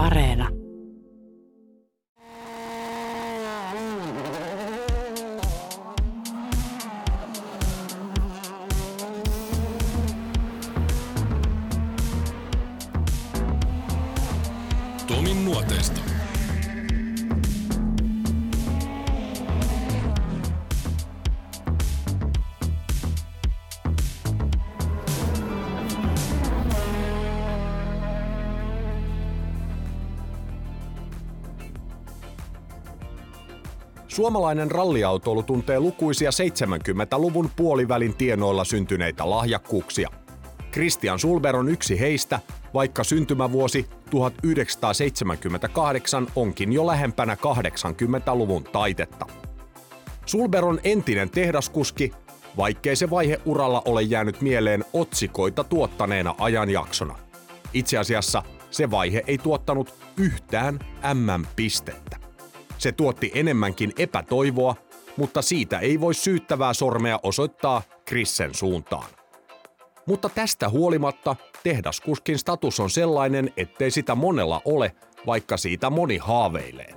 Areena. Suomalainen ralliautoilu tuntee lukuisia 70-luvun puolivälin tienoilla syntyneitä lahjakkuuksia. Christian Sulber on yksi heistä, vaikka syntymävuosi 1978 onkin jo lähempänä 80-luvun taitetta. Sulber on entinen tehdaskuski, vaikkei se vaihe uralla ole jäänyt mieleen otsikoita tuottaneena ajanjaksona. Itse asiassa se vaihe ei tuottanut yhtään MM-pistettä. Se tuotti enemmänkin epätoivoa, mutta siitä ei voi syyttävää sormea osoittaa Krissen suuntaan. Mutta tästä huolimatta tehdaskuskin status on sellainen, ettei sitä monella ole, vaikka siitä moni haaveilee.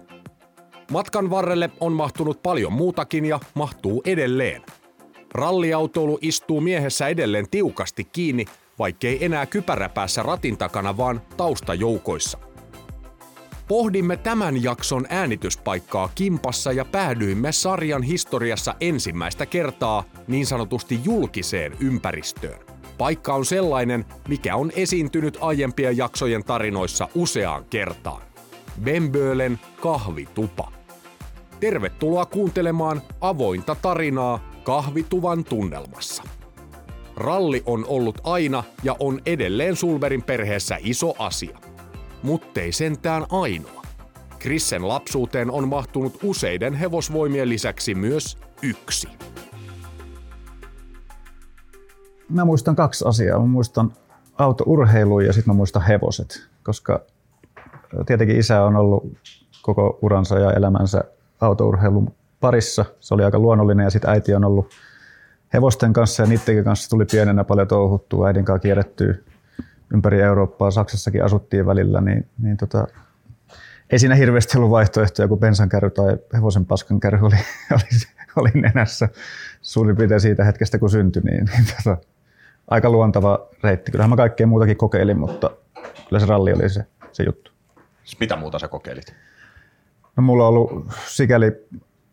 Matkan varrelle on mahtunut paljon muutakin ja mahtuu edelleen. Ralliautoilu istuu miehessä edelleen tiukasti kiinni, vaikkei enää kypäräpäässä ratin takana, vaan taustajoukoissa – Pohdimme tämän jakson äänityspaikkaa kimpassa ja päädyimme sarjan historiassa ensimmäistä kertaa niin sanotusti julkiseen ympäristöön. Paikka on sellainen, mikä on esiintynyt aiempien jaksojen tarinoissa useaan kertaan. Bembölen kahvitupa. Tervetuloa kuuntelemaan avointa tarinaa kahvituvan tunnelmassa. Ralli on ollut aina ja on edelleen Sulberin perheessä iso asia – muttei sentään ainoa. Krissen lapsuuteen on mahtunut useiden hevosvoimien lisäksi myös yksi. Mä muistan kaksi asiaa. Mä muistan autourheilu ja sitten mä muistan hevoset, koska tietenkin isä on ollut koko uransa ja elämänsä autourheilun parissa. Se oli aika luonnollinen ja sitten äiti on ollut hevosten kanssa ja niidenkin kanssa tuli pienenä paljon touhuttua, äidin kanssa kierrettyä ympäri Eurooppaa, Saksassakin asuttiin välillä, niin, niin tota, ei siinä hirveästi ollut vaihtoehtoja, kun bensankärry tai hevosen paskankärry oli, oli, oli nenässä suurin piirtein siitä hetkestä, kun syntyi. Niin, niin tota, aika luontava reitti. Kyllähän mä kaikkea muutakin kokeilin, mutta kyllä se ralli oli se, se juttu. Mitä muuta sä kokeilit? No, mulla on ollut sikäli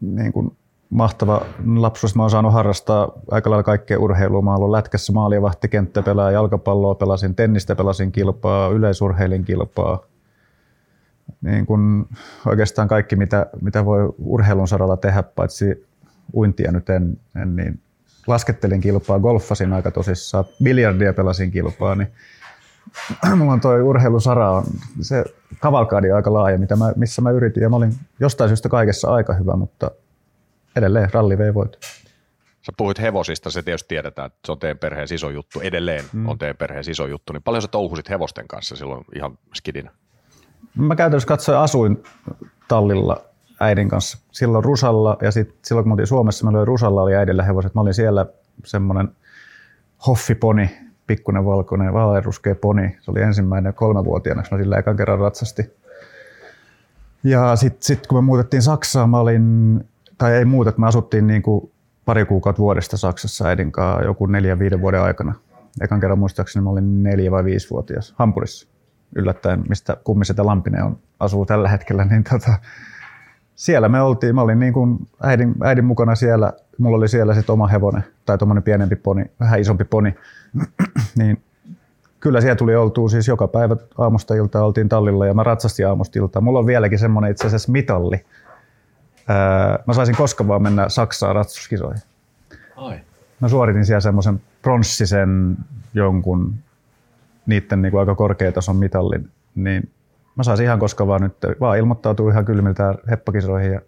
niin kuin mahtava lapsuus. Mä oon saanut harrastaa aika lailla kaikkea urheilua. Mä oon lätkässä maalivahti, kenttäpelaaja, jalkapalloa pelasin, tennistä pelasin kilpaa, yleisurheilin kilpaa. Niin kun oikeastaan kaikki, mitä, mitä voi urheilun saralla tehdä, paitsi uintia nyt en, en niin laskettelin kilpaa, golfasin aika tosissaan, biljardia pelasin kilpaa, niin mulla on toi urheilusara, on, se kavalkaadi on aika laaja, mitä mä, missä mä yritin, ja mä olin jostain syystä kaikessa aika hyvä, mutta edelleen ralli vei voit. Sä puhuit hevosista, se tietysti tiedetään, että se on teidän perheen iso juttu, edelleen mm. on teidän perheen iso juttu, niin paljon sä touhusit hevosten kanssa silloin ihan skidinä? Mä käytännössä katsoin asuin tallilla äidin kanssa. Silloin Rusalla ja sit silloin kun oltiin Suomessa, meillä oli Rusalla oli äidillä hevoset. Mä olin siellä semmoinen hoffiponi, pikkuinen valkoinen, vaaleanruskea poni. Se oli ensimmäinen kolmevuotiaana, kun mä sillä ekan kerran ratsasti. Ja sitten sit, kun me muutettiin Saksaan, mä olin tai ei muuta, että me asuttiin niin kuin pari kuukautta vuodesta Saksassa äidin kanssa joku neljän viiden vuoden aikana. Ekan kerran muistaakseni mä olin neljä vai viisi vuotias Hampurissa. Yllättäen, mistä kummisetä Lampinen on, asuu tällä hetkellä, niin tota, siellä me oltiin. Mä olin niin kuin äidin, äidin mukana siellä. Mulla oli siellä sitten oma hevonen tai tuommoinen pienempi poni, vähän isompi poni. niin kyllä siellä tuli oltua siis joka päivä aamusta iltaa oltiin tallilla ja mä ratsastin aamusta iltaa. Mulla on vieläkin semmoinen itse asiassa mitalli, mä saisin koskaan vaan mennä Saksaan ratsastuskisoihin. Ai. Mä suoritin siellä semmoisen pronssisen jonkun niiden niin kuin aika korkeatason mitallin, niin mä saisin ihan koska vaan nyt, vaan ilmoittautuu ihan kylmiltä heppakisoihin ja,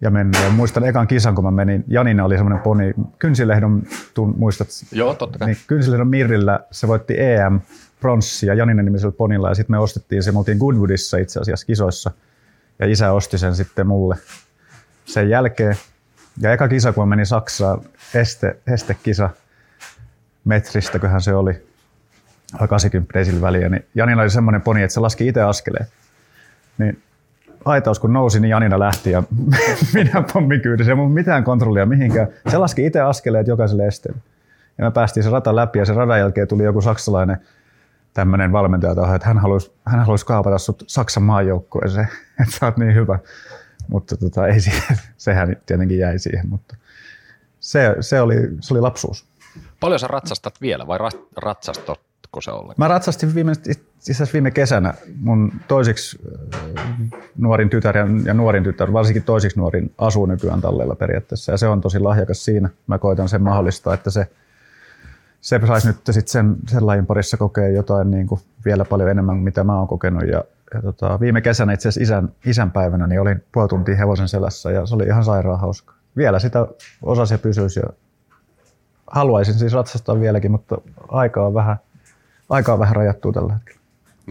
ja mennä. Ja muistan ekan kisan, kun mä menin, Janina oli semmoinen poni, Kynsilehdon, tun, muistat? Joo, totta kai. Niin, Kynsilehdon Mirrillä se voitti EM pronssi ja Janinen nimisellä ponilla ja sitten me ostettiin se, me oltiin Goodwoodissa itse asiassa kisoissa ja isä osti sen sitten mulle sen jälkeen. Ja eka kisa, kun meni Saksaan, este, estekisa metristäköhän se oli, 80 sillä väliä, niin Janilla oli semmoinen poni, että se laski itse askeleen. Niin aitaus kun nousi, niin Janina lähti ja minä pommin kyydissä. Ei mitään kontrollia mihinkään. Se laski itse askeleet jokaiselle esteelle. Ja me päästiin se rata läpi ja se radan jälkeen tuli joku saksalainen tämmöinen valmentaja taho, että hän haluaisi, hän haluaisi kaapata sut Saksan maajoukkueeseen, että sä oot niin hyvä. Mutta tota, ei siihen, sehän tietenkin jäi siihen, mutta se, se, oli, se oli lapsuus. Paljon sä ratsastat vielä vai ratsastotko se ollenkaan? Mä ratsastin viime, itse viime kesänä mun toisiksi äh, nuorin tytär ja, ja nuorin tytär, varsinkin toisiksi nuorin asuu nykyään talleilla periaatteessa ja se on tosi lahjakas siinä. Mä koitan sen mahdollistaa, että se, se saisi nyt sit sen, sen lajin parissa kokea jotain niin kuin vielä paljon enemmän kuin mitä mä oon kokenut ja ja tota, viime kesänä itse asiassa isän, isänpäivänä niin olin puoli tuntia hevosen selässä ja se oli ihan sairaan hauska. Vielä sitä osasi ja pysyisi ja haluaisin siis ratsastaa vieläkin, mutta aika on vähän, aika on vähän rajattu tällä hetkellä.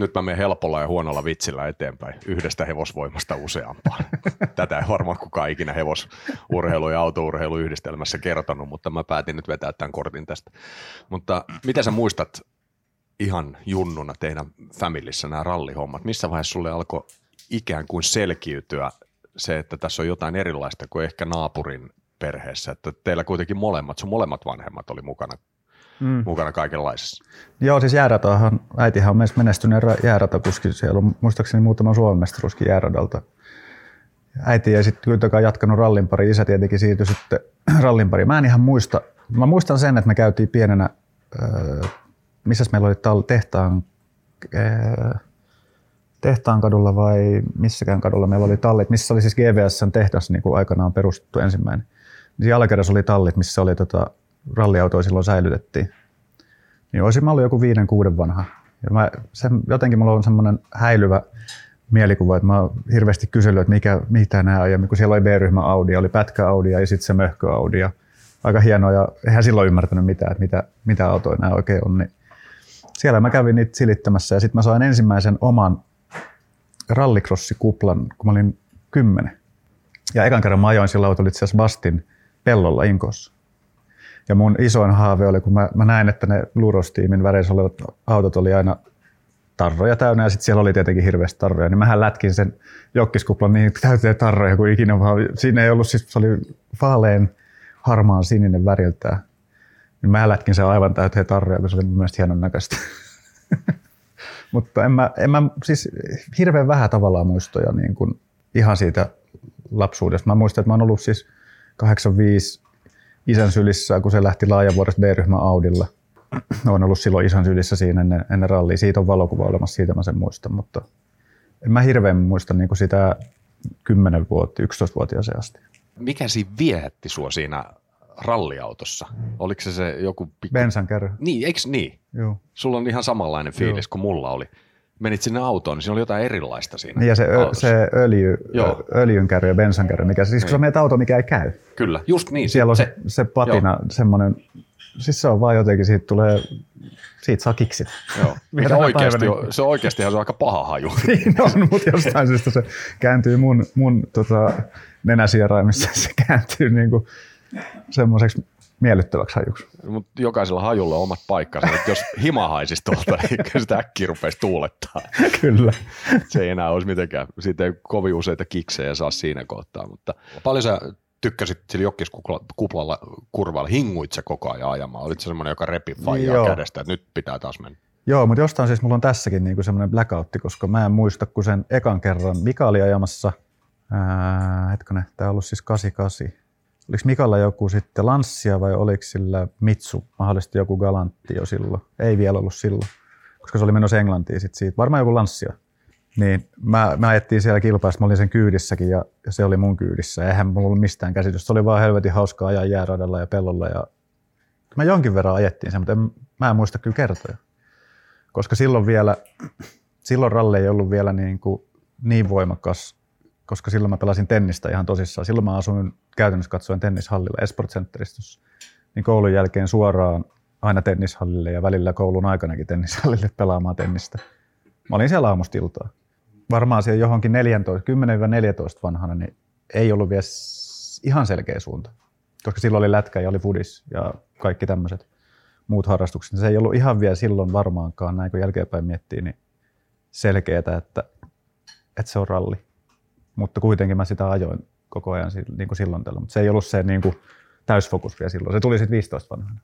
Nyt mä menen helpolla ja huonolla vitsillä eteenpäin. Yhdestä hevosvoimasta useampaan. Tätä ei varmaan kukaan ikinä hevosurheilu ja autourheilu yhdistelmässä kertonut, mutta mä päätin nyt vetää tämän kortin tästä. Mutta mitä sä muistat ihan junnuna teidän familissa nämä rallihommat? Missä vaiheessa sulle alkoi ikään kuin selkiytyä se, että tässä on jotain erilaista kuin ehkä naapurin perheessä, että teillä kuitenkin molemmat, sun molemmat vanhemmat oli mukana, mm. mukana kaikenlaisessa. Joo, siis jääratahan, äitihän on myös menestyneen jääratakuski, siellä on muistaakseni muutama Suomen mestaruuskin jääradalta. Äiti ei sitten kuitenkaan jatkanut rallin pari, isä tietenkin siirtyi sitten rallin pari. Mä en ihan muista, mä muistan sen, että me käytiin pienenä missä meillä oli tal- tehtaan, äh, tehtaan kadulla vai missäkään kadulla meillä oli tallit, missä oli siis GVSn tehdas niin kuin aikanaan perustettu ensimmäinen. Niin alakerrassa oli tallit, missä oli tota, ralliautoja silloin säilytettiin. Niin olisin mä ollut joku viiden, kuuden vanha. Ja mä, se, jotenkin mulla on semmoinen häilyvä mielikuva, että mä oon hirveästi kysellyt, että mikä, mitä nämä. Ja kun siellä oli B-ryhmä Audi, oli pätkä Audi ja sitten se möhkö Audi. Ja aika hienoa ja eihän silloin ymmärtänyt mitään, että mitä, mitä autoja nämä oikein on. Niin siellä mä kävin niitä silittämässä ja sitten mä sain ensimmäisen oman rallycrossikuplan, kun mä olin kymmenen. Ja ekan kerran mä ajoin sillä autolla itse asiassa Bastin pellolla Inkossa. Ja mun isoin haave oli, kun mä, mä näin, että ne Luros-tiimin väreissä olevat autot oli aina tarroja täynnä ja sitten siellä oli tietenkin hirveästi tarroja, niin mähän lätkin sen jokkiskuplan niin täyteen tarroja kuin ikinä vaan. Siinä ei ollut, siis se oli vaalean harmaan sininen väriltään. Niin mä lätkin sen aivan täyteen tarroja, kun se oli mielestäni hienon näköistä. Mutta en mä, en mä, siis hirveän vähän tavallaan muistoja niin kuin ihan siitä lapsuudesta. Mä muistan, että mä oon ollut siis 85 isän sylissä, kun se lähti laajavuodesta B-ryhmä Audilla. Olen ollut silloin isän sylissä siinä ennen, ennen rallia. Siitä on valokuva olemassa, siitä mä sen muistan, mutta en mä hirveän muista niin kuin sitä 10 vuotta, 11-vuotiaaseen asti. Mikä siinä viehätti sua siinä ralliautossa? Oliko se se joku... Pikku... Bensankärry. Niin, eikö niin? Joo. Sulla on ihan samanlainen fiilis Joo. kuin mulla oli. Menit sinne autoon, niin siinä oli jotain erilaista siinä niin ja se, ö, se öljy, Joo. öljynkärry ja bensankärry, mikä siis kun niin. menet auto, mikä ei käy. Kyllä, just niin. Siellä on se, se patina, Joo. semmoinen, siis se on vaan jotenkin, siitä tulee, siitä saa kiksit. Joo, mikä oikeasti, on, se oikeasti on aika paha haju. niin on, mutta jostain syystä se kääntyy mun, mun tota, nenäsieraimissa, se kääntyy niin kuin semmoiseksi miellyttäväksi hajuksi. Mut jokaisella hajulla on omat paikkansa. että jos hima haisisi tuolta, niin sitä äkkiä rupeisi tuulettaa. Kyllä. Se ei enää olisi mitenkään. Siitä ei kovin useita kiksejä saa siinä kohtaa. Mutta paljon sä tykkäsit sillä jokkiskuplalla kurvalla? Hinguit sä koko ajan ajamaan? Olit se semmoinen, joka repi faijaa kädestä, että nyt pitää taas mennä? Joo, mutta jostain siis mulla on tässäkin niinku semmoinen blackoutti, koska mä en muista, kun sen ekan kerran Mika oli ajamassa, ää, hetkinen, tämä on ollut siis 88, Oliko Mikalla joku sitten Lanssia vai oliko sillä Mitsu, mahdollisesti joku Galantti jo silloin? Ei vielä ollut silloin, koska se oli menossa Englantiin sitten siitä. Varmaan joku Lanssia. Niin mä, mä ajettiin siellä kilpaista, mä olin sen kyydissäkin ja, ja se oli mun kyydissä. Eihän mulla ollut mistään käsitystä. Se oli vaan helvetin hauskaa ajaa jääradalla ja pellolla. Ja... Mä jonkin verran ajettiin sen, mutta en, mä en muista kyllä kertoja. Koska silloin vielä, silloin ralle ei ollut vielä niin, kuin niin voimakas koska silloin mä pelasin tennistä ihan tosissaan. Silloin mä asuin käytännössä katsoen tennishallilla Esport Centeristössä. Niin koulun jälkeen suoraan aina tennishallille ja välillä koulun aikanakin tennishallille pelaamaan tennistä. Mä olin siellä aamustiltaa. Varmaan siellä johonkin 14, 10-14 vanhana, niin ei ollut vielä ihan selkeä suunta. Koska silloin oli lätkä ja oli fudis ja kaikki tämmöiset muut harrastukset. Se ei ollut ihan vielä silloin varmaankaan, näin kun jälkeenpäin miettii, niin selkeää, että että se on ralli. Mutta kuitenkin mä sitä ajoin koko ajan niin kuin silloin tällä. Mutta se ei ollut se niin kuin täysfokus vielä silloin. Se tuli sitten 15 vanhana.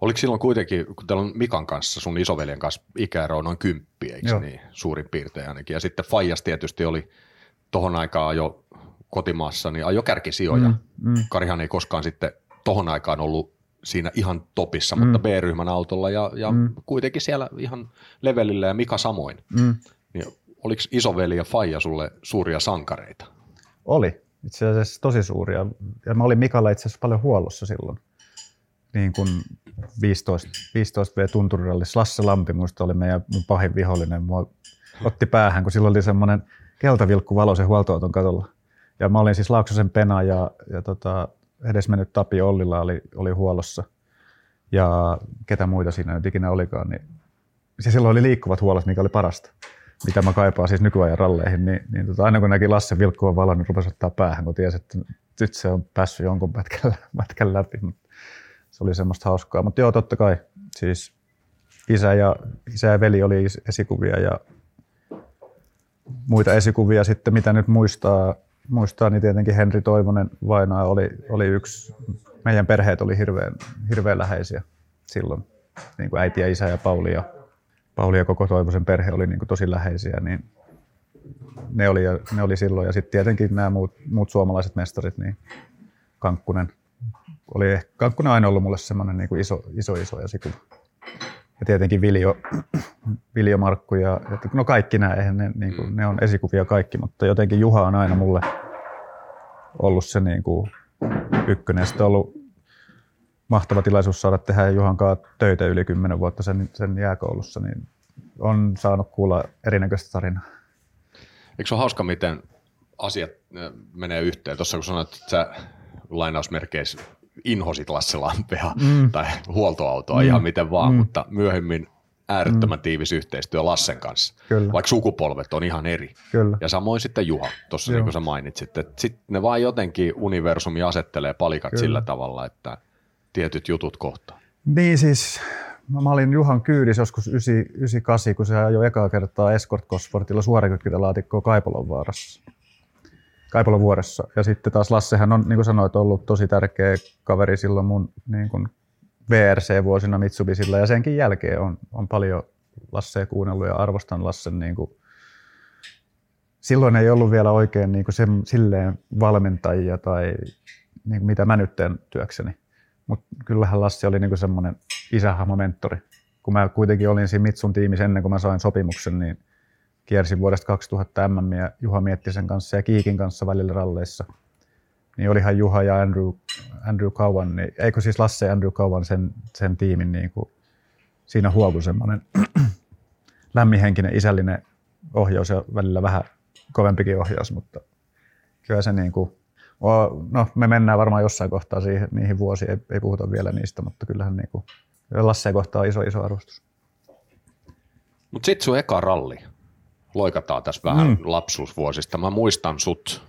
Oliko silloin kuitenkin, kun teillä on Mikan kanssa, sun isoveljen kanssa ikäero on noin kymppi, eikö Joo. niin, suurin piirtein ainakin. Ja sitten Fajas tietysti oli tohon aikaan jo kotimaassa, niin ajo kärkisijoja. Mm, mm. Karihan ei koskaan sitten tohon aikaan ollut siinä ihan topissa, mm. mutta B-ryhmän autolla ja, ja mm. kuitenkin siellä ihan levelillä ja Mika samoin. Mm. Oliko isoveli ja Faija sulle suuria sankareita? Oli, itse asiassa tosi suuria. Ja mä olin Mikalla itse asiassa paljon huollossa silloin. Niin kuin 15, 15 V tunturirallissa. Lasse Lampi muista oli meidän mun pahin vihollinen. Mua otti päähän, kun silloin oli semmoinen keltavilkku valo sen huoltoauton katolla. Ja mä olin siis Laaksosen Pena ja, ja tota, edesmennyt Tapi Ollilla oli, oli huollossa. Ja ketä muita siinä nyt ikinä olikaan. Niin se silloin oli liikkuvat huollot, mikä oli parasta mitä mä kaipaan siis nykyajan ralleihin, niin, niin tota, aina kun näki Lasse vilkkuvan valon, niin rupesi ottaa päähän, kun tiesi, että nyt se on päässyt jonkun pätkän, läpi. Se oli semmoista hauskaa. Mutta joo, totta kai. Siis isä ja, isä ja veli oli esikuvia ja muita esikuvia sitten, mitä nyt muistaa, muistaa niin tietenkin Henri Toivonen vainaa oli, oli yksi. Meidän perheet oli hirveän, hirveän läheisiä silloin, niin kuin äiti ja isä ja Pauli ja Pauli ja koko Toivosen perhe oli niin kuin tosi läheisiä, niin ne oli, ne oli silloin. Ja sitten tietenkin nämä muut, muut suomalaiset mestarit, niin Kankkunen oli ehkä, Kankkunen on aina ollut mulle semmoinen niin kuin iso, iso, iso esikuva. Ja tietenkin Viljo, Viljo Markku ja, no kaikki nämä, eihän ne, niin kuin, ne on esikuvia kaikki, mutta jotenkin Juha on aina mulle ollut se niin kuin ykkönen. Sitten on ollut mahtava tilaisuus saada tehdä Juhan kanssa töitä yli 10 vuotta sen, sen jääkoulussa, niin on saanut kuulla erinäköistä tarinaa. Eikö se ole hauska, miten asiat äh, menee yhteen? Tuossa kun sanoit, että sä lainausmerkeissä inhosit Lasse Lampea mm. tai huoltoautoa mm. ihan miten vaan, mm. mutta myöhemmin äärettömän mm. tiivis yhteistyö Lassen kanssa, Kyllä. vaikka sukupolvet on ihan eri. Kyllä. Ja samoin sitten Juha, tuossa niin kuin sä mainitsit, että sitten ne vaan jotenkin universumi asettelee palikat Kyllä. sillä tavalla, että – tietyt jutut kohtaan? Niin siis, mä olin Juhan kyydissä joskus 98, kun se ajoi ekaa kertaa Escort Cosworthilla suorakytkintä Kaipalon vaarassa. Kaipalon vuoressa. Ja sitten taas Lassehan on, niin kuin sanoit, ollut tosi tärkeä kaveri silloin mun niin kuin VRC-vuosina Mitsubisilla ja senkin jälkeen on, on paljon Lassea kuunnellut ja arvostan Lassen niin kuin, silloin ei ollut vielä oikein niin kuin sen, silleen valmentajia tai niin kuin mitä mä nyt teen työkseni. Mutta kyllähän Lassi oli niinku semmoinen isähahmo mentori. Kun mä kuitenkin olin siinä Mitsun tiimissä ennen kuin mä sain sopimuksen, niin kiersin vuodesta 2000 MM ja Juha Miettisen kanssa ja Kiikin kanssa välillä ralleissa. Niin olihan Juha ja Andrew, Andrew Kauan, niin, eikö siis Lasse ja Andrew Kauan sen, sen tiimin niin kuin, siinä huoku semmoinen lämminhenkinen isällinen ohjaus ja välillä vähän kovempikin ohjaus, mutta kyllä se niin kuin, No, me mennään varmaan jossain kohtaa siihen, niihin vuosiin, ei, ei puhuta vielä niistä, mutta kyllähän niin kuin, Lasse kohtaa iso, iso arvostus. Mutta sitten sun eka ralli, loikataan tässä vähän mm. lapsuusvuosista. Mä muistan sut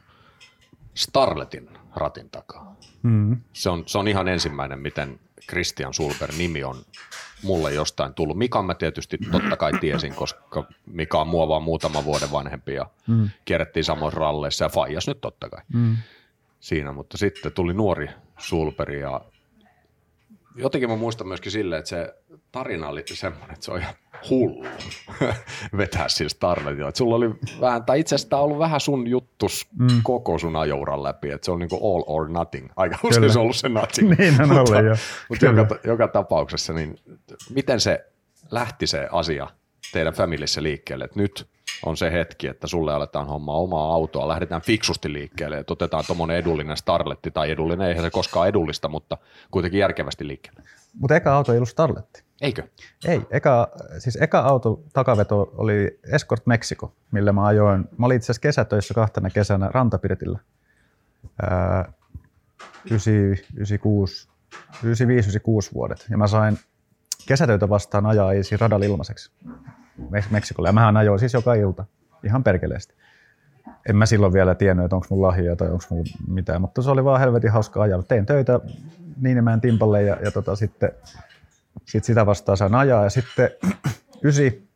Starletin ratin takaa. Mm. Se, on, se on ihan ensimmäinen, miten Christian Sulber nimi on mulle jostain tullut. Mika mä tietysti totta kai tiesin, koska Mika on mua vaan muutama vuoden vanhempi ja mm. kierrettiin samoissa ralleissa ja Faijas nyt totta kai. Mm siinä, mutta sitten tuli nuori sulperi ja jotenkin mä muistan myöskin silleen, että se tarina oli semmoinen, että se on ihan hullu vetää sillä Starletilla. Että sulla oli vähän, tai itse asiassa ollut vähän sun juttus mm. koko sun ajouran läpi, että se on niinku all or nothing. Aika Kyllä. usein se on ollut se nothing. niin on mutta, ollut, mutta joka, joka, tapauksessa, niin miten se lähti se asia teidän familissä liikkeelle, että nyt on se hetki, että sulle aletaan hommaa omaa autoa, lähdetään fiksusti liikkeelle, että otetaan tuommoinen edullinen Starletti, tai edullinen, eihän se koskaan edullista, mutta kuitenkin järkevästi liikkeelle. Mutta eka auto ei ollut Starletti. Eikö? Ei, eka, siis eka auto takaveto oli Escort Mexico, millä mä ajoin. Mä olin itse asiassa kesätöissä kahtena kesänä Rantapirtillä. 95, 96 vuodet. Ja mä sain kesätöitä vastaan ajaa easy radalla ilmaiseksi. Meksikolle. Ja mähän ajoin siis joka ilta, ihan perkeleesti. En mä silloin vielä tiennyt, että onko mun lahjoja tai onko mun mitään, mutta se oli vaan helvetin hauska ajaa. Tein töitä Niinemään Timpalle ja, ja tota, sitten sit sitä vastaan sain ajaa. Ja sitten ysi,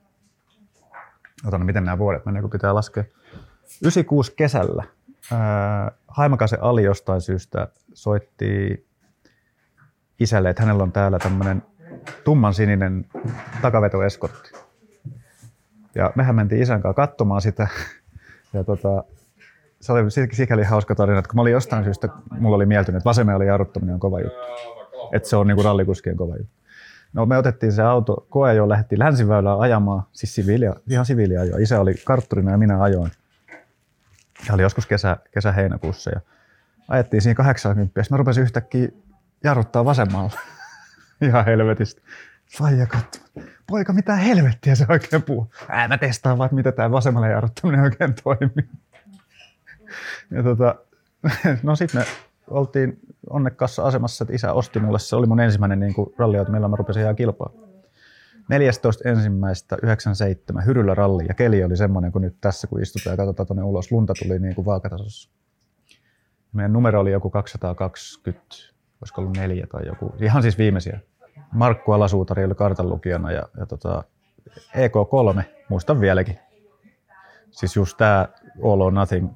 otan miten nämä vuodet menee, kun pitää laskea. 96 kesällä ää, Haimakasen Ali jostain syystä soitti isälle, että hänellä on täällä tämmöinen tumman sininen takavetoeskortti. Ja mehän mentiin isän kanssa katsomaan sitä. Ja tota, se oli sikäli hauska tarina, että kun mä olin jostain syystä, mulla oli mieltynyt, että vasemmalla jarruttaminen on kova juttu. Että se on niinku rallikuskien kova juttu. No me otettiin se auto, koe jo lähti länsiväylää ajamaan, siis siviilia, ihan siviilia ajoa. Isä oli kartturina ja minä ajoin. Ja oli joskus kesä, kesä-heinäkuussa ja ajettiin siinä 80 ja mä rupesin yhtäkkiä jarruttaa vasemmalla. ihan helvetistä. Faija katso, poika mitä helvettiä se oikein puhuu. Ää, mä testaan vaan, mitä tämä vasemmalla jarruttaminen oikein toimii. Ja tota, no sitten me oltiin onnekkaassa asemassa, että isä osti mulle, se oli mun ensimmäinen niin ralliauto, millä mä rupesin ihan kilpaa. 14 ensimmäistä 97 Hyryllä ralli ja keli oli semmoinen kuin nyt tässä, kun istutaan ja katsotaan tuonne ulos. Lunta tuli niin kuin vaakatasossa. Meidän numero oli joku 220, olisiko ollut neljä tai joku, ihan siis viimeisiä. Markku Alasuutari oli kartanlukijana ja, ja tota, EK3, muistan vieläkin. Siis just tämä All or Nothing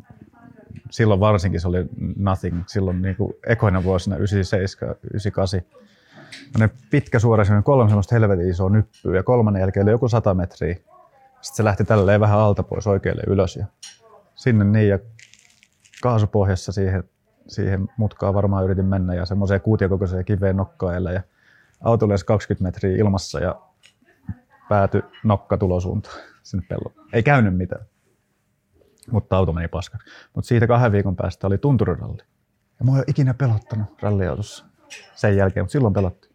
silloin varsinkin se oli nothing, silloin niin kuin ekoina vuosina 97, 98. Ne pitkä suora semmoinen kolme semmoista helvetin isoa nyppyä ja kolmannen jälkeen oli joku 100 metriä. Sitten se lähti tälleen vähän alta pois oikealle ylös ja sinne niin ja kaasupohjassa siihen, siihen mutkaan varmaan yritin mennä ja semmoiseen kuutiokokoiseen kiveen nokkaille ja auto 20 metriä ilmassa ja pääty nokka tulosuuntaan sinne pellolle. Ei käynyt mitään mutta auto meni paskaksi. Mutta siitä kahden viikon päästä oli tunturiralli. Ja mä oon ikinä pelottanut ralliautossa sen jälkeen, mutta silloin pelotti.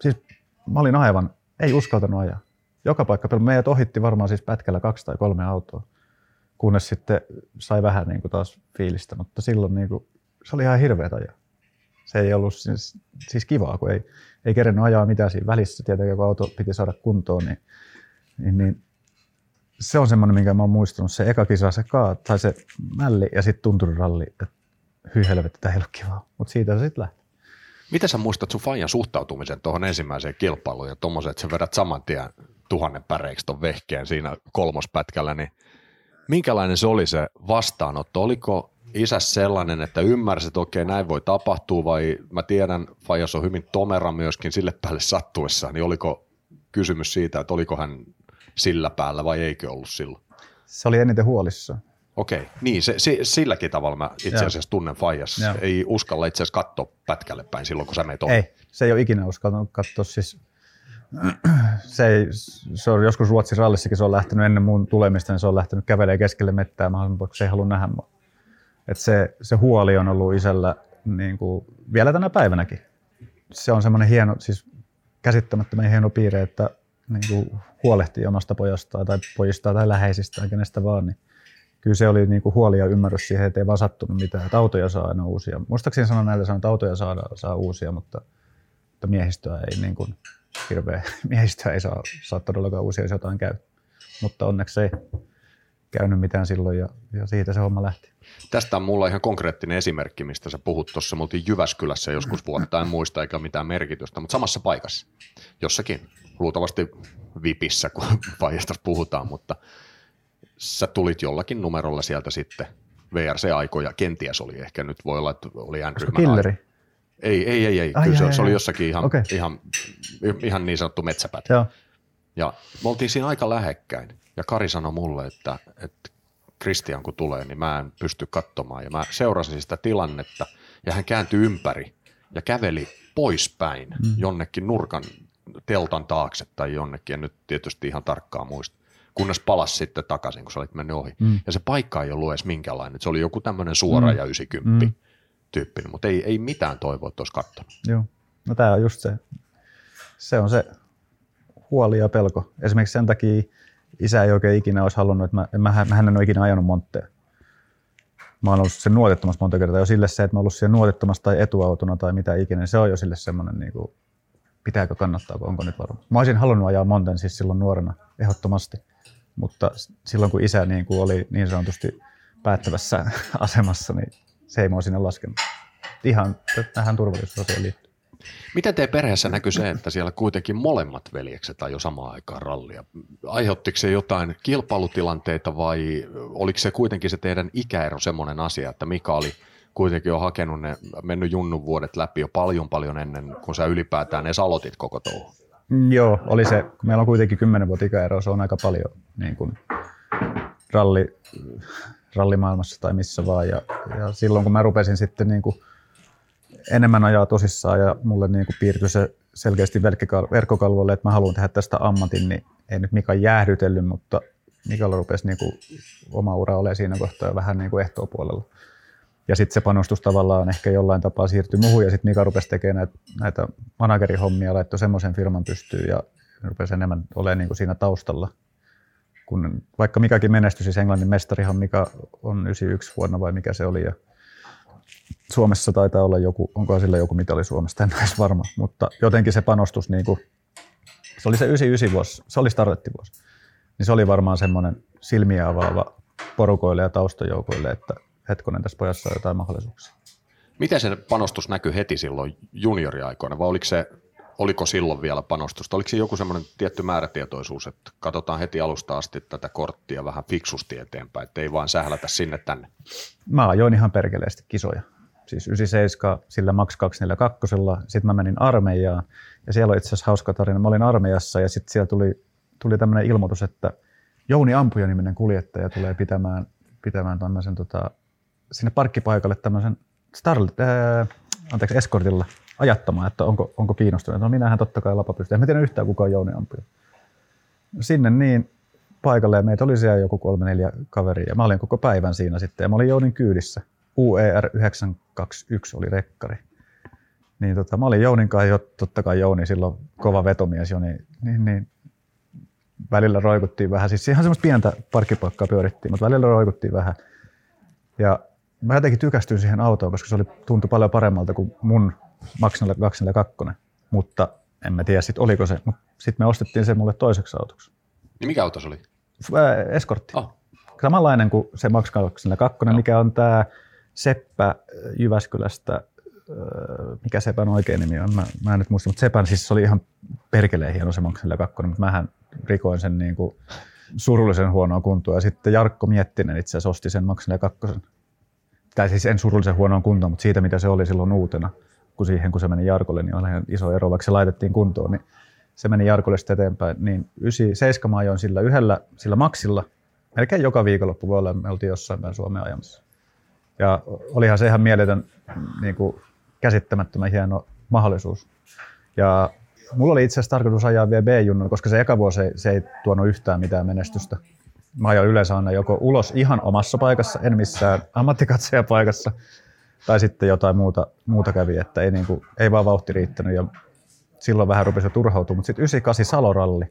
Siis mä olin aivan, ei uskaltanut ajaa. Joka paikka pelotti. Meidät ohitti varmaan siis pätkällä kaksi tai kolme autoa, kunnes sitten sai vähän niin kuin taas fiilistä, mutta silloin niin kuin, se oli ihan hirveä ajaa. Se ei ollut siis, siis kivaa, kun ei, ei kerennyt ajaa mitään siinä välissä. Tietenkin kun auto piti saada kuntoon, niin, niin, niin se on semmoinen, minkä mä oon muistanut. Se eka kisa, se kaat, tai se mälli ja sitten tunturiralli. Että hyi helvetti, tämä ei ole kivaa. Mutta siitä se sitten lähti. Miten sä muistat sun Fajan suhtautumisen tuohon ensimmäiseen kilpailuun ja tuommoisen, että sä vedät saman tien tuhannen päreiksi ton vehkeen siinä kolmospätkällä, niin minkälainen se oli se vastaanotto? Oliko isä sellainen, että ymmärsi, että okei näin voi tapahtua vai mä tiedän, Fajas on hyvin tomera myöskin sille päälle sattuessa, niin oliko kysymys siitä, että oliko hän sillä päällä vai eikö ollut silloin? Se oli eniten huolissa. Okei, niin se, se, silläkin tavalla mä itse asiassa tunnen Fajas. Ei uskalla itse asiassa katsoa pätkälle päin silloin, kun sä meet. Ei, se ei ole ikinä uskaltanut katsoa. Siis, se, ei, se on joskus Ruotsin rallissakin, se on lähtenyt ennen mun tulemista, niin se on lähtenyt kävelemään keskelle mettää mahdollisimman kun se ei halua nähdä mua. Et se, se huoli on ollut isällä niin kuin, vielä tänä päivänäkin. Se on semmoinen hieno, siis käsittämättömän hieno piirre, että niin kuin huolehtii omasta pojastaan tai pojistaan tai läheisistään, kenestä vaan, niin kyllä se oli niin kuin huoli ja ymmärrys siihen, että ei vaan sattunut mitään, että autoja saa aina uusia. Muistaakseni sanon näille sanoa, että autoja saa, saa uusia, mutta, mutta miehistöä ei niin kuin hirveä, miehistöä ei saa, saa todellakaan uusia, jos jotain käy. Mutta onneksi ei käynyt mitään silloin ja, ja siitä se homma lähti. Tästä on mulla ihan konkreettinen esimerkki, mistä sä puhut tuossa. Me oltiin Jyväskylässä joskus vuotta, en muista eikä mitään merkitystä, mutta samassa paikassa, jossakin luultavasti VIPissä, kun vaijasta puhutaan, mutta sä tulit jollakin numerolla sieltä sitten VRC-aikoja, kenties oli ehkä nyt, voi olla, että oli N-ryhmän Ei, ei, ei, ei. Ai, Kyllä ai, se, ai, oli jossakin ihan, okay. ihan, ihan niin sanottu metsäpätkä. Joo. Ja me oltiin siinä aika lähekkäin. Ja Kari sanoi mulle, että, että Kristian kun tulee, niin mä en pysty katsomaan. Ja mä seurasin sitä tilannetta ja hän kääntyi ympäri ja käveli poispäin mm. jonnekin nurkan teltan taakse tai jonnekin, ja nyt tietysti ihan tarkkaan muista, kunnes palas sitten takaisin, kun sä olit mennyt ohi. Mm. Ja se paikka ei ollut edes minkälainen, se oli joku tämmöinen suora mm. ja 90 mm. tyyppinen, mutta ei, ei mitään toivoa, että olisi katsonut. Joo, no tämä on just se, se on se huoli ja pelko. Esimerkiksi sen takia isä ei oikein ikinä olisi halunnut, että mä, mä, mä hän en ole ikinä ajanut montteja. Mä oon ollut sen nuotettomassa monta kertaa. Jo sille se, että mä oon ollut siellä nuotettomassa tai etuautona tai mitä ikinä, se on jo sille semmoinen niin kuin, pitääkö, kannattaako, onko nyt varma. Mä olisin halunnut ajaa Monten siis silloin nuorena, ehdottomasti. Mutta silloin kun isä niin kuin oli niin sanotusti päättävässä asemassa, niin se ei mua sinne laskenut. Ihan tähän turvallisuusasiaan liittyy. Miten teidän perheessä näkyy se, että siellä kuitenkin molemmat veljekset ajoi samaan aikaan rallia? Aiheuttiko se jotain kilpailutilanteita vai oliko se kuitenkin se teidän ikäero semmoinen asia, että Mika oli kuitenkin jo hakenut ne, mennyt junnun vuodet läpi jo paljon paljon ennen kuin sä ylipäätään edes aloitit koko touhu? Mm, joo, oli se. Meillä on kuitenkin 10 vuotta ikäero, se on aika paljon niin kuin ralli, rallimaailmassa tai missä vaan. Ja, ja silloin kun mä rupesin sitten niin kuin enemmän ajaa tosissaan ja mulle niin kuin piirtyi se selkeästi verkkokalvolle, että mä haluan tehdä tästä ammatin, niin ei nyt Mika jäähdytellyt, mutta Mikalla rupesi niin kuin oma ura olemaan siinä kohtaa jo vähän niin kuin ehtoopuolella. Ja sitten se panostus tavallaan ehkä jollain tapaa siirtyi muuhun ja sitten Mika rupesi tekemään näitä, näitä managerihommia, laittoi semmoisen firman pystyyn ja rupesi enemmän olemaan niin kuin siinä taustalla. Kun, vaikka Mikakin menestyi, siis Englannin mestarihan Mika on 91 vuonna vai mikä se oli ja Suomessa taitaa olla joku, onko sillä joku mitali Suomesta, en ole varma, mutta jotenkin se panostus, niin kuin, se oli se 99 vuosi, se oli startettivuosi, niin se oli varmaan semmoinen silmiä avaava porukoille ja taustajoukoille, että hetkonen tässä pojassa on jotain mahdollisuuksia. Miten se panostus näkyy heti silloin junioriaikoina, vai oliko, se, oliko silloin vielä panostusta? Oliko se joku semmoinen tietty määrätietoisuus, että katsotaan heti alusta asti tätä korttia vähän fiksusti eteenpäin, ettei vaan sählätä sinne tänne? Mä ajoin ihan perkeleesti kisoja siis 97 sillä Max 242, sitten mä menin armeijaan ja siellä on itse asiassa hauska tarina. Mä olin armeijassa ja sitten siellä tuli, tuli tämmöinen ilmoitus, että Jouni Ampuja-niminen kuljettaja tulee pitämään, pitämään tämmöisen tota, sinne parkkipaikalle tämmöisen Starlet, ää, anteeksi, eskortilla ajattamaan, että onko, onko kiinnostunut. No minähän totta kai lapa pystyy. En mä tiedä yhtään kuka on Jouni Ampuja. Sinne niin paikalle ja meitä oli siellä joku kolme neljä kaveria ja mä olin koko päivän siinä sitten ja mä olin Jounin kyydissä. UER 921 oli rekkari. Niin tota, mä olin Jounin kanssa jo, totta kai Jouni silloin kova vetomies jo, niin, niin, niin välillä roikuttiin vähän. Siis ihan semmoista pientä parkkipaikkaa pyörittiin, mutta välillä roikuttiin vähän. Ja mä jotenkin tykästyin siihen autoon, koska se oli, tuntui paljon paremmalta kuin mun Max 242. Mutta en mä tiedä sit oliko se, mutta sitten me ostettiin se mulle toiseksi autoksi. Niin mikä auto se oli? Eskortti. Oh. Samanlainen kuin se Max 242, no. mikä on tämä Seppä Jyväskylästä, mikä Sepän oikein nimi on, mä, mä en nyt muista, mutta Sepän siis oli ihan perkeleen hieno se Makselle kakkonen, mutta mähän rikoin sen niin kuin surullisen huonoa kuntoa. Ja sitten Jarkko Miettinen itse asiassa osti sen Makselle kakkosen. Tai siis en surullisen huonoa kuntoa, mutta siitä mitä se oli silloin uutena, kun siihen kun se meni Jarkolle, niin oli iso ero, vaikka se laitettiin kuntoon, niin se meni Jarkolle sitten eteenpäin. Niin 97 mä ajoin sillä yhdellä, sillä Maxilla, melkein joka viikonloppu voi olla, me oltiin jossain päin Suomea ajamassa. Ja olihan se ihan mieletön, niin kuin käsittämättömän hieno mahdollisuus. Ja mulla oli itse asiassa tarkoitus ajaa vielä B-junnon, koska se eka vuosi se ei tuonut yhtään mitään menestystä. Mä ajoin yleensä aina joko ulos ihan omassa paikassa, en missään ammattikatsojapaikassa, tai sitten jotain muuta, muuta kävi, että ei, niin kuin, ei vaan vauhti riittänyt. Ja silloin vähän rupesi turhautumaan, mutta sitten 98 Saloralli,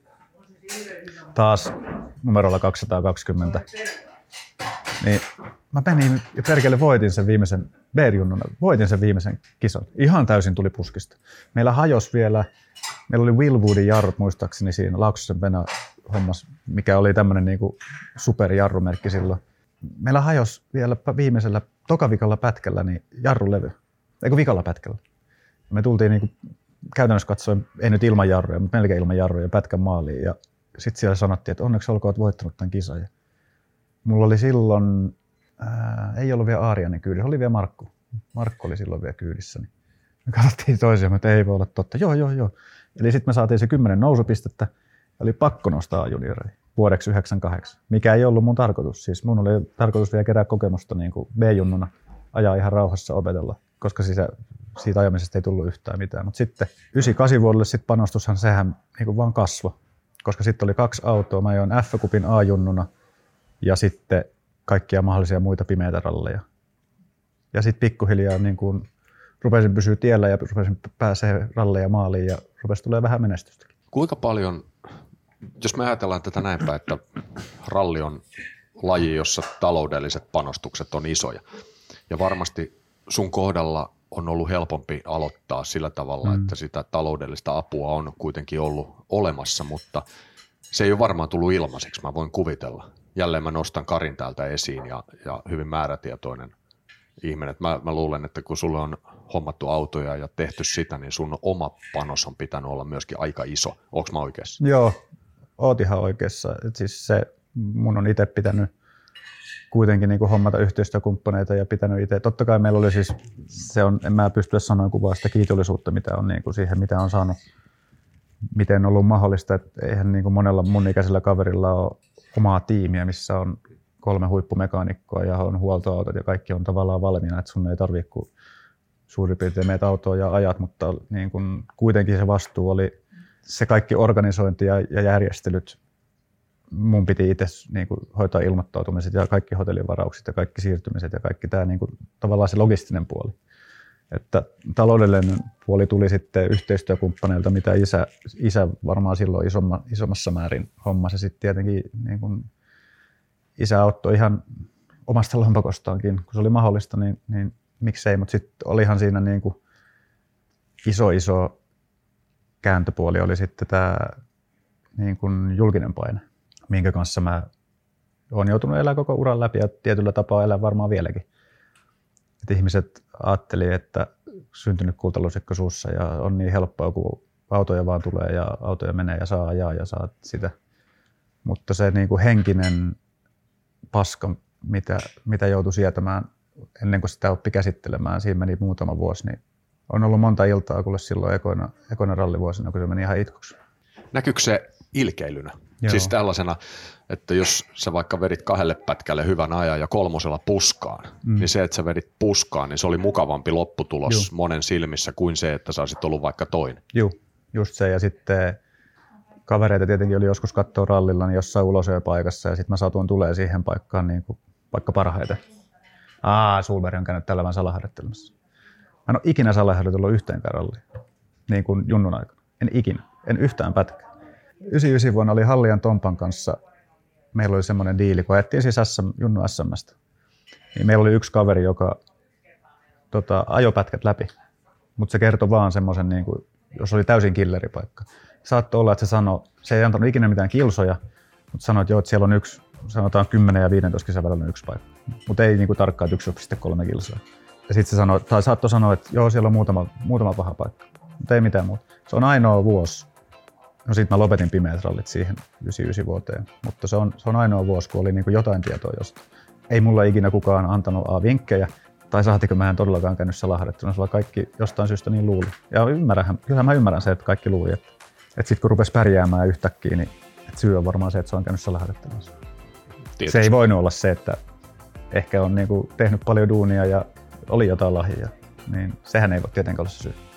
taas numerolla 220, niin mä menin ja perkele voitin sen viimeisen b voitin sen viimeisen kisan. Ihan täysin tuli puskista. Meillä hajos vielä, meillä oli Willwoodin jarrut muistaakseni siinä Lauksosen Pena hommas, mikä oli tämmöinen niinku superjarrumerkki silloin. Meillä hajos vielä viimeisellä tokavikalla pätkällä niin jarrulevy, eikö vikalla pätkällä. Me tultiin niinku käytännössä katsoen, ei nyt ilman jarruja, mutta melkein ilman jarruja pätkän maaliin. Ja sitten siellä sanottiin, että onneksi olkoon, että voittanut tämän kisan. Ja mulla oli silloin ää, ei ollut vielä Aarianen kyydissä, oli vielä Markku. Markku oli silloin vielä kyydissä. Niin me katsottiin toisiaan, että ei voi olla totta. Joo, joo, joo. Eli sitten me saatiin se kymmenen nousupistettä ja oli pakko nostaa junioreihin vuodeksi 98, mikä ei ollut mun tarkoitus. Siis mun oli tarkoitus vielä kerää kokemusta niin kuin B-junnuna, ajaa ihan rauhassa opetella, koska siitä, siitä ajamisesta ei tullut yhtään mitään. Mutta sitten 98 vuodelle sit panostushan sehän niin kuin vaan kasvoi, koska sitten oli kaksi autoa. Mä ajoin F-kupin A-junnuna ja sitten kaikkia mahdollisia muita pimeitä ralleja. Ja sitten pikkuhiljaa niin kun rupesin pysyä tiellä ja rupesin pääsee ralleja maaliin ja rupesi tulee vähän menestystäkin. Kuinka paljon, jos me ajatellaan tätä näinpä, että ralli on laji, jossa taloudelliset panostukset on isoja. Ja varmasti sun kohdalla on ollut helpompi aloittaa sillä tavalla, mm. että sitä taloudellista apua on kuitenkin ollut olemassa, mutta se ei ole varmaan tullut ilmaiseksi, mä voin kuvitella jälleen mä nostan Karin täältä esiin ja, ja hyvin määrätietoinen ihminen. Mä, mä luulen, että kun sulle on hommattu autoja ja tehty sitä, niin sun oma panos on pitänyt olla myöskin aika iso. Onko mä oikeassa? Joo, oot ihan oikeassa. Et siis se, mun on itse pitänyt kuitenkin niin kuin hommata yhteistyökumppaneita ja pitänyt itse. Totta kai meillä oli siis, se on, en mä pysty sanoa kuvaa sitä kiitollisuutta, mitä on niin kuin siihen, mitä on saanut, miten on ollut mahdollista, että eihän niin kuin monella mun ikäisellä kaverilla ole omaa tiimiä, missä on kolme huippumekaanikkoa ja on huoltoautot ja kaikki on tavallaan valmiina, että sun ei tarvitse kuin suurin piirtein meitä autoa ja ajat, mutta niin kuin kuitenkin se vastuu oli se kaikki organisointi ja, ja järjestelyt. Mun piti itse niin kuin, hoitaa ilmoittautumiset ja kaikki hotellivaraukset ja kaikki siirtymiset ja kaikki tämä niin tavallaan se logistinen puoli. Että taloudellinen puoli tuli sitten yhteistyökumppaneilta, mitä isä, isä varmaan silloin isomma, isommassa määrin hommasi. Sitten tietenkin niin kuin, isä auttoi ihan omasta lompakostaankin, kun se oli mahdollista, niin, niin miksei, mutta sitten olihan siinä niin kuin iso iso kääntöpuoli oli sitten tämä niin kuin julkinen paine, minkä kanssa mä olen joutunut elämään koko uran läpi ja tietyllä tapaa elää varmaan vieläkin. Et ihmiset ajatteli, että syntynyt kultalusikko suussa ja on niin helppoa, kun autoja vaan tulee ja autoja menee ja saa ajaa ja saat sitä. Mutta se niin kuin henkinen paska, mitä, mitä joutui sietämään ennen kuin sitä oppi käsittelemään, siinä meni muutama vuosi, niin on ollut monta iltaa kuule silloin ekoina, ekoina rallivuosina, kun se meni ihan itkuksi. Näkyykö se ilkeilynä? Joo. Siis tällaisena, että jos sä vaikka vedit kahdelle pätkälle hyvän ajan ja kolmosella puskaan, mm. niin se, että sä vedit puskaan, niin se oli mukavampi lopputulos Juh. monen silmissä kuin se, että sä olisit ollut vaikka toinen. Joo, just se. Ja sitten kavereita tietenkin oli joskus katsoa rallilla niin jossain paikassa ja sitten mä satuin tulee siihen paikkaan niin kuin, vaikka parhaiten. Aa, Sulberg on käynyt tällä vähän salaharjoittelemassa. Mä en ole ikinä salaharjoitellut yhteenkään rallia, niin kuin junnun aikana. En ikinä, en yhtään pätkää. 99 vuonna oli Hallian Tompan kanssa, meillä oli semmoinen diili, kun ajettiin siis SM, Junnu SMstä. Niin meillä oli yksi kaveri, joka tota, ajoi pätkät läpi, mutta se kertoi vaan semmoisen, niin kuin, jos oli täysin killeripaikka. Saattoi olla, että se sanoi, se ei antanut ikinä mitään kilsoja, mutta sanoi, että joo, että siellä on yksi, sanotaan 10 ja 15 kesän välillä yksi paikka. Mutta ei niin kuin tarkkaan, että 1,3 kilsoa. Ja sitten se sanoi, tai saattoi sanoa, että joo, siellä on muutama, muutama paha paikka. Mutta ei mitään muuta. Se on ainoa vuosi. No sitten mä lopetin pimeät rallit siihen 99 vuoteen. Mutta se on, se on ainoa vuosi, kun oli niin kuin jotain tietoa josta. Ei mulla ikinä kukaan antanut A vinkkejä, tai saatikö mä en todellakaan käynyt salaharjoitteluna, sillä kaikki jostain syystä niin luuli. Ja ymmärrän, kyllä mä ymmärrän se, että kaikki luuli, että, että sitten kun rupesi pärjäämään yhtäkkiä, niin että syy on varmaan se, että se on käynyt salaharjoittelussa. Se ei voinut olla se, että ehkä on niin kuin tehnyt paljon duunia ja oli jotain lahjia, niin sehän ei voi tietenkään olla se syy.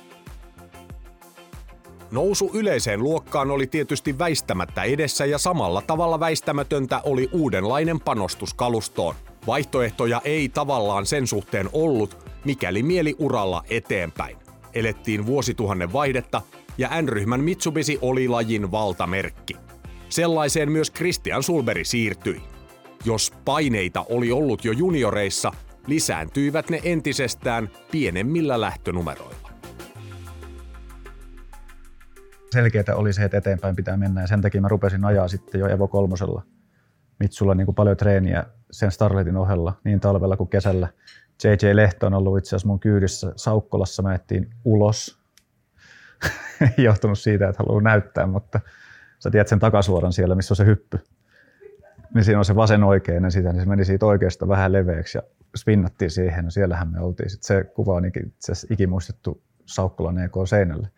Nousu yleiseen luokkaan oli tietysti väistämättä edessä ja samalla tavalla väistämätöntä oli uudenlainen panostus kalustoon. Vaihtoehtoja ei tavallaan sen suhteen ollut, mikäli mieli uralla eteenpäin. Elettiin vuosituhannen vaihdetta ja N-ryhmän Mitsubishi oli lajin valtamerkki. Sellaiseen myös Christian Sulberi siirtyi. Jos paineita oli ollut jo junioreissa, lisääntyivät ne entisestään pienemmillä lähtönumeroilla. Selkeää oli se, että eteenpäin pitää mennä ja sen takia mä rupesin ajaa sitten jo Evo kolmosella. Mitsulla niin kuin paljon treeniä sen Starletin ohella niin talvella kuin kesällä. JJ Lehto on ollut itse asiassa mun kyydissä Saukkolassa. Mä ulos. Johtunut siitä, että haluaa näyttää, mutta sä tiedät sen takasuoran siellä, missä on se hyppy. Niin siinä on se vasen oikeinen sitä, niin se meni siitä oikeasta vähän leveäksi ja spinnattiin siihen. No siellähän me oltiin. Sitten se kuva on itse ikimuistettu Saukkolan EK seinälle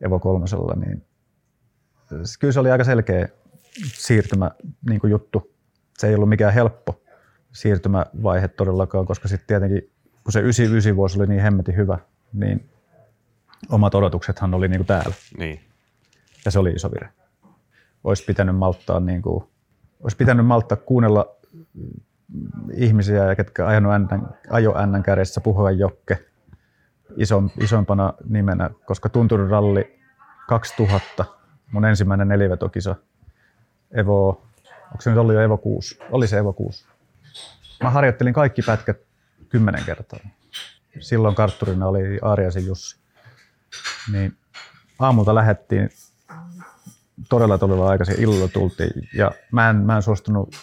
Evo kolmosella, niin kyllä se oli aika selkeä siirtymä niin kuin juttu. Se ei ollut mikään helppo siirtymävaihe todellakaan, koska sitten tietenkin kun se 99 vuosi oli niin hemmetin hyvä, niin omat odotuksethan oli niin kuin täällä. Niin. Ja se oli iso virhe olisi pitänyt malttaa, niin kuin, olisi pitänyt malttaa kuunnella ihmisiä, ketkä ajanut ännän, ajo ännän kädessä puhua Jokke iso, isompana nimenä, koska tunturiralli 2000, mun ensimmäinen nelivetokisa, Evo, onko se nyt ollut jo Evo 6? Oli se Evo 6. Mä harjoittelin kaikki pätkät kymmenen kertaa. Silloin kartturina oli Aariasin Jussi. Niin aamulta lähettiin todella todella aikaisin illalla tultiin ja mä en, mä en suostunut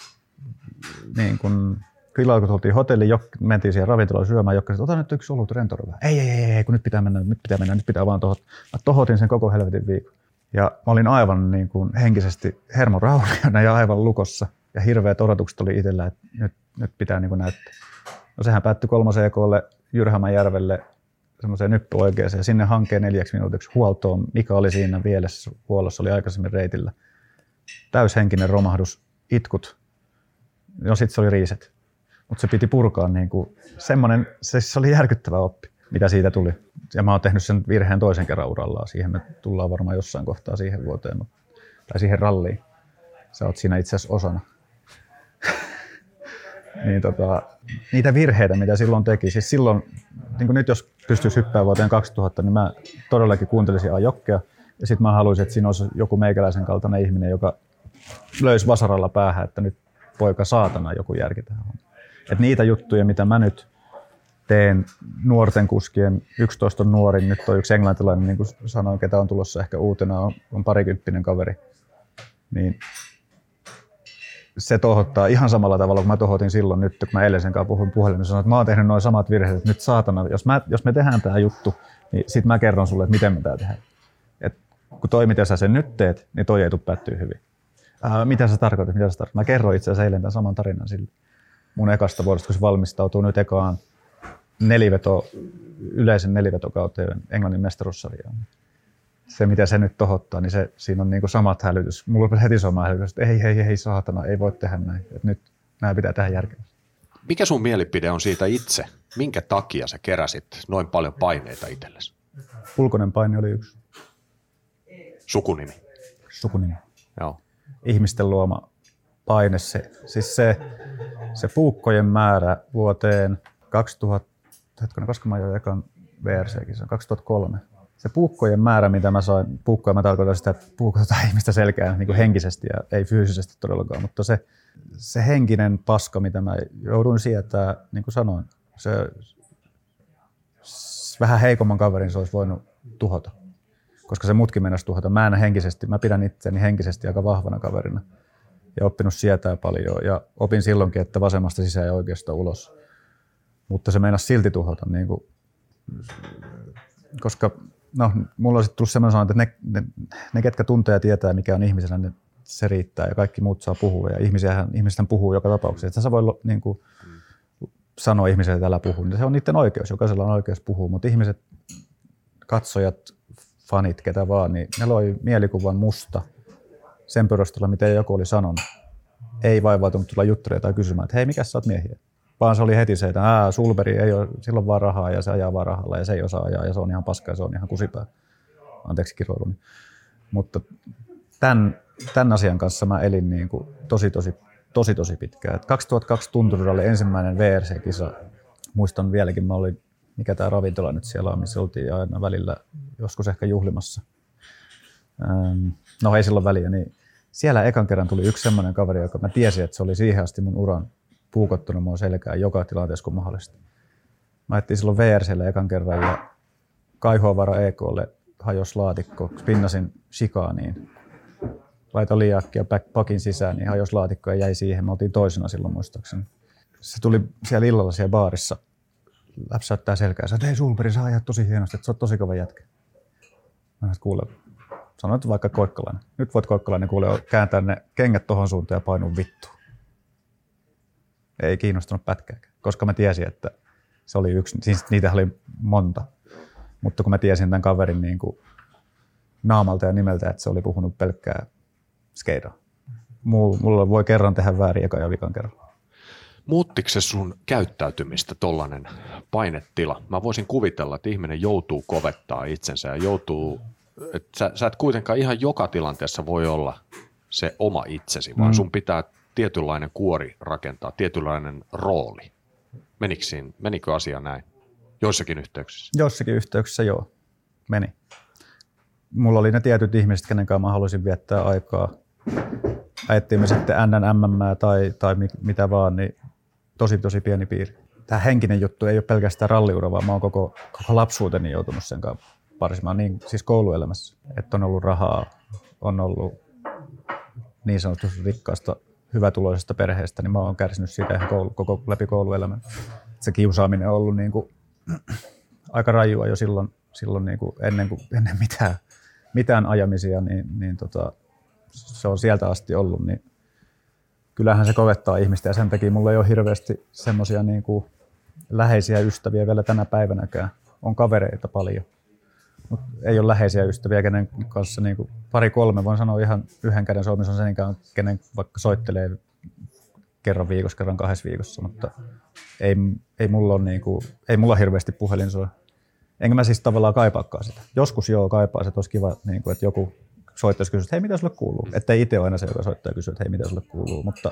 niin kun illalla kun tultiin hotelliin, jok, mentiin siihen ravintolaan syömään, Jokka ota nyt yksi olut rentorilla. Ei, ei, ei, ei, kun nyt pitää mennä, nyt pitää mennä, nyt pitää vaan tohot. Mä tohotin sen koko helvetin viikon. Ja mä olin aivan niin kuin henkisesti hermorauniona ja aivan lukossa. Ja hirveät odotukset oli itsellä, että nyt, nyt pitää niin kuin näyttää. No sehän päättyi kolmaseen ekolle Jyrhämäjärvelle semmoiseen nyppyoikeeseen sinne hankkeen neljäksi minuutiksi huoltoon. Mika oli siinä vielessä huollossa, oli aikaisemmin reitillä. Täyshenkinen romahdus, itkut. No sitten se oli riiset. Mutta se piti purkaa niin kuin, semmoinen, se, se oli järkyttävä oppi, mitä siitä tuli. Ja mä oon tehnyt sen virheen toisen kerran urallaan. Siihen me tullaan varmaan jossain kohtaa siihen vuoteen, tai siihen ralliin. Sä oot siinä itse asiassa osana. niin tota, niitä virheitä, mitä silloin teki. Siis silloin, niin kuin nyt jos pystyisi hyppäämään vuoteen 2000, niin mä todellakin kuuntelisin Ajokkea. Ja sitten mä haluaisin, että siinä olisi joku meikäläisen kaltainen ihminen, joka löysi vasaralla päähän, että nyt poika saatana joku järki tähän. Et niitä juttuja, mitä mä nyt teen nuorten kuskien, 11 on nuorin, nyt on yksi englantilainen, niin kuin sanoin, ketä on tulossa ehkä uutena, on, on parikymppinen kaveri, niin se tohottaa ihan samalla tavalla kuin mä tohotin silloin nyt, kun mä eilisen kanssa puhuin puhelimessa, sanoin, että mä oon tehnyt noin samat virheet, että nyt saatana, jos, mä, jos me tehdään tämä juttu, niin sit mä kerron sulle, että miten me tämä tehdään. Et kun toi, miten sä sen nyt teet, niin toi ei tule hyvin. Äh, mitä sä tarkoitat, mitä sä tarkoitat? Mä kerroin itse asiassa eilen tämän saman tarinan sille mun ekasta vuodesta, kun se valmistautuu nyt ekaan neliveto, yleisen nelivetokauteen Englannin mestaruussarjaan. Se, mitä se nyt tohottaa, niin se, siinä on niinku samat hälytys. Mulla on heti sama hälytys, että ei, ei, ei, saatana, ei voi tehdä näin. että nyt nämä pitää tehdä järkevästi. Mikä sun mielipide on siitä itse? Minkä takia sä keräsit noin paljon paineita itsellesi? Ulkoinen paine oli yksi. Sukunimi? Sukunimi. Joo. Ihmisten luoma paine. Se, siis se, se puukkojen määrä vuoteen 2000, hetkinen, koska mä jo ekan VRC-kisan, 2003. Se puukkojen määrä, mitä mä sain, puukkoja mä tarkoitan sitä, että puukotetaan ihmistä selkään niin kuin henkisesti ja ei fyysisesti todellakaan, mutta se, se henkinen paska, mitä mä jouduin sietää, niin kuin sanoin, se vähän heikomman kaverin se olisi voinut tuhota, koska se mutkin mennäisi tuhota. Mä en henkisesti, mä pidän itseäni henkisesti aika vahvana kaverina ja oppinut sietää paljon ja opin silloinkin, että vasemmasta sisään ja oikeasta ulos. Mutta se meinasi silti tuhota, niin kuin, koska no, mulla on sitten tullut sellainen että ne, ne, ne, ketkä tuntee ja tietää, mikä on ihmisenä, ne, se riittää ja kaikki muut saa puhua. Ja ihmisiähän, ihmisten puhuu joka tapauksessa. Että sä voi niin kuin, sanoa ihmiselle, että älä puhu. Niin se on niiden oikeus, jokaisella on oikeus puhua. Mutta ihmiset, katsojat, fanit, ketä vaan, niin ne loi mielikuvan musta – sen perusteella, mitä joku oli sanonut. Ei vaivautunut tulla juttelemaan tai kysymään, että hei, mikä sä oot miehiä? Vaan se oli heti se, että Ää, Sulberi ei ole, silloin vaan rahaa ja se ajaa vaan rahalla ja se ei osaa ajaa ja se on ihan paska ja se on ihan kusipää. Anteeksi kiroiluni. Mutta tämän, tämän asian kanssa mä elin niin kuin tosi, tosi, tosi, tosi pitkään. Et 2002 Tunturilla oli ensimmäinen VRC-kisa. Muistan vieläkin, mä olin, mikä tämä ravintola nyt siellä on, missä oltiin aina välillä joskus ehkä juhlimassa. No ei silloin väliä, niin siellä ekan kerran tuli yksi semmoinen kaveri, joka mä tiesin, että se oli siihen asti mun uran puukottunut mun selkään joka tilanteessa kuin mahdollista. Mä etsin silloin VRClle ekan kerran ja Kaihoavara EKlle hajos laatikko, spinnasin shikaaniin. Laitoin liiakkia pakin sisään, niin hajos laatikko ja jäi siihen. Me oltiin toisena silloin muistaakseni. Se tuli siellä illalla siellä baarissa, läpsäyttää selkää. Että hei Sulperi, sä ajat tosi hienosti, että sä oot tosi kova jätkä. Mä sanoin, kuule, sanoit vaikka Koikkalainen. Nyt voit Koikkalainen kuule kääntää ne kengät tohon suuntaan ja painua vittu. Ei kiinnostunut pätkääkään, koska mä tiesin, että se oli yksi, siis niitä oli monta. Mutta kun mä tiesin tämän kaverin niin kuin naamalta ja nimeltä, että se oli puhunut pelkkää skeidaa. Mulla voi kerran tehdä väärin eka ja vikan kerran. Muuttiko se sun käyttäytymistä tollainen painetila? Mä voisin kuvitella, että ihminen joutuu kovettaa itsensä ja joutuu että sä, sä et kuitenkaan ihan joka tilanteessa voi olla se oma itsesi, vaan mm. sun pitää tietynlainen kuori rakentaa, tietynlainen rooli. Menikö, siinä, menikö asia näin? Joissakin yhteyksissä? Joissakin yhteyksissä joo, meni. Mulla oli ne tietyt ihmiset, kenen kanssa mä haluaisin viettää aikaa. Ajettiin me sitten NNMM tai, tai mitä vaan, niin tosi tosi pieni piiri. Tämä henkinen juttu ei ole pelkästään ralliura, vaan mä oon koko, koko lapsuuteni joutunut sen kanssa parsimaan, niin siis kouluelämässä, että on ollut rahaa, on ollut niin sanotusti rikkaasta hyvätuloisesta perheestä, niin mä oon kärsinyt siitä ihan koulu, koko läpi kouluelämän. Se kiusaaminen on ollut niin kuin, aika rajua jo silloin, silloin niin kuin ennen, kuin, ennen mitään, mitään ajamisia, niin, niin tota, se on sieltä asti ollut, niin kyllähän se kovettaa ihmistä ja sen takia mulla ei ole hirveästi semmoisia niin kuin läheisiä ystäviä vielä tänä päivänäkään. On kavereita paljon, mutta ei ole läheisiä ystäviä, kenen kanssa niin kuin pari-kolme, voin sanoa ihan yhden käden suomessa on sen, kenen vaikka soittelee kerran viikossa, kerran kahdessa viikossa, mutta ei, ei, mulla, ole niin kuin, ei mulla hirveästi puhelin soi. Enkä mä siis tavallaan kaipaakaan sitä. Joskus joo kaipaa, se olisi kiva, niin kuin, että joku soittaisi kysyä, että hei, mitä sulle kuuluu? Että ei itse ole aina se, joka soittaa ja kysyy, että hei, mitä sulle kuuluu, mutta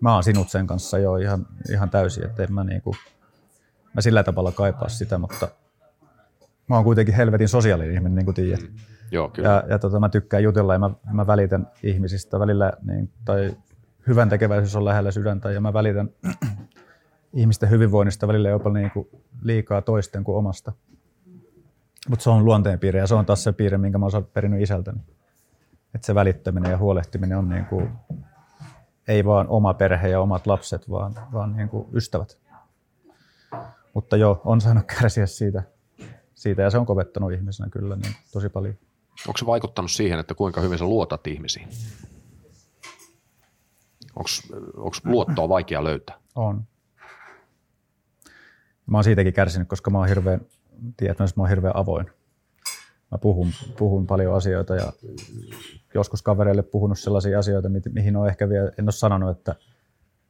mä oon sinut sen kanssa jo ihan, ihan täysin, että en mä, niinku, mä sillä tavalla kaipaa sitä, mutta mä oon kuitenkin helvetin sosiaalinen ihminen, niin kuin tiedät. Mm. Joo, kyllä. Ja, ja tota, mä tykkään jutella ja mä, mä välitän ihmisistä välillä, niin, tai hyvän tekeväisyys on lähellä sydäntä ja mä välitän ihmisten hyvinvoinnista välillä jopa niin kuin liikaa toisten kuin omasta. Mutta se on luonteenpiirre ja se on taas se piirre, minkä mä oon perinnyt isältäni. Että se välittäminen ja huolehtiminen on niin kuin, ei vaan oma perhe ja omat lapset, vaan, vaan niin kuin ystävät. Mutta joo, on saanut kärsiä siitä, siitä ja se on kovettanut ihmisenä kyllä niin tosi paljon. Onko se vaikuttanut siihen, että kuinka hyvin sä luotat ihmisiin? Onko luottoa vaikea löytää? On. Mä oon siitäkin kärsinyt, koska mä oon hirveän, tiedät, mä oon hirveän avoin. Mä puhun, puhun paljon asioita ja joskus kavereille puhunut sellaisia asioita, mihin on ehkä vielä, en ole sanonut, että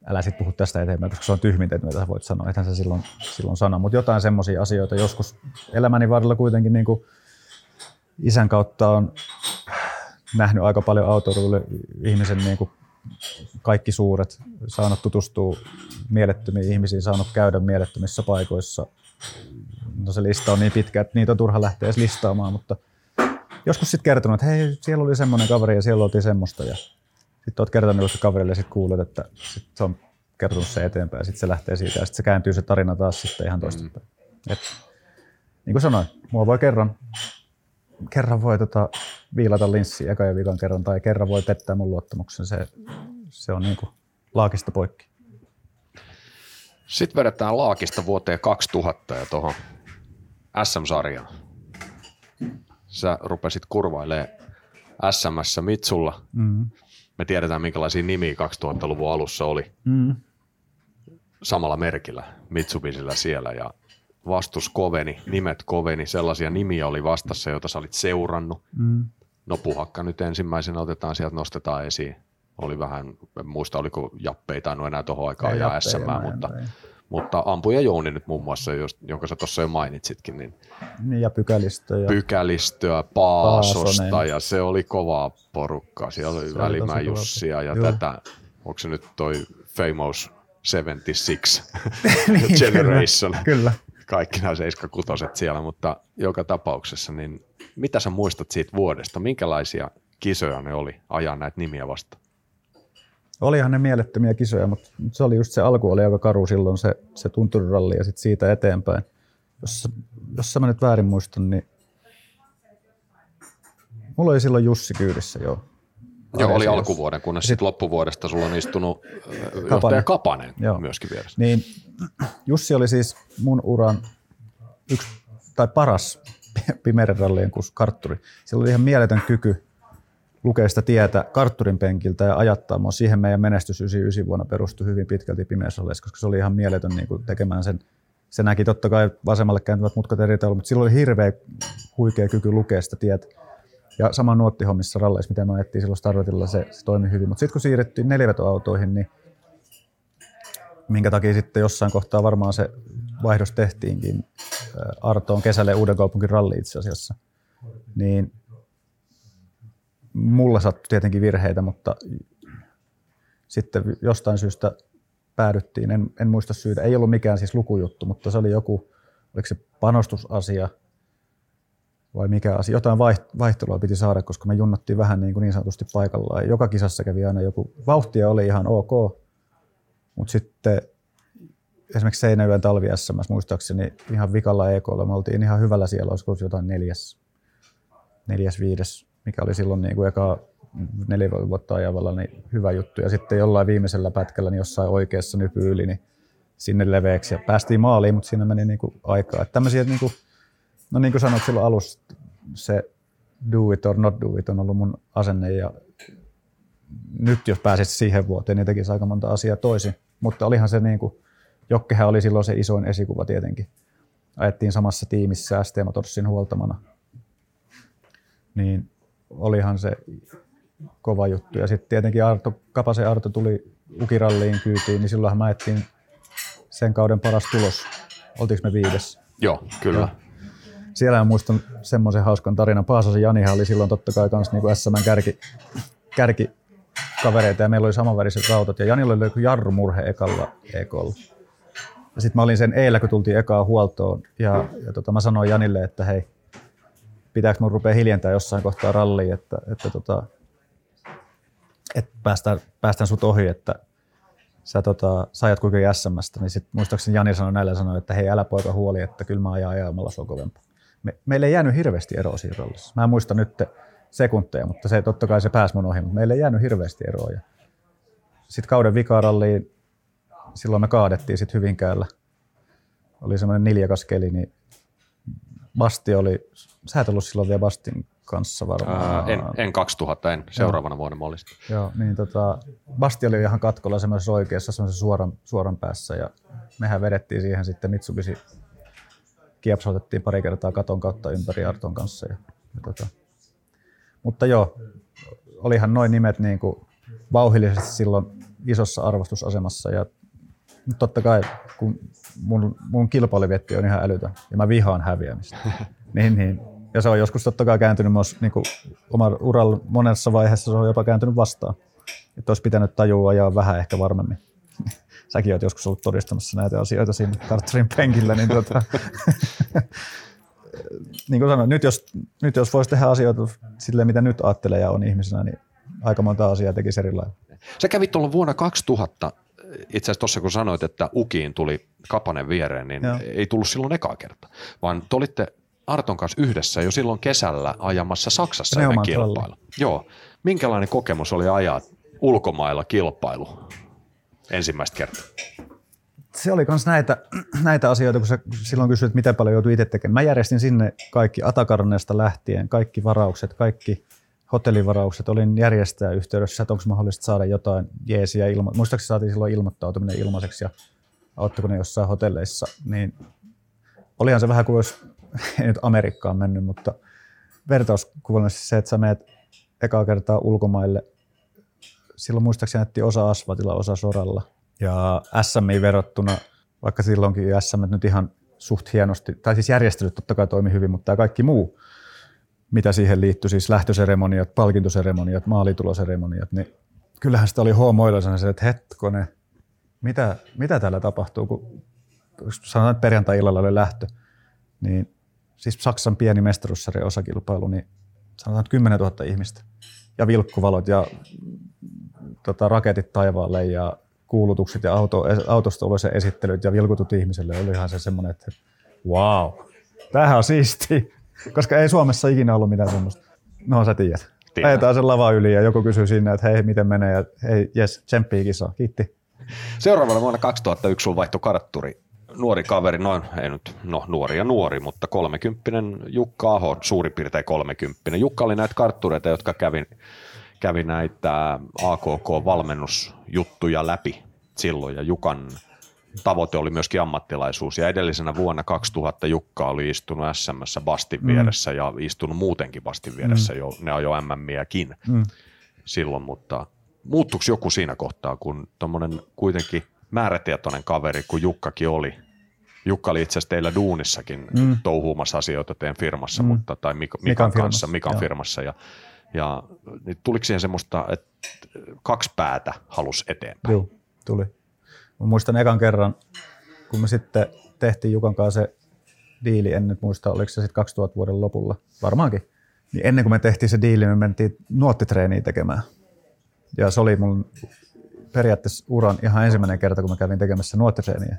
älä sit puhu tästä eteenpäin, koska se on tyhmintä, että mitä sä voit sanoa, ethän sä silloin, silloin sano. Mutta jotain semmoisia asioita joskus elämäni varrella kuitenkin niin isän kautta on nähnyt aika paljon autoiluille ihmisen niin kaikki suuret, saanut tutustua mielettömiin ihmisiin, saanut käydä mielettömissä paikoissa. No se lista on niin pitkä, että niitä on turha lähteä edes listaamaan, mutta joskus sitten kertonut, että hei, siellä oli semmoinen kaveri ja siellä oltiin semmoista. Ja sitten olet kertonut joskus kaverille ja sitten kuulet, että sit se on kertonut se eteenpäin ja sitten se lähtee siitä ja sitten se kääntyy se tarina taas sitten ihan toistepäin. Mm. niin kuin sanoin, mua voi kerran, kerran voi tota, viilata linssiä eka ja viikan kerran tai kerran voi pettää mun luottamuksen. Se, se on niin kuin laakista poikki. Sitten vedetään laakista vuoteen 2000 ja tuohon SM-sarjaan. Sä rupesit kurvailee SMS Mitsulla. Mm-hmm. Me tiedetään, minkälaisia nimiä 2000-luvun alussa oli. Mm-hmm. Samalla merkillä, Mitsubisilla siellä. Ja vastus koveni, nimet koveni, sellaisia nimiä oli vastassa, joita sä olit seurannut. Mm. No puhakka nyt ensimmäisenä otetaan sieltä, nostetaan esiin. Oli vähän, en muista oliko Jappe tainnut enää tuohon aikaan ja SM, mutta, mutta Ampuja Jouni nyt muun muassa, jonka sä tuossa jo mainitsitkin. Niin, niin ja pykälistöä. Pykälistöä, Paasosta Paasonen. ja se oli kovaa porukkaa. Siellä oli Välimä Jussia ja Joo. tätä, onko se nyt toi Famous 76 niin, Generation. Kyllä, kyllä kaikki nämä 76 siellä, mutta joka tapauksessa, niin mitä sä muistat siitä vuodesta? Minkälaisia kisoja ne oli ajaa näitä nimiä vasta? Olihan ne mielettömiä kisoja, mutta se oli just se alku oli aika karu silloin se, se tunturiralli ja sitten siitä eteenpäin. Jos, jos mä nyt väärin muistan, niin mulla oli silloin Jussi kyydissä jo. Joo, oli alkuvuoden, kunnes sitten loppuvuodesta sulla on istunut Kapanen. johtaja Kapanen Joo. myöskin vieressä. Niin, Jussi oli siis mun uran yksi tai paras pimerenrallien kuin kartturi. Sillä oli ihan mieletön kyky lukea sitä tietä kartturin penkiltä ja ajattaa mua. Siihen meidän menestys 99 vuonna perustui hyvin pitkälti pimeysralleissa, koska se oli ihan mieletön niin kuin tekemään sen. Se näki totta kai vasemmalle kääntyvät mutkat eri tavalla, mutta sillä oli hirveä huikea kyky lukea sitä tietä. Ja sama nuottihommissa ralleissa, mitä me ajettiin silloin Starvetilla, se, se toimi hyvin. Mutta sitten kun siirrettiin nelivetoautoihin, niin minkä takia sitten jossain kohtaa varmaan se vaihdos tehtiinkin Artoon kesälle Uudenkaupunkin ralli itse asiassa, niin mulla sattui tietenkin virheitä, mutta sitten jostain syystä päädyttiin, en, en muista syytä, ei ollut mikään siis lukujuttu, mutta se oli joku, oliko se panostusasia vai mikä asia, jotain vaihtelua piti saada, koska me junnattiin vähän niin, kuin niin sanotusti paikallaan. Joka kisassa kävi aina joku, vauhtia oli ihan ok, mutta sitten esimerkiksi Seinäjoen talvi SMS muistaakseni ihan vikalla EKlla, me oltiin ihan hyvällä siellä, olisiko jotain neljäs, neljäs, viides, mikä oli silloin niin kuin eka neljä vuotta ajavalla, niin hyvä juttu. Ja sitten jollain viimeisellä pätkällä, niin jossain oikeassa nypy yli, niin sinne leveäksi ja päästiin maaliin, mutta siinä meni niin kuin aikaa. Että tämmöisiä, niin kuin, no niin kuin sanoit silloin alussa, se do it or not do it on ollut mun asenne ja nyt jos pääsit siihen vuoteen, niin tekisi aika monta asiaa toisin. Mutta olihan se niin kuin, Jokkehän oli silloin se isoin esikuva tietenkin. Ajettiin samassa tiimissä ST Motorsin huoltamana. Niin olihan se kova juttu. Ja sitten tietenkin Arto, Kapasen Arto tuli Ukiralliin kyytiin, niin silloinhan mä ajettiin sen kauden paras tulos. Oltiinko me viides? Joo, kyllä. Ja siellä mä muistan semmoisen hauskan tarinan. Paasasen Janihan oli silloin totta kai kans niin SM kärki, kärki kavereita ja meillä oli samanväriset rautat ja Janilla oli joku jarrumurhe ekalla ekolla. Ja sitten mä olin sen eilen, kun tultiin ekaa huoltoon ja, ja tota, mä sanoin Janille, että hei, pitääkö mun rupea hiljentää jossain kohtaa ralliin, että, että, tota, että päästään, päästään sut ohi, että sä, tota, sä ajat kuitenkin niin sitten muistaakseni Jani sanoi näille sanoi, että hei älä poika huoli, että kyllä mä ajan ajamalla sua kovempaa. Me, meille ei jäänyt hirveästi eroa siinä rallissa. Mä en muista nyt sekunteja, mutta se totta kai se pääsi mun ohi, mutta meille ei jäänyt hirveästi eroa. Sitten kauden vikaralliin, silloin me kaadettiin sitten Hyvinkäällä. Oli semmoinen niljakas keli, niin Basti oli, sä et ollut silloin vielä Bastin kanssa varmaan. Ää, en, en 2000, en seuraavana vuonna mä olisin. Joo, niin tota, Basti oli ihan katkolla semmoisessa oikeassa semmoisessa suoran, suoran päässä ja mehän vedettiin siihen sitten Mitsubishi kiepsautettiin pari kertaa katon kautta ympäri Arton kanssa. Ja, ja tota. Mutta joo, olihan noin nimet niin kuin vauhillisesti silloin isossa arvostusasemassa ja totta kai kun mun, mun kilpailuvietti on ihan älytön ja mä vihaan häviämistä, niin, niin ja se on joskus totta kai kääntynyt myös niin kuin oman uralla monessa vaiheessa se on jopa kääntynyt vastaan. Että olisi pitänyt tajua ja vähän ehkä varmemmin. Säkin olet joskus ollut todistamassa näitä asioita siinä kartterin penkillä, niin tuota, niin kuin sanoin, nyt jos, nyt jos voisi tehdä asioita silleen, mitä nyt ajattelee ja on ihmisenä, niin aika monta asiaa tekisi eri lailla. Sä kävit tuolla vuonna 2000, itse asiassa tuossa kun sanoit, että Ukiin tuli Kapanen viereen, niin Joo. ei tullut silloin ekaa kerta, vaan te olitte Arton kanssa yhdessä jo silloin kesällä ajamassa Saksassa ennen kilpailu. Joo. Minkälainen kokemus oli ajaa ulkomailla kilpailu ensimmäistä kertaa? Se oli myös näitä, näitä asioita, kun sä silloin kysyit, miten paljon joutui itse tekemään. Mä järjestin sinne kaikki Atakarneesta lähtien, kaikki varaukset, kaikki hotellivaraukset. Olin järjestäjäyhteydessä, että onko mahdollista saada jotain jeesiä. Ilma- Muistaakseni saatiin silloin ilmoittautuminen ilmaiseksi ja auttako ne jossain hotelleissa. Niin olihan se vähän kuin olisi ei nyt Amerikkaan mennyt, mutta vertauskuvallisesti se, että sä meet ekaa kertaa ulkomaille, silloin muistaakseni näytti osa asfaltilla, osa soralla. Ja SMI verrattuna, vaikka silloinkin SM nyt ihan suht hienosti, tai siis järjestelyt totta kai toimi hyvin, mutta tämä kaikki muu, mitä siihen liittyy, siis lähtöseremoniat, palkintoseremoniat, maalituloseremoniat, niin kyllähän sitä oli hoomoilla se, että hetkone, mitä, mitä täällä tapahtuu, kun sanotaan, että perjantai-illalla oli lähtö, niin siis Saksan pieni mestaruussarjan osakilpailu, niin sanotaan 10 000 ihmistä. Ja vilkkuvalot ja tota, raketit taivaalle ja kuulutukset ja auto, autosta ulos esittelyt ja vilkutut ihmiselle. Olihan se semmoinen, että wow, tämähän on siisti, koska ei Suomessa ikinä ollut mitään semmoista. No sä tiedät. Ajetaan sen lava yli ja joku kysyy sinne, että hei, miten menee ja hei, jes, tsemppii kisaa, kiitti. Seuraavana vuonna 2001 sulla vaihtoi kartturi nuori kaveri, noin, ei nyt, no nuori ja nuori, mutta kolmekymppinen Jukka Aho, suurin piirtein kolmekymppinen. Jukka oli näitä karttureita, jotka kävi, kävi näitä AKK-valmennusjuttuja läpi silloin, ja Jukan tavoite oli myöskin ammattilaisuus, ja edellisenä vuonna 2000 Jukka oli istunut SMssä Bastin mm. vieressä, ja istunut muutenkin Bastin vieressä, mm. jo, ne ajoi MMiäkin mm. silloin, mutta muuttuiko joku siinä kohtaa, kun tuommoinen kuitenkin – määrätietoinen kaveri kuin Jukkakin oli. Jukka oli itse asiassa teillä duunissakin mm. touhuumassa asioita teidän firmassa, mm. mutta, tai Mik- Mikan, Mikan kanssa, Mikan Joo. firmassa. Ja, ja niin tuliko siihen semmoista, että kaksi päätä halus eteenpäin? Joo, tuli. Mä muistan ekan kerran, kun me sitten tehtiin Jukan kanssa se diili, en nyt muista, oliko se sitten 2000 vuoden lopulla, varmaankin. Niin ennen kuin me tehtiin se diili, me mentiin nuottitreeniä tekemään. Ja se oli mun periaatteessa uran ihan ensimmäinen kerta, kun mä kävin tekemässä nuottitreeniä.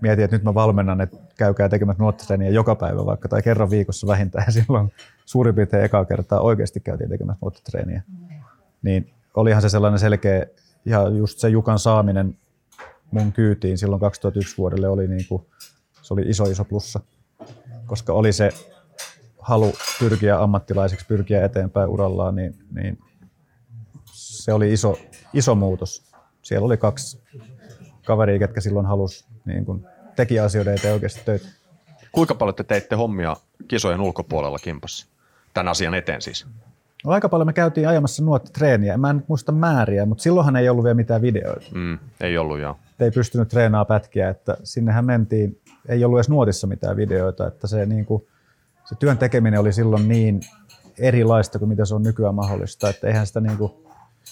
Mietin, että nyt mä valmennan, että käykää tekemässä nuottitreeniä joka päivä vaikka tai kerran viikossa vähintään. Silloin suurin piirtein ekaa kertaa oikeasti käytiin tekemässä nuottitreeniä. niin olihan se sellainen selkeä, ja just se Jukan saaminen mun kyytiin silloin 2001 vuodelle oli niin kuin, se oli iso iso plussa, koska oli se halu pyrkiä ammattilaiseksi, pyrkiä eteenpäin urallaan, niin, niin se oli iso, iso muutos. Siellä oli kaksi kaveria, ketkä silloin halus, niin kun teki asioiden eteen oikeasti töitä. Kuinka paljon te teitte hommia kisojen ulkopuolella kimpassa? Tämän asian eteen siis. No, aika paljon me käytiin ajamassa nuottitreeniä. Mä en nyt muista määriä, mutta silloinhan ei ollut vielä mitään videoita. Mm, ei ollut joo. Ei pystynyt treenaamaan pätkiä, että sinnehän mentiin. Ei ollut edes nuotissa mitään videoita, että se, niin kuin, se työn tekeminen oli silloin niin erilaista kuin mitä se on nykyään mahdollista, että eihän sitä niin kuin,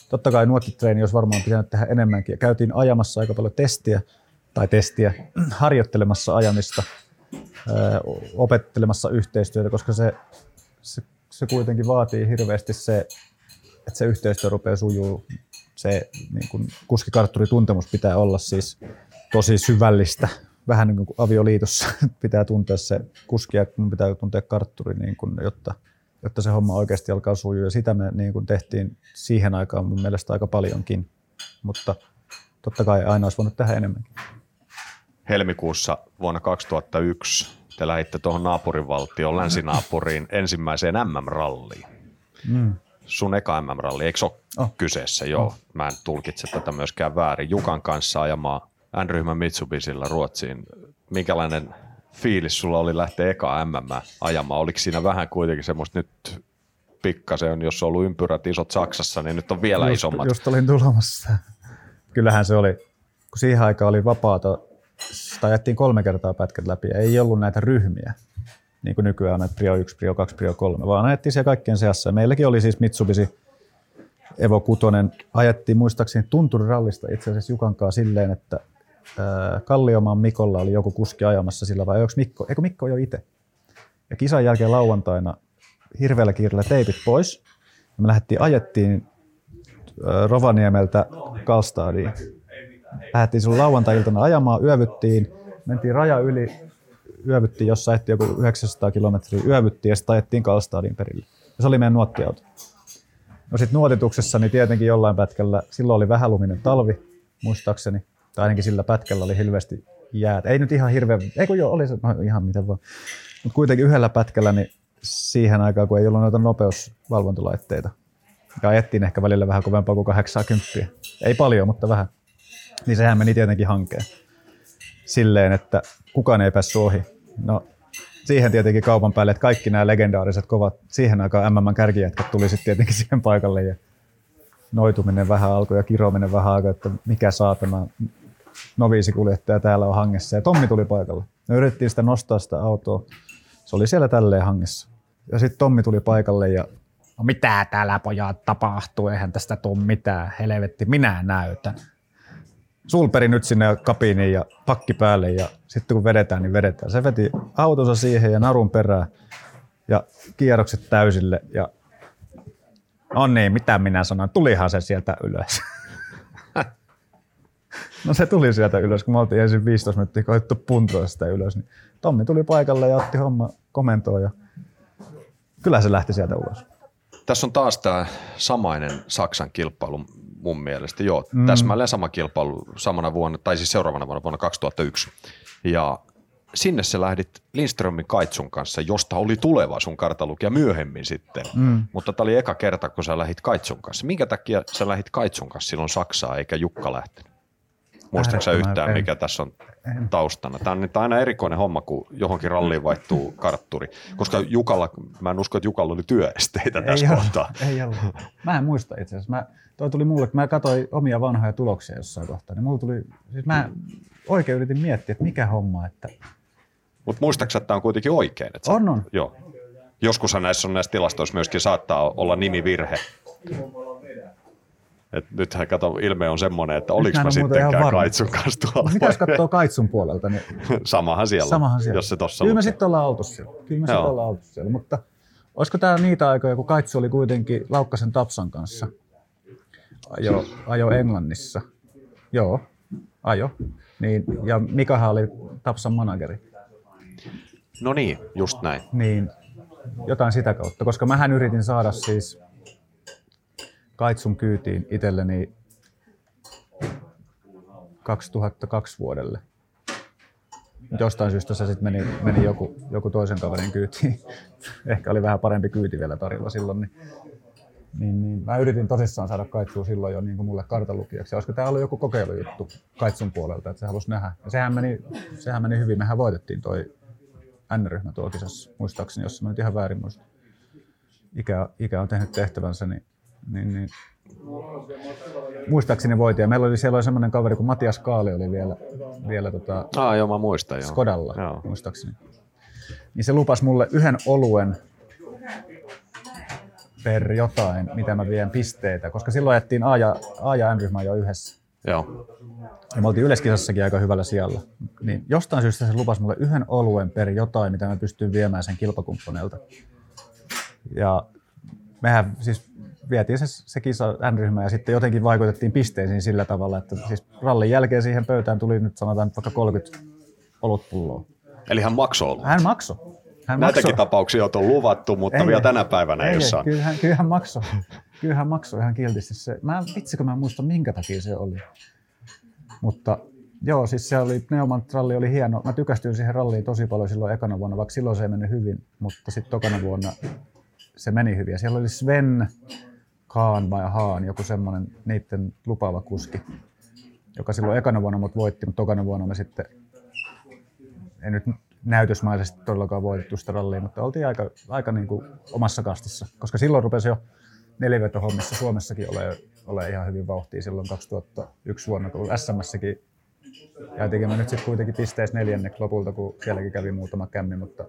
totta kai nuottitreeni olisi varmaan pitänyt tehdä enemmänkin. Käytiin ajamassa aika paljon testiä, tai testiä, harjoittelemassa ajamista, opettelemassa yhteistyötä, koska se, se, se kuitenkin vaatii hirveästi se, että se yhteistyö rupeaa sujuu. Se niin kuin kuskikartturituntemus pitää olla siis tosi syvällistä, vähän niin kuin avioliitossa pitää tuntea se kuski ja pitää tuntea kartturi, niin kuin, jotta, jotta se homma oikeasti alkaa sujua. Ja sitä me niin kuin tehtiin siihen aikaan mun mielestä aika paljonkin, mutta totta kai aina olisi voinut tehdä enemmänkin helmikuussa vuonna 2001 te lähditte tuohon naapurivaltioon, länsinaapuriin, ensimmäiseen MM-ralliin. Mm. Sun eka MM-ralli, eikö ole oh. kyseessä? Joo, oh. mä en tulkitse tätä myöskään väärin. Jukan kanssa ajamaan N-ryhmän Mitsubisilla Ruotsiin. Minkälainen fiilis sulla oli lähteä eka MM ajamaan? Oliko siinä vähän kuitenkin semmoista nyt pikkasen, jos on ollut ympyrät isot Saksassa, niin nyt on vielä just, isommat. Just olin tulemassa. Kyllähän se oli, kun siihen aikaan oli vapaata tai ajettiin kolme kertaa pätkät läpi ei ollut näitä ryhmiä, niin kuin nykyään on näitä Prio 1, Prio 2, Prio 3, vaan ajettiin siellä kaikkien seassa. Meilläkin oli siis Mitsubishi Evo 6, ajettiin muistaakseni tunturirallista itse asiassa Jukankaa silleen, että Kalliomaan Mikolla oli joku kuski ajamassa sillä vai onko Mikko, eikö Mikko jo itse. Ja kisan jälkeen lauantaina hirveällä kiireellä teipit pois. Ja me lähdettiin, ajettiin Rovaniemeltä Kalstadiin lähdettiin silloin lauantai-iltana ajamaan, yövyttiin, mentiin raja yli, yövyttiin jossain, ehti joku 900 kilometriä, yövyttiin ja sitten ajettiin Kalstadin perille. Ja se oli meidän nuottiauto. No sitten nuotituksessa niin tietenkin jollain pätkällä, silloin oli vähäluminen talvi, muistaakseni, tai ainakin sillä pätkällä oli hirveästi jäät. Ei nyt ihan hirveän, ei kun joo, oli se, no ihan miten vaan. Mutta kuitenkin yhdellä pätkällä, niin siihen aikaan, kun ei ollut noita nopeusvalvontalaitteita, ja ajettiin ehkä välillä vähän kovempaa kuin 80. Ei paljon, mutta vähän niin sehän meni tietenkin hankeen. Silleen, että kukaan ei päässyt ohi. No, siihen tietenkin kaupan päälle, että kaikki nämä legendaariset kovat, siihen aikaan MM kärkijätkät tuli sitten tietenkin siihen paikalle ja noituminen vähän alkoi ja kirominen vähän alkoi, että mikä saatana noviisikuljettaja täällä on hangessa. Ja Tommi tuli paikalle. Me yritettiin sitä nostaa sitä autoa. Se oli siellä tälleen hangessa. Ja sitten Tommi tuli paikalle ja no mitä täällä pojat tapahtuu, eihän tästä tule mitään, helvetti, minä näytän sulperi nyt sinne kabiiniin ja pakki päälle ja sitten kun vedetään, niin vedetään. Se veti autonsa siihen ja narun perään ja kierrokset täysille ja no niin, mitä minä sanon, tulihan se sieltä ylös. no se tuli sieltä ylös, kun me oltiin ensin 15 minuuttia koettu puntoa sitä ylös. Niin Tommi tuli paikalle ja otti homma komentoon ja kyllä se lähti sieltä ulos. Tässä on taas tämä samainen Saksan kilpailu mun mielestä. Joo, mm. täsmälleen sama kilpailu samana vuonna, tai siis seuraavana vuonna, vuonna 2001. Ja sinne sä lähdit Lindströmin Kaitsun kanssa, josta oli tuleva sun kartalukija myöhemmin sitten. Mm. Mutta tämä oli eka kerta, kun sä lähdit Kaitsun kanssa. Minkä takia sä lähdit Kaitsun kanssa silloin Saksaa, eikä Jukka lähtenyt? Muistatko sä yhtään, en. mikä tässä on en. taustana? Tämä on nyt aina erikoinen homma, kun johonkin ralliin vaihtuu kartturi. Koska Jukalla, mä en usko, että Jukalla oli työesteitä ei tässä kohtaa. Ei ollut. Mä en muista itse asiassa. Mä, toi tuli mulle, kun mä katsoin omia vanhoja tuloksia jossain kohtaa, niin mulla tuli, siis mä oikein yritin miettiä, että mikä homma, että... Mutta muistaaksä, että tämä on kuitenkin oikein? Että on, on. Joo. Joskushan näissä on näissä tilastoissa myöskin saattaa olla nimivirhe. Et nythän kato, ilme on semmoinen, että oliko mä sittenkään Kaitsun kanssa tuolla. Mitä katsoo Kaitsun puolelta? Niin... Samahan siellä, Samahan siellä. jos se tossa Kyllä me sitten ollaan oltu siellä. Kyllä me sitten ollaan oltu siellä. Mutta olisiko tämä niitä aikoja, kun Kaitsu oli kuitenkin Laukkasen Tapsan kanssa? Ajo, ajo Englannissa. Joo, ajo. Niin, ja Mikahan oli Tapsan manageri. No niin, just näin. Niin, jotain sitä kautta, koska mähän yritin saada siis kaitsun kyytiin itselleni 2002 vuodelle. Jostain syystä se sitten meni, meni joku, joku toisen kaverin kyytiin. Ehkä oli vähän parempi kyyti vielä tarjolla silloin. Niin, niin, niin mä yritin tosissaan saada kaitsua silloin jo niin kuin mulle kartalukijaksi. Olisiko tämä ollut joku kokeilujuttu kaitsun puolelta, että se halusi nähdä. Ja sehän meni, sehän meni hyvin. Mehän voitettiin toi N-ryhmä tuolla kisassa, muistaakseni, jos mä nyt ihan väärin muistan. Ikä, ikä on tehnyt tehtävänsä, niin, niin, niin muistaakseni voitin. Ja meillä oli siellä oli semmoinen kaveri kuin Matias Kaali oli vielä, vielä tota, Ah, joo, mä muistan. Joo. Skodalla, Joo. muistaakseni. Niin se lupas mulle yhden oluen per jotain, mitä mä vien pisteitä, koska silloin ajettiin A ja, A ja N-ryhmä jo yhdessä. Joo. Ja me oltiin yleiskisassakin aika hyvällä sijalla. Niin jostain syystä se lupasi mulle yhden oluen per jotain, mitä mä pystyn viemään sen kilpakumppaneilta. Ja mehän siis vietiin se, se kisa N-ryhmä ja sitten jotenkin vaikutettiin pisteisiin sillä tavalla, että siis rallin jälkeen siihen pöytään tuli nyt sanotaan vaikka 30 olutpulloa. Eli hän maksoi ollut. Hän maksoi. Hän Näitäkin maksoi. tapauksia on luvattu, mutta Ei, vielä tänä päivänä ei, Ei, saanut. kyllähän, kyllähän maksoi. Kyllähän maksoi ihan kiltisti se. Mä, vitsi, kun mä en muista minkä takia se oli. Mutta joo, siis se oli, Neumant ralli oli hieno. Mä tykästyin siihen ralliin tosi paljon silloin ekana vuonna, vaikka silloin se ei mennyt hyvin. Mutta sitten tokana vuonna se meni hyvin. Ja siellä oli Sven Kaan vai Haan, joku semmoinen niiden lupaava kuski, joka silloin ekana vuonna mut voitti, mutta tokana vuonna me sitten ei nyt näytösmäisesti todellakaan voitettu sitä rallia, mutta oltiin aika, aika niin kuin omassa kastissa, koska silloin rupesi jo nelivetohommissa Suomessakin ole, ole ihan hyvin vauhtia silloin 2001 vuonna, kun SMSsäkin jäätiinkin me nyt sitten kuitenkin pisteessä neljänneksi lopulta, kun sielläkin kävi muutama kämmi, mutta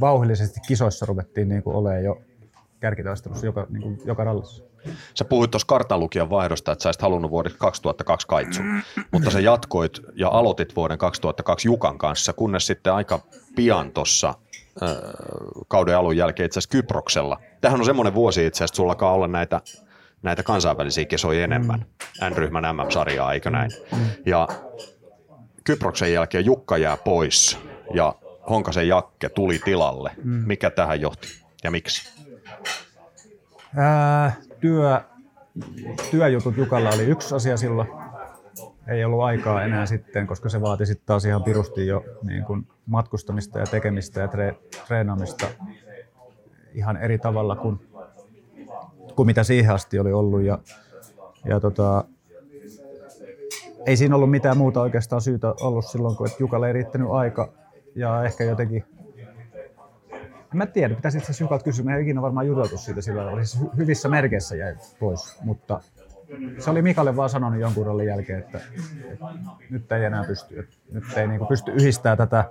vauhillisesti kisoissa ruvettiin niin kuin olemaan jo kärkitaistelussa joka, niin kuin joka rallissa. Sä puhuit tuossa kartalukijan vaihdosta, että sä olisit halunnut vuodeksi 2002 kaitsun, mutta sä jatkoit ja aloitit vuoden 2002 Jukan kanssa, kunnes sitten aika pian tuossa kauden alun jälkeen itse asiassa Kyproksella. Tähän on semmoinen vuosi itse asiassa, että sulla alkaa olla näitä, näitä kansainvälisiä kisoja enemmän, N-ryhmän MM-sarjaa, eikö näin? Ja Kyproksen jälkeen Jukka jää pois ja Honkasen Jakke tuli tilalle. Mikä tähän johti ja miksi? Ää, työ, työjutut Jukalla oli yksi asia silloin. Ei ollut aikaa enää sitten, koska se vaati sitten taas ihan pirusti jo niin kuin matkustamista ja tekemistä ja tre, treenaamista ihan eri tavalla kuin, kuin mitä siihen asti oli ollut. Ja, ja tota, ei siinä ollut mitään muuta oikeastaan syytä ollut silloin, kun Jukalle ei riittänyt aika ja ehkä jotenkin en mä tiedä, pitäisi itse asiassa kysyä. Me ei ikinä varmaan juteltu siitä sillä tavalla. Siis hy- hyvissä merkeissä jäi pois, mutta se oli Mikalle vaan sanonut jonkun rollin jälkeen, että, että nyt ei enää pysty. Että nyt ei niinku pysty yhdistämään tätä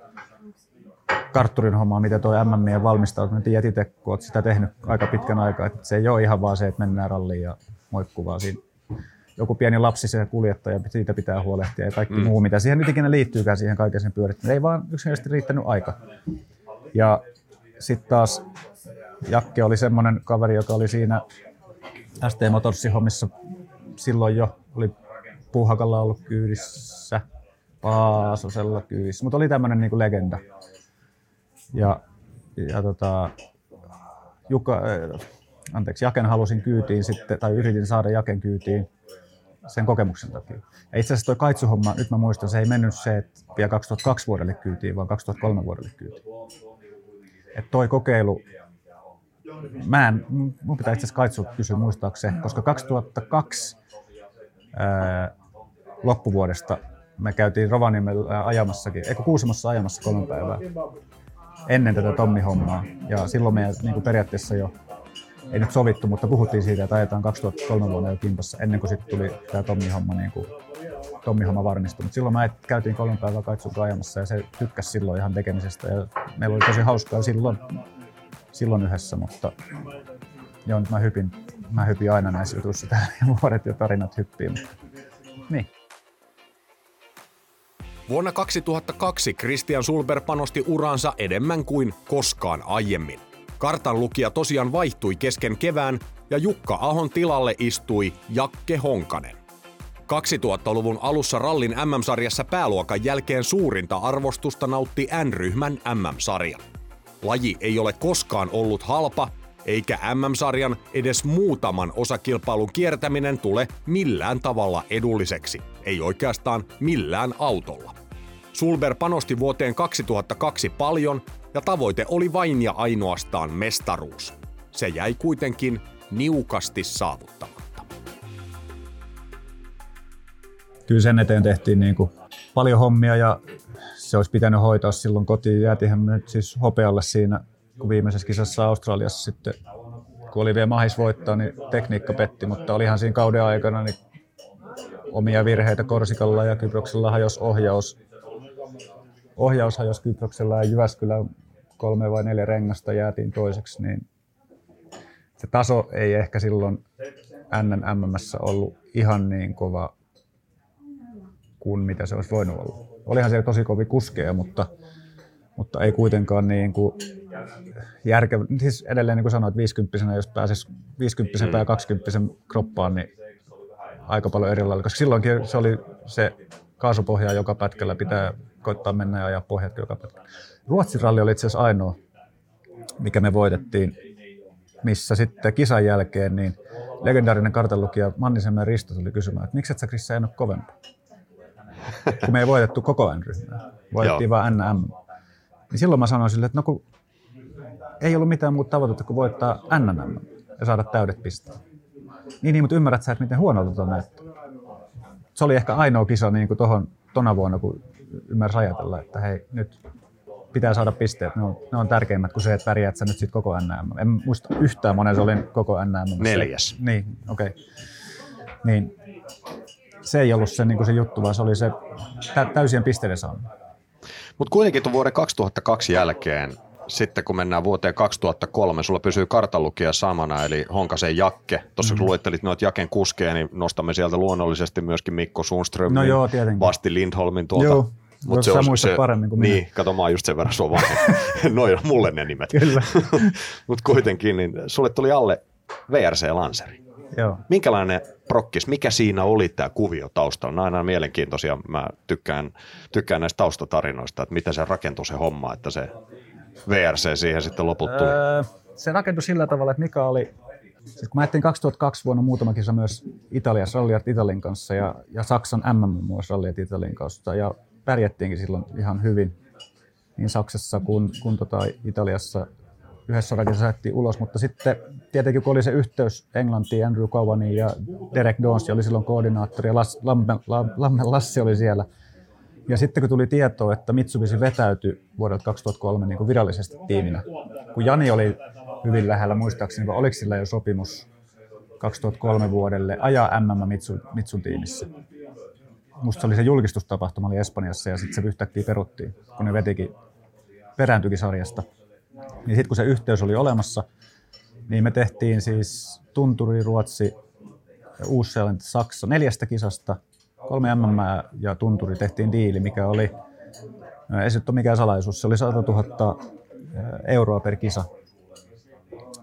kartturin hommaa, mitä tuo MM valmistautuminen. Tiedät itse, kun olet sitä tehnyt aika pitkän aikaa, että se ei ole ihan vaan se, että mennään ralliin ja moikkuu, vaan siinä joku pieni lapsi se kuljettaja, siitä pitää huolehtia ja kaikki mm. muu, mitä siihen nyt ikinä liittyykään siihen kaiken sen pyörittämiseen. Ei vaan yksinkertaisesti riittänyt aika. Ja sitten taas Jakke oli semmoinen kaveri, joka oli siinä ST Motorsin hommissa silloin jo, oli Puuhakalla ollut kyydissä, Paasosella kyydissä, mutta oli tämmöinen niinku legenda. Ja, ja tota, Jukka, äh, anteeksi, Jaken halusin kyytiin sitten, tai yritin saada Jaken kyytiin sen kokemuksen takia. Ja itse asiassa toi kaitsuhomma, nyt mä muistan, se ei mennyt se, että vielä 2002 vuodelle kyytiin, vaan 2003 vuodelle kyytiin. Että toi kokeilu, mä en, mun pitää itse asiassa kaitsu kysyä muistaakseni, koska 2002 ää, loppuvuodesta me käytiin Rovaniemellä ajamassakin, eikö Kuusamossa ajamassa kolme päivää ennen tätä Tommi-hommaa. Ja silloin me niin kuin periaatteessa jo, ei nyt sovittu, mutta puhuttiin siitä, että ajetaan 2003 vuonna jo kimpassa, ennen kuin sitten tuli tämä Tommi-homma, niin kuin, Tommi-homma varmistui. Mutta silloin me käytiin kolme päivää Kaitsuka ajamassa ja se tykkäsi silloin ihan tekemisestä. Ja meillä oli tosi hauskaa silloin, silloin yhdessä, mutta joo, nyt mä hypin, mä hypin aina näissä jutuissa täällä ja vuodet ja tarinat hyppii. Mutta, niin. Vuonna 2002 Christian Sulber panosti uransa enemmän kuin koskaan aiemmin. Kartan lukija tosiaan vaihtui kesken kevään ja Jukka Ahon tilalle istui Jakke Honkanen. 2000-luvun alussa rallin MM-sarjassa pääluokan jälkeen suurinta arvostusta nautti N-ryhmän MM-sarja. Laji ei ole koskaan ollut halpa eikä MM-sarjan edes muutaman osakilpailun kiertäminen tule millään tavalla edulliseksi, ei oikeastaan millään autolla. Sulber panosti vuoteen 2002 paljon ja tavoite oli vain ja ainoastaan mestaruus. Se jäi kuitenkin niukasti saavuttamatta. Kyllä sen eteen tehtiin niin kuin paljon hommia ja se olisi pitänyt hoitaa silloin kotiin. Jäätiinhän me nyt siis hopealle siinä, kun viimeisessä kisassa Australiassa sitten, kun oli vielä mahis voittaa, niin tekniikka petti, mutta olihan siinä kauden aikana niin omia virheitä Korsikalla ja Kyproksella hajosi ohjaus. Ohjaus hajosi Kyproksella ja Jyväskylä kolme vai neljä rengasta jäätiin toiseksi, niin se taso ei ehkä silloin NNMMssä ollut ihan niin kova kuin mitä se olisi voinut olla. Olihan se tosi kovin kuskeja, mutta, mutta ei kuitenkaan niin kuin järkevä. Siis edelleen niin kuin sanoit, 50 jos pääsisi 50 ja 20 kroppaan, niin aika paljon eri koska silloinkin se oli se kaasupohja joka pätkällä, pitää koittaa mennä ja ajaa pohjat joka pätkällä. Ruotsin ralli oli itse asiassa ainoa, mikä me voitettiin, missä sitten kisan jälkeen niin legendaarinen kartanlukija Mannisen Risto tuli kysymään, että miksi et sä Krissa ole kovempaa? Kun me ei voitettu koko N-ryhmää. Voitettiin vain NM. Niin silloin mä sanoin sille, että no kun ei ollut mitään muuta tavoitetta kuin voittaa NNM ja saada täydet pisteet. Niin, niin mutta ymmärrät sä, että miten huonolta tuo näyttää. Se oli ehkä ainoa kisa niin kuin tohon, tona vuonna, kun ymmärsi ajatella, että hei, nyt pitää saada pisteet. Ne on, ne on tärkeimmät kuin se, että pärjäät sä nyt sitten koko NM. En muista yhtään monen se oli koko NM. Neljäs. Niin, okei. Okay. Niin, se ei ollut se, niin se juttu, vaan se oli se täysien pisteiden saaminen. Mutta kuitenkin tuon vuoden 2002 jälkeen, sitten kun mennään vuoteen 2003, sulla pysyy kartalukija samana, eli Honkasen Jakke. Tuossa mm. kun luettelit noita Jaken kuskeja, niin nostamme sieltä luonnollisesti myöskin Mikko Sundström, no joo, Basti Lindholmin tuolta. Joo. Mut se on se, paremmin kuin Niin, minä. kato mä oon just sen verran sua Noin on mulle ne nimet. Kyllä. Mutta kuitenkin, niin sulle tuli alle VRC-lanseri. Joo. Minkälainen prokkis, mikä siinä oli tämä kuvio taustalla? Nämä on aina mielenkiintoisia, mä tykkään, tykkään näistä taustatarinoista, että miten se rakentui se homma, että se VRC siihen sitten loput tuli. Öö, se rakentui sillä tavalla, että Mika oli, siis kun mä ajattelin 2002 vuonna muutama kisa myös Italiassa Rally Italin kanssa ja, ja Saksan MM myös Rally Italin kanssa ja pärjättiinkin silloin ihan hyvin niin Saksassa kuin, kuin tota Italiassa yhdessä lähdettiin ulos, mutta sitten tietenkin kun oli se yhteys Englantiin, Andrew Cowaniin ja Derek Dawes oli silloin koordinaattori ja Las, Lamme, Lamme Lassi oli siellä. Ja sitten kun tuli tietoa, että Mitsubishi vetäytyi vuodelta 2003 niin kuin virallisesti tiiminä, kun Jani oli hyvin lähellä muistaakseni, vai oliko sillä jo sopimus 2003 vuodelle ajaa MM Mitsu, Mitsun tiimissä. Musta oli se julkistustapahtuma oli Espanjassa ja sitten se yhtäkkiä peruttiin, kun ne vetikin, perääntyikin sarjasta. Niin sitten kun se yhteys oli olemassa, niin me tehtiin siis Tunturi, Ruotsi, uusi Saksa neljästä kisasta, kolme MM ja Tunturi tehtiin diili, mikä oli, ei se ole mikään salaisuus, se oli 100 000 euroa per kisa,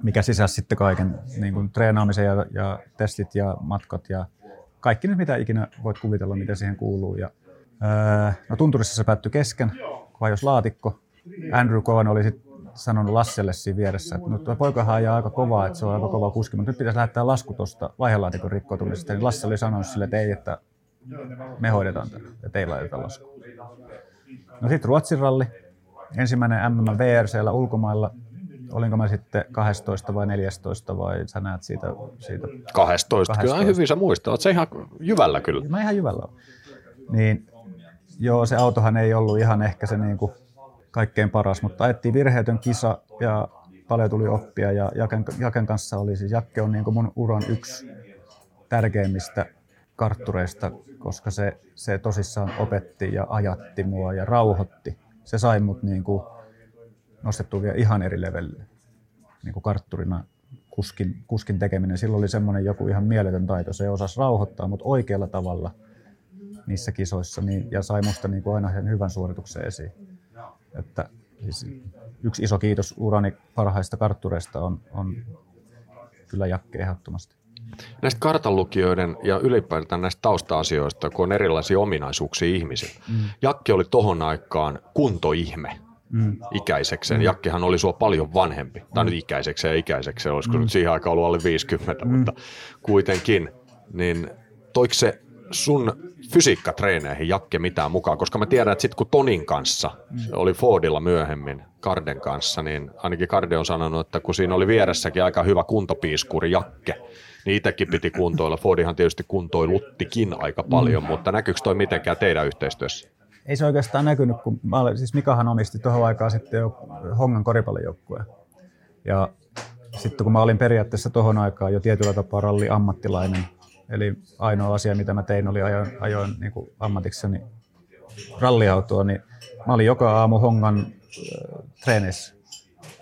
mikä sisälsi sitten kaiken niin kuin treenaamisen ja, ja testit ja matkat ja kaikki nyt mitä ikinä voit kuvitella, mitä siihen kuuluu. Ja, ää, no Tunturissa se päättyi kesken, kun jos laatikko. Andrew Cohen oli sitten sanonut Lasselle siinä vieressä, että no tuo poikahan ajaa aika kovaa, että se on aika kova kuski, mutta nyt pitäisi lähettää lasku tuosta vaihelaatikon rikkoutumisesta. Niin Lasse oli sanonut sille, että ei, että me hoidetaan tätä, että ei laiteta lasku. No sitten Ruotsin ralli, ensimmäinen MM VRCllä ulkomailla. Olinko mä sitten 12 vai 14 vai sä näet siitä? siitä 12. 12. Kyllä hyvin sä muistat, oot se ihan jyvällä kyllä. Mä ihan jyvällä on. Niin, joo, se autohan ei ollut ihan ehkä se niinku kaikkein paras, mutta ajettiin virheetön kisa ja paljon tuli oppia ja Jaken, Jaken kanssa oli siis, Jakke on niin kuin mun uran yksi tärkeimmistä karttureista, koska se, se tosissaan opetti ja ajatti mua ja rauhoitti. Se sai mut niin kuin nostettua vielä ihan eri levelille niin kuin kartturina kuskin, kuskin tekeminen. Silloin oli semmoinen joku ihan mieletön taito. Se osasi rauhoittaa mut oikealla tavalla niissä kisoissa niin, ja sai musta niin kuin aina sen hyvän suorituksen esiin. Että siis yksi iso kiitos urani parhaista karttureista on, on kyllä Jakke ehdottomasti. Näistä kartanlukijoiden ja ylipäätään näistä tausta-asioista, kun on erilaisia ominaisuuksia ihmisillä. Mm. Jakke oli tohon aikaan kuntoihme. mm. ikäisekseen. Mm. Jakkehan oli sua paljon vanhempi, tai mm. nyt ikäisekseen ja ikäisekseen, olisiko mm. nyt siihen aikaan ollut alle 50, mm. mutta kuitenkin. Niin toiko se sun fysiikkatreeneihin Jakke mitään mukaan? Koska mä tiedän, että sitten kun Tonin kanssa, mm. oli Fordilla myöhemmin, Karden kanssa, niin ainakin Karde on sanonut, että kun siinä oli vieressäkin aika hyvä kuntopiiskuri Jakke, niin itsekin piti kuntoilla. Fordihan tietysti kuntoiluttikin aika paljon, mm. mutta näkyykö toi mitenkään teidän yhteistyössä? Ei se oikeastaan näkynyt, kun mä olin, siis Mikahan omisti tuohon aikaan sitten jo Hongan koripallojoukkueen. Ja sitten kun mä olin periaatteessa tuohon aikaan jo tietyllä tapaa ralli ammattilainen, eli ainoa asia mitä mä tein oli ajoin, ajoin niin kuin ammatikseni ralliautoa, niin mä olin joka aamu Hongan äh, treeneissä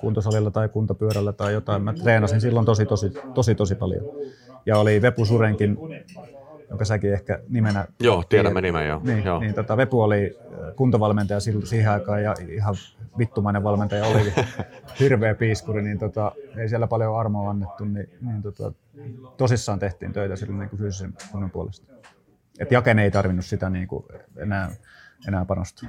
kuntosalilla tai kuntopyörällä tai jotain. Mä treenasin silloin tosi, tosi, tosi, tosi paljon. Ja oli Vepu Surenkin, jonka säkin ehkä nimenä... Joo, tiedämme nimen jo. Niin, joo. niin tota, Vepu oli äh, kuntovalmentaja siihen aikaan ja ihan vittumainen valmentaja oli hirveä piiskuri, niin tota, ei siellä paljon armoa annettu, niin, niin tota, tosissaan tehtiin töitä silloin niin fyysisen kunnon puolesta. Et Jaken ei tarvinnut sitä niin kuin enää enää panosta.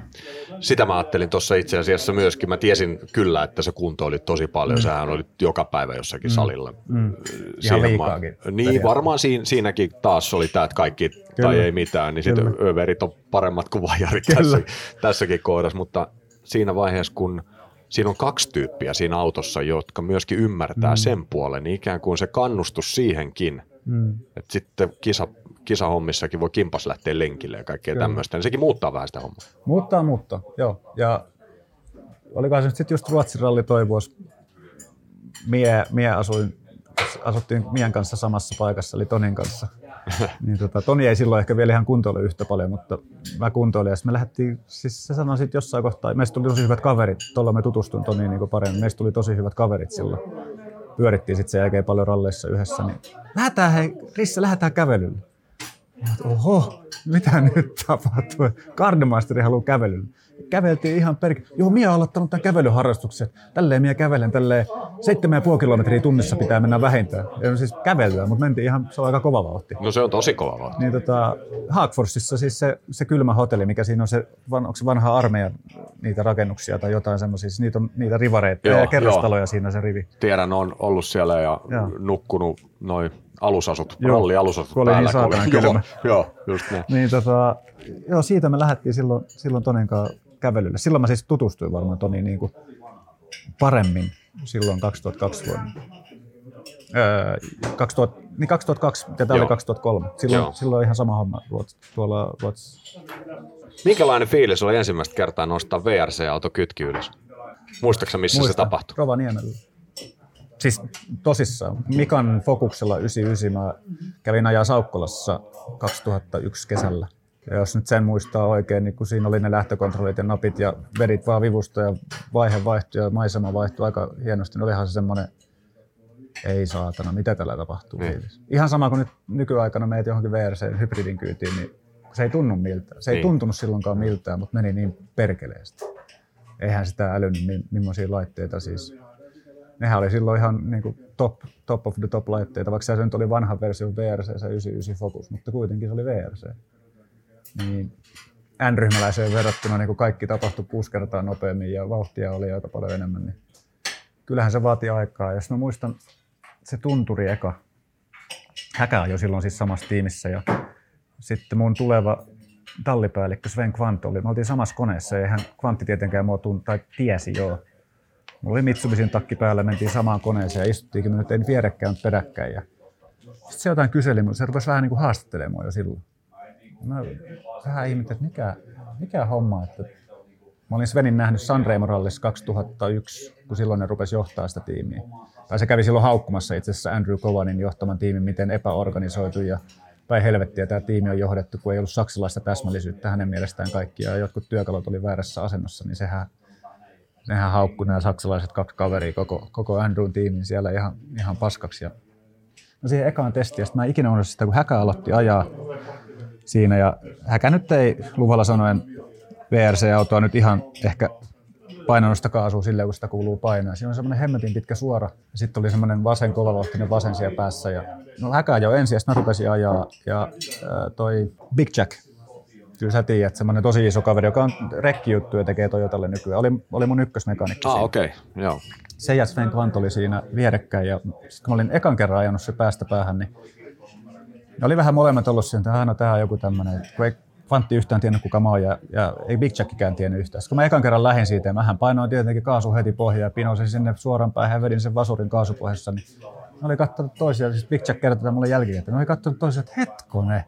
Sitä mä ajattelin tuossa itse asiassa myöskin. Mä tiesin kyllä, että se kunto oli tosi paljon. Mm. Sähän oli joka päivä jossakin mm. salilla. Mm. Ihan liikaakin. Mä, niin, varmaan siinä, siinäkin taas oli tämä, että kaikki kyllä. tai ei mitään, niin sitten överit on paremmat kuin vajarit tässä, tässäkin kohdassa. Mutta siinä vaiheessa, kun siinä on kaksi tyyppiä siinä autossa, jotka myöskin ymmärtää mm. sen puolen, niin ikään kuin se kannustus siihenkin, mm. että sitten kisa kisahommissakin voi kimpas lähteä lenkille ja kaikkea Kyllä. tämmöistä, niin sekin muuttaa vähän sitä hommaa. Muuttaa, muuttaa, joo. Ja olikohan se sitten just Ruotsin ralli toivuos. Mie, mie asuin, asuttiin Mien kanssa samassa paikassa, eli Tonin kanssa. niin tota, Toni ei silloin ehkä vielä ihan kuntoile yhtä paljon, mutta mä kuntoilin. Ja me lähdettiin, siis se sanoi sitten jossain kohtaa, meistä tuli tosi hyvät kaverit, tuolla me tutustuin Toniin niin paremmin, meistä tuli tosi hyvät kaverit silloin. Pyörittiin sitten sen jälkeen paljon ralleissa yhdessä, niin lähdetään hei, Risse, lähdetään kävelylle. Oho, mitä nyt tapahtuu? Gardemaisteri haluaa kävelylle. Käveltiin ihan per... Joo, Mia on aloittanut tämän kävelyharrastuksen. Tälleen Mia kävelen, tälleen 7,5 kilometriä tunnissa pitää mennä vähintään. Ja siis kävelyä, mutta mentiin ihan, se on aika kova vauhti. No se on tosi kova vauhti. Niin tota, Haagforsissa siis se, se kylmä hotelli, mikä siinä on se, onko se vanha armeija niitä rakennuksia tai jotain semmoisia, siis niitä on niitä rivareita joo, ja kerrostaloja joo. siinä se rivi. Tiedän, on ollut siellä ja joo. nukkunut noin alusasut, joo, rallialusasut kun oli niin päällä. Niin kylmä. joo, joo, just niin. niin tota, joo, siitä me lähdettiin silloin, silloin Tonin kanssa kävelylle. Silloin mä siis tutustuin varmaan Toniin niin kuin paremmin silloin 2002 vuonna. Öö, 2000, niin 2002 ja tämä oli 2003. Silloin, silloin ihan sama homma Ruotsi, tuolla Ruotsissa. Minkälainen fiilis oli ensimmäistä kertaa nostaa VRC-auto kytki ylös? Muistaaksä missä Muista. se tapahtui? Rovaniemellä. Siis tosissaan. Mikan fokuksella 99 mä kävin ajaa Saukkolassa 2001 kesällä. Ja jos nyt sen muistaa oikein, niin kun siinä oli ne lähtökontrollit ja napit ja vedit vaan vivusta ja vaihe vaihtui ja maisema vaihtui aika hienosti, niin olihan se semmoinen, ei saatana, mitä tällä tapahtuu. Niin. Ihan sama kuin nyt nykyaikana meet johonkin VRC-hybridin kyytiin, niin se ei tunnu miltään. Se ei niin. tuntunut silloinkaan miltään, mutta meni niin perkeleesti. Eihän sitä älynyt, millaisia laitteita siis nehän oli silloin ihan niin kuin top, top of the top laitteita, vaikka se nyt oli vanha versio VRC, se 99 Focus, mutta kuitenkin se oli VRC. Niin N-ryhmäläiseen verrattuna niin kuin kaikki tapahtui kuusi kertaa nopeammin ja vauhtia oli aika paljon enemmän, niin kyllähän se vaati aikaa. Jos mä muistan, se tunturi eka, Häkä jo silloin siis samassa tiimissä ja sitten mun tuleva tallipäällikkö Sven Kvant oli, me oltiin samassa koneessa, eihän Kvantti tietenkään mua tai tiesi joo, Mulla oli Mitsubisin takki päällä, mentiin samaan koneeseen ja istuttiinkin me en vierekkäin, peräkkäin. Ja sitten se jotain kyseli, se rupesi vähän niin kuin haastattelemaan jo silloin. Mä vähän ihmettelin, että mikä, mikä homma, että Mä olin Svenin nähnyt Sanremo Rallissa 2001, kun silloin ne rupesi johtaa sitä tiimiä. Tai se kävi silloin haukkumassa itse asiassa Andrew Kovanin johtaman tiimin, miten epäorganisoitu ja päin helvettiä tämä tiimi on johdettu, kun ei ollut saksalaista täsmällisyyttä hänen mielestään kaikki ja jotkut työkalut oli väärässä asennossa, niin sehän nehän haukkui nämä saksalaiset kaksi kaveria koko, koko Andrewn tiimin siellä ihan, ihan paskaksi. Ja no siihen ekaan testiin, ja mä ikinä unohdin sitä, kun Häkä aloitti ajaa siinä, ja Häkä nyt ei luvalla sanoen VRC-autoa nyt ihan ehkä painanut sitä kaasua silleen, kun sitä kuuluu painaa. Siinä on semmoinen hemmetin pitkä suora, ja sitten oli semmoinen vasen kovavauhtinen vasen siellä päässä. Ja, no häkä jo ensin, ja sitten mä rupesin ajaa, ja äh, toi Big Jack, Kyllä sä tiedät, semmoinen tosi iso kaveri, joka on rekkijuttu ja tekee Toyotalle nykyään. Oli, oli mun ykkösmekanikko Ah, okei, okay. joo. se ja Sven Kvant oli siinä vierekkäin ja sit kun mä olin ekan kerran ajanut se päästä päähän, niin ne oli vähän molemmat ollut siinä, että no tämä on joku tämmöinen, kun ei Kvantti yhtään tiennyt kuka mä oon ja, ja ei Big Jackikään tiennyt yhtään. Sitten kun mä ekan kerran lähdin siitä ja mähän painoin tietenkin kaasu heti pohjaan ja pinosin sinne suoraan päähän ja vedin sen vasurin kaasupohjassa, niin ne oli katsonut toisiaan, siis Big Jack kertoi mulle jälkikäteen, ne oli katsonut toisiaan, että hetkone,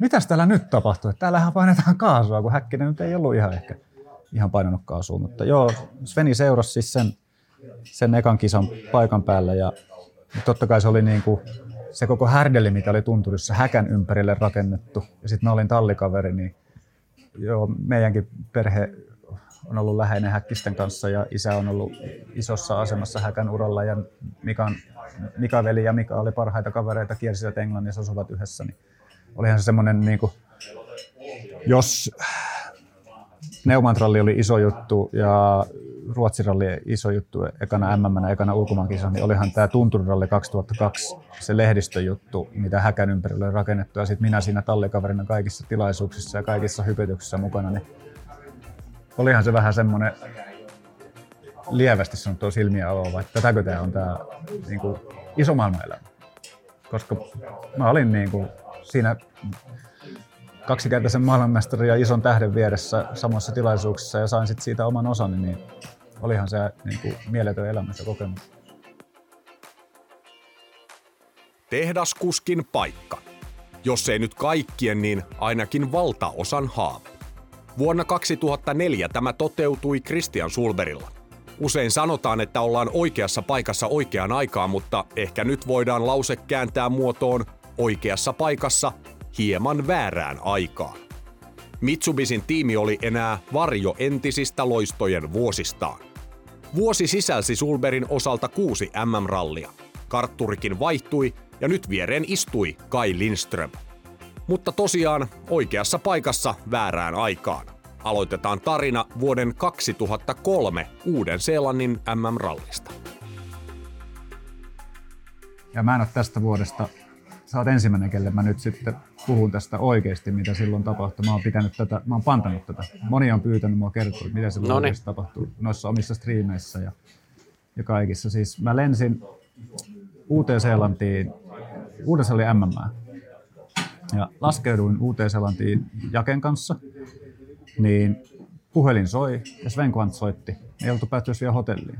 mitäs täällä nyt tapahtuu? Täällähän painetaan kaasua, kun Häkkinen nyt ei ollut ihan ehkä ihan painanut kaasua. Mutta joo, Sveni seurasi siis sen, sen ekan kisan paikan päällä ja totta kai se oli niin kuin se koko härdeli, mitä oli tunturissa häkän ympärille rakennettu. Ja sitten mä olin tallikaveri, niin joo, meidänkin perhe on ollut läheinen Häkkisten kanssa ja isä on ollut isossa asemassa Häkän uralla ja Mikan, Mika veli ja Mika oli parhaita kavereita, kiersivät Englannissa, asuvat yhdessä, niin olihan se semmoinen, niin kuin, jos Neumantralli oli iso juttu ja Ruotsiralli iso juttu ekana MM, ekana ulkomaankisa, niin olihan tämä Tunturiralli 2002 se lehdistöjuttu, mitä Häkän ympärille oli rakennettu. Ja sitten minä siinä tallikaverina kaikissa tilaisuuksissa ja kaikissa hypytyksissä mukana, niin olihan se vähän semmoinen lievästi sanottua silmiä avaava, että tätäkö tämä on tämä niin kuin, iso maailmanelämä. Koska mä olin niin kuin, siinä kaksikertaisen maailmanmestarin ja ison tähden vieressä samassa tilaisuuksissa ja sain sitten siitä oman osani, niin olihan se niin kuin, mieletön elämä se kokemus. Tehdaskuskin paikka. Jos ei nyt kaikkien, niin ainakin valtaosan haava. Vuonna 2004 tämä toteutui Christian Sulberilla. Usein sanotaan, että ollaan oikeassa paikassa oikeaan aikaan, mutta ehkä nyt voidaan lause kääntää muotoon oikeassa paikassa hieman väärään aikaan. Mitsubisin tiimi oli enää varjo entisistä loistojen vuosistaan. Vuosi sisälsi Sulberin osalta kuusi MM-rallia. Kartturikin vaihtui ja nyt viereen istui Kai Lindström. Mutta tosiaan oikeassa paikassa väärään aikaan. Aloitetaan tarina vuoden 2003 Uuden-Seelannin MM-rallista. Ja mä en ole tästä vuodesta, sä oot ensimmäinen, kelle mä nyt sitten puhun tästä oikeasti, mitä silloin tapahtui. Mä oon pitänyt tätä, mä oon pantanut tätä. Moni on pyytänyt mua kertoa, mitä silloin Noniin. oikeasti tapahtui noissa omissa striimeissä ja, ja kaikissa. Siis mä lensin Uuteen-Seelantiin, Uudessa oli MMA. Ja laskeuduin Uuteen-Seelantiin Jaken kanssa, niin puhelin soi ja Sven Kvant soitti. Ei oltu päättyä vielä hotelliin.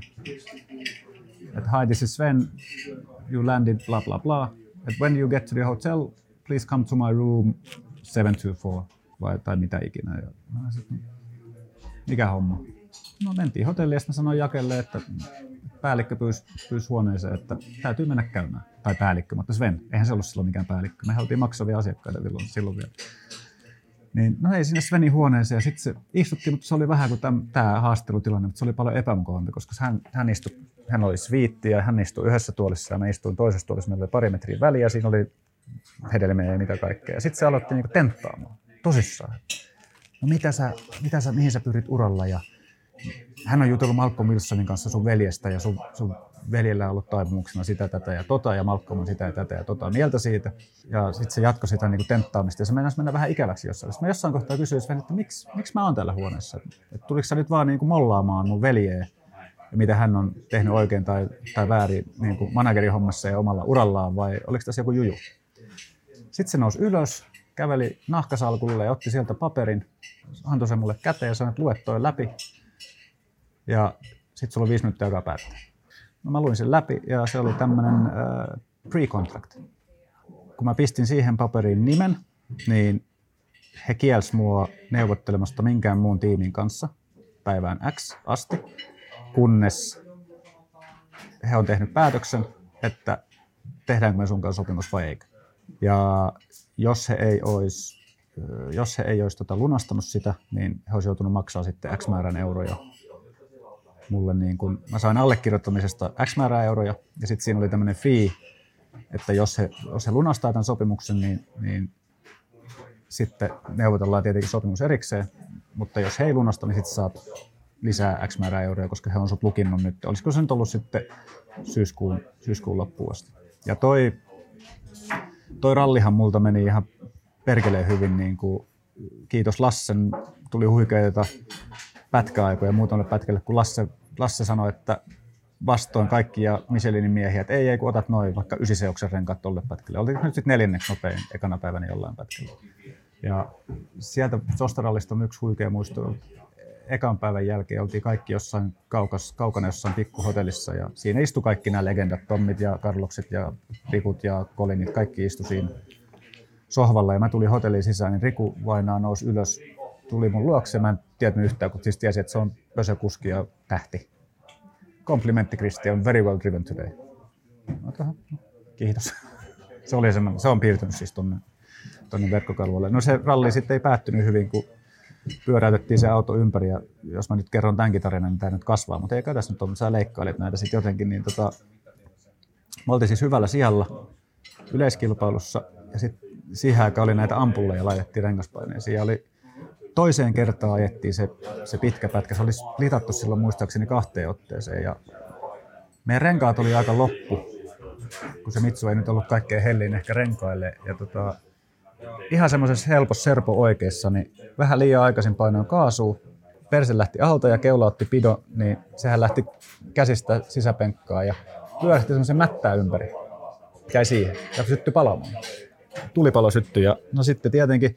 Että hi, this is Sven. You landed blah blah blah. And when you get to the hotel, please come to my room 724 vai tai mitä ikinä. Ja mä sit, mikä homma? No mentiin hotelliin ja sitten sanoin Jakelle, että päällikkö pyysi, pyysi huoneeseen, että täytyy mennä käymään. Tai päällikkö, mutta Sven, eihän se ollut silloin mikään päällikkö. Me oltiin maksavia asiakkaita silloin, silloin vielä. Niin, no ei sinne Svenin huoneeseen ja sitten se istuttiin, mutta se oli vähän kuin tämä haastelutilanne, mutta se oli paljon epämukavampi, koska hän, hän istui, hän oli sviitti ja hän istui yhdessä tuolissa ja mä istuin toisessa tuolissa, meillä oli pari metriä väliä ja siinä oli hedelmiä ja mitä kaikkea. Sitten se aloitti niinku tenttaamaan, tosissaan. No mitä sä, mitä sä, mihin sä pyrit uralla ja hän on jutellut Malcolm Wilsonin kanssa sun veljestä ja sun, sun veljellä on ollut taipumuksena sitä, tätä ja tota, ja Malcolm on sitä ja tätä ja tota mieltä siitä. Ja sitten se jatkoi sitä niin tenttaamista ja se mennäisi mennä vähän ikäväksi jossain. Sitten mä jossain kohtaa kysyin että miksi, miksi mä oon täällä huoneessa? Että tuliko sä nyt vaan niin mollaamaan mun veljeä mitä hän on tehnyt oikein tai, tai väärin niin kuin managerin hommassa ja omalla urallaan vai oliko tässä joku juju? Sitten se nousi ylös, käveli nahkasalkulle ja otti sieltä paperin, antoi sen mulle käteen ja sanoi, että toi läpi. Ja sitten sulla on viisi minuuttia aikaa päättää. No mä luin sen läpi ja se oli tämmöinen äh, pre-contract. Kun mä pistin siihen paperiin nimen, niin he kielsi mua neuvottelemasta minkään muun tiimin kanssa päivään X asti, kunnes he on tehnyt päätöksen, että tehdäänkö me sun kanssa sopimus vai eikö. Ja jos he ei olisi, jos he ei olisi tota lunastanut sitä, niin he olisi joutunut maksaa sitten X määrän euroja mulle niin kun, mä sain allekirjoittamisesta X määrää euroja ja sitten siinä oli tämmöinen fee, että jos he, jos he lunastaa tämän sopimuksen, niin, niin sitten neuvotellaan tietenkin sopimus erikseen, mutta jos he ei lunasta, niin sitten saat lisää X määrää euroja, koska he on sut lukinnut nyt. Olisiko se nyt ollut sitten syyskuun, syyskuun loppuun asti. Ja toi, toi rallihan multa meni ihan perkeleen hyvin niin kuin kiitos Lassen, tuli huikeita pätkäaikoja muutamalle pätkälle, kun Lasse, Lasse sanoi, että vastoin kaikkia Michelinin miehiä, että ei, ei kun otat noin vaikka ysiseoksen renkaat tolle pätkälle. Oli nyt sitten neljänneksi nopein ekana päivänä jollain pätkällä. Ja sieltä Sostarallista on yksi huikea muisto. Ekan päivän jälkeen oltiin kaikki jossain kaukas, kaukana jossain pikkuhotellissa ja siinä istu kaikki nämä legendat, Tommit ja Karlokset ja Rikut ja Kolinit, kaikki istu siinä sohvalla ja mä tulin hotelliin sisään, niin Riku Vainaa nousi ylös, tuli mun luokse, mä en tiennyt yhtään, kun siis tiesin, että se on pösökuski ja tähti. Komplimentti Kristi, on very well driven today. Otahan, kiitos. Se, oli semmoinen, se on piirtynyt siis tuonne, tuonne verkkokalvolle. No se ralli sitten ei päättynyt hyvin, kun pyöräytettiin se auto ympäri ja jos mä nyt kerron tämänkin tarinan, niin tämä nyt kasvaa, mutta ei tässä nyt ole, sä leikkailit näitä sitten jotenkin, niin tota, me oltiin siis hyvällä sijalla yleiskilpailussa ja sitten siihen aikaan oli näitä ampulleja laitettiin rengaspaineisiin ja oli toiseen kertaan ajettiin se, se pitkä pätkä. Se olisi litattu silloin muistaakseni kahteen otteeseen ja meidän renkaat oli aika loppu, kun se Mitsu ei nyt ollut kaikkein hellin ehkä renkaille. Ja tota, ihan semmoisessa helpossa serpo oikeassa, niin vähän liian aikaisin painoin kaasua. Perse lähti alta ja keula otti pido, niin sehän lähti käsistä sisäpenkkaan ja pyörähti semmoisen mättää ympäri. Jäi siihen ja syttyi palamaan. Tulipalo syttyi ja no sitten tietenkin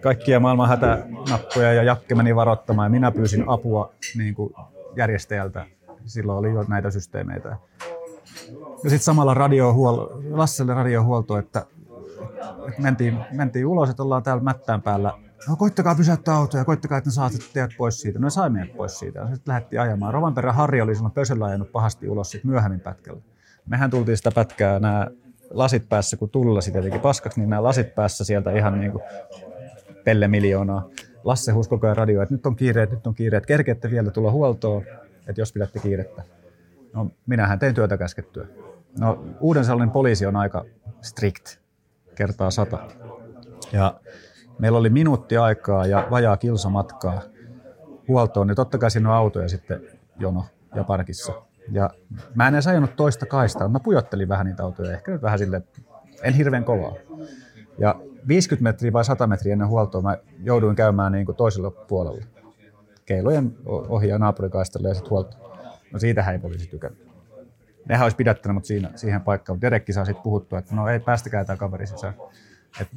kaikkia maailman hätänappuja ja Jakke meni varoittamaan ja minä pyysin apua niin kuin järjestäjältä. Silloin oli jo näitä systeemeitä. Ja sitten samalla radiohuol- Lasselle radiohuolto, että mentiin, mentiin ulos, että ollaan täällä mättään päällä. No koittakaa pysäyttää autoja, koittakaa, että ne saatte teidät pois siitä. No ne sai meidät pois siitä. Sitten lähdettiin ajamaan. Rovanperän Harri oli silloin pösöllä ajanut pahasti ulos sit myöhemmin pätkällä. Mehän tultiin sitä pätkää, nämä lasit päässä, kun tulla sitä teki paskaksi, niin nämä lasit päässä sieltä ihan niin kuin pelle miljoonaa. Lasse huusi koko ajan radio, että nyt on kiireet, nyt on kiireet, kerkeette vielä tulla huoltoon, että jos pidätte kiirettä. No, minähän tein työtä käskettyä. No, uuden poliisi on aika strict, kertaa sata. Ja meillä oli minuutti aikaa ja vajaa kilsa matkaa huoltoon, niin totta kai siinä on autoja sitten jono ja parkissa. Ja mä en edes ajanut toista kaistaa, mä pujottelin vähän niitä autoja, ehkä nyt vähän sille, en hirveän kovaa. Ja 50 metriä vai 100 metriä ennen huoltoa mä jouduin käymään niin kuin toisella puolella. Keilojen ohi ja naapurikaistella ja sitten huolto. No siitähän ei poliisi tykännyt. Nehän olisi pidättänyt mut siinä, siihen paikkaan, Derekki saa sitten puhuttua, että no ei päästäkää tämä kaveri sisään. Että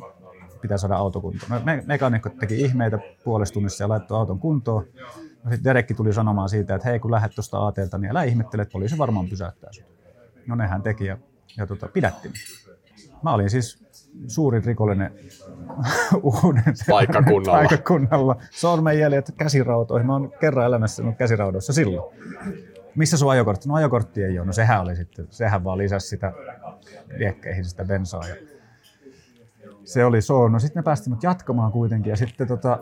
pitää saada auto kuntoon. No, me, mekanikko teki ihmeitä puolestunnissa ja laittoi auton kuntoon. No sitten Derekki tuli sanomaan siitä, että hei kun lähdet tuosta ATlta, niin älä ihmettele, että poliisi varmaan pysäyttää sinut. No nehän teki ja, ja tota, pidätti. Mä olin siis suurin rikollinen uuden Paikkakunnalla. paikkakunnalla. Sormenjäljet käsirautoihin. Mä oon kerran elämässä ollut käsiraudoissa silloin. Missä sun ajokortti? No ajokortti ei ole. No sehän oli sitten, sehän vaan lisäsi sitä liekkeihin sitä bensaa. Ja se oli so. No sitten me päästiin mut jatkamaan kuitenkin ja sitten tota,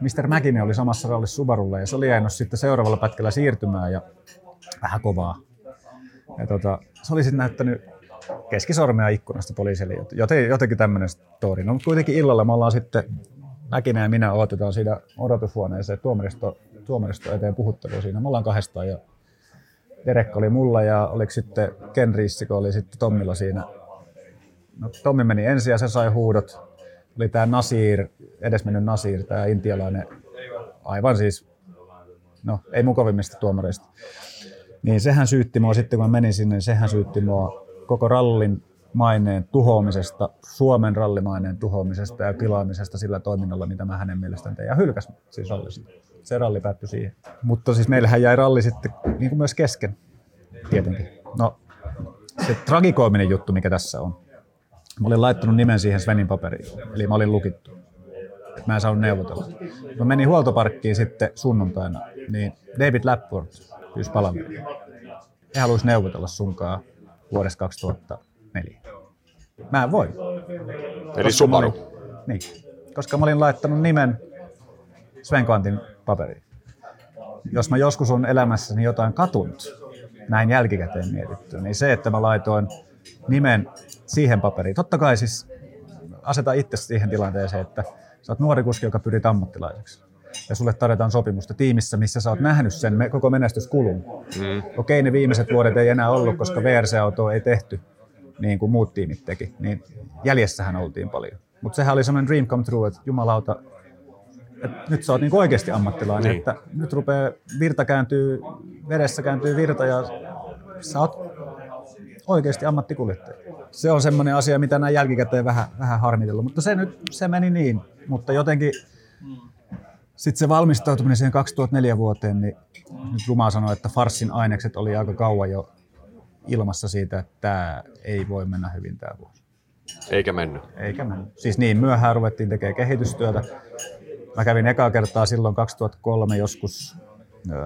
Mr. Mäkinen oli samassa rallissa Subarulla ja se oli jäänyt sitten seuraavalla pätkällä siirtymään ja vähän kovaa. Ja tota, se oli sitten näyttänyt keskisormea ikkunasta poliisille. Joten, jotenkin tämmöinen story. No, kuitenkin illalla me ollaan sitten, Mäkinen ja minä odotetaan siinä odotushuoneeseen tuomaristo, tuomaristo eteen puhuttelua siinä. Me ollaan kahdestaan ja Derek oli mulla ja oliko sitten Ken Riissikö oli sitten Tommilla siinä. No, Tommi meni ensin ja se sai huudot. Oli tämä Nasir, edesmennyt Nasir, tämä intialainen, aivan siis, no ei mukavimmista tuomareista. Niin sehän syytti mua sitten, kun mä menin sinne, niin sehän syytti mua koko rallin maineen tuhoamisesta, Suomen rallimaineen tuhoamisesta ja pilaamisesta sillä toiminnalla, mitä mä hänen mielestään tein. Ja hylkäs siis rallista. Se ralli päättyi siihen. Mutta siis meillähän jäi ralli sitten niin kuin myös kesken, tietenkin. No, se tragikoiminen juttu, mikä tässä on. Mä olin laittanut nimen siihen Svenin paperiin, eli mä olin lukittu. Mä en saanut neuvotella. Mä menin huoltoparkkiin sitten sunnuntaina, niin David Lapworth pyysi palaveria. He haluaisi neuvotella sunkaan vuodesta 2004. Mä en voi. Eli Subaru. Olin, niin, koska mä olin laittanut nimen Sven Kvantin paperiin. Jos mä joskus on elämässäni jotain katunut, näin jälkikäteen mietitty, niin se, että mä laitoin nimen siihen paperiin. Totta kai siis aseta itse siihen tilanteeseen, että sä oot nuori kuski, joka pyrit ammattilaiseksi. Ja sulle tarjotaan sopimusta tiimissä, missä sä oot nähnyt sen koko menestyskulun. Mm. Okei, ne viimeiset vuodet ei enää ollut, koska VRC-auto ei tehty niin kuin muut tiimit teki. Niin jäljessähän oltiin paljon. Mutta sehän oli semmoinen dream come true, että jumalauta, että nyt sä oot niin oikeasti ammattilainen, Niin. että nyt rupeaa virta kääntyy, vedessä kääntyy virta ja sä oot oikeasti ammattikuljettaja. Se on semmoinen asia, mitä näin jälkikäteen vähän, vähän harmitellut, mutta se nyt se meni niin. Mutta jotenkin sitten se valmistautuminen siihen 2004 vuoteen, niin nyt Ruma sanoi, että Farsin ainekset oli aika kauan jo ilmassa siitä, että tämä ei voi mennä hyvin tämä vuosi. Eikä mennyt. Eikä mennyt. Siis niin myöhään ruvettiin tekemään kehitystyötä. Mä kävin ekaa kertaa silloin 2003 joskus öö,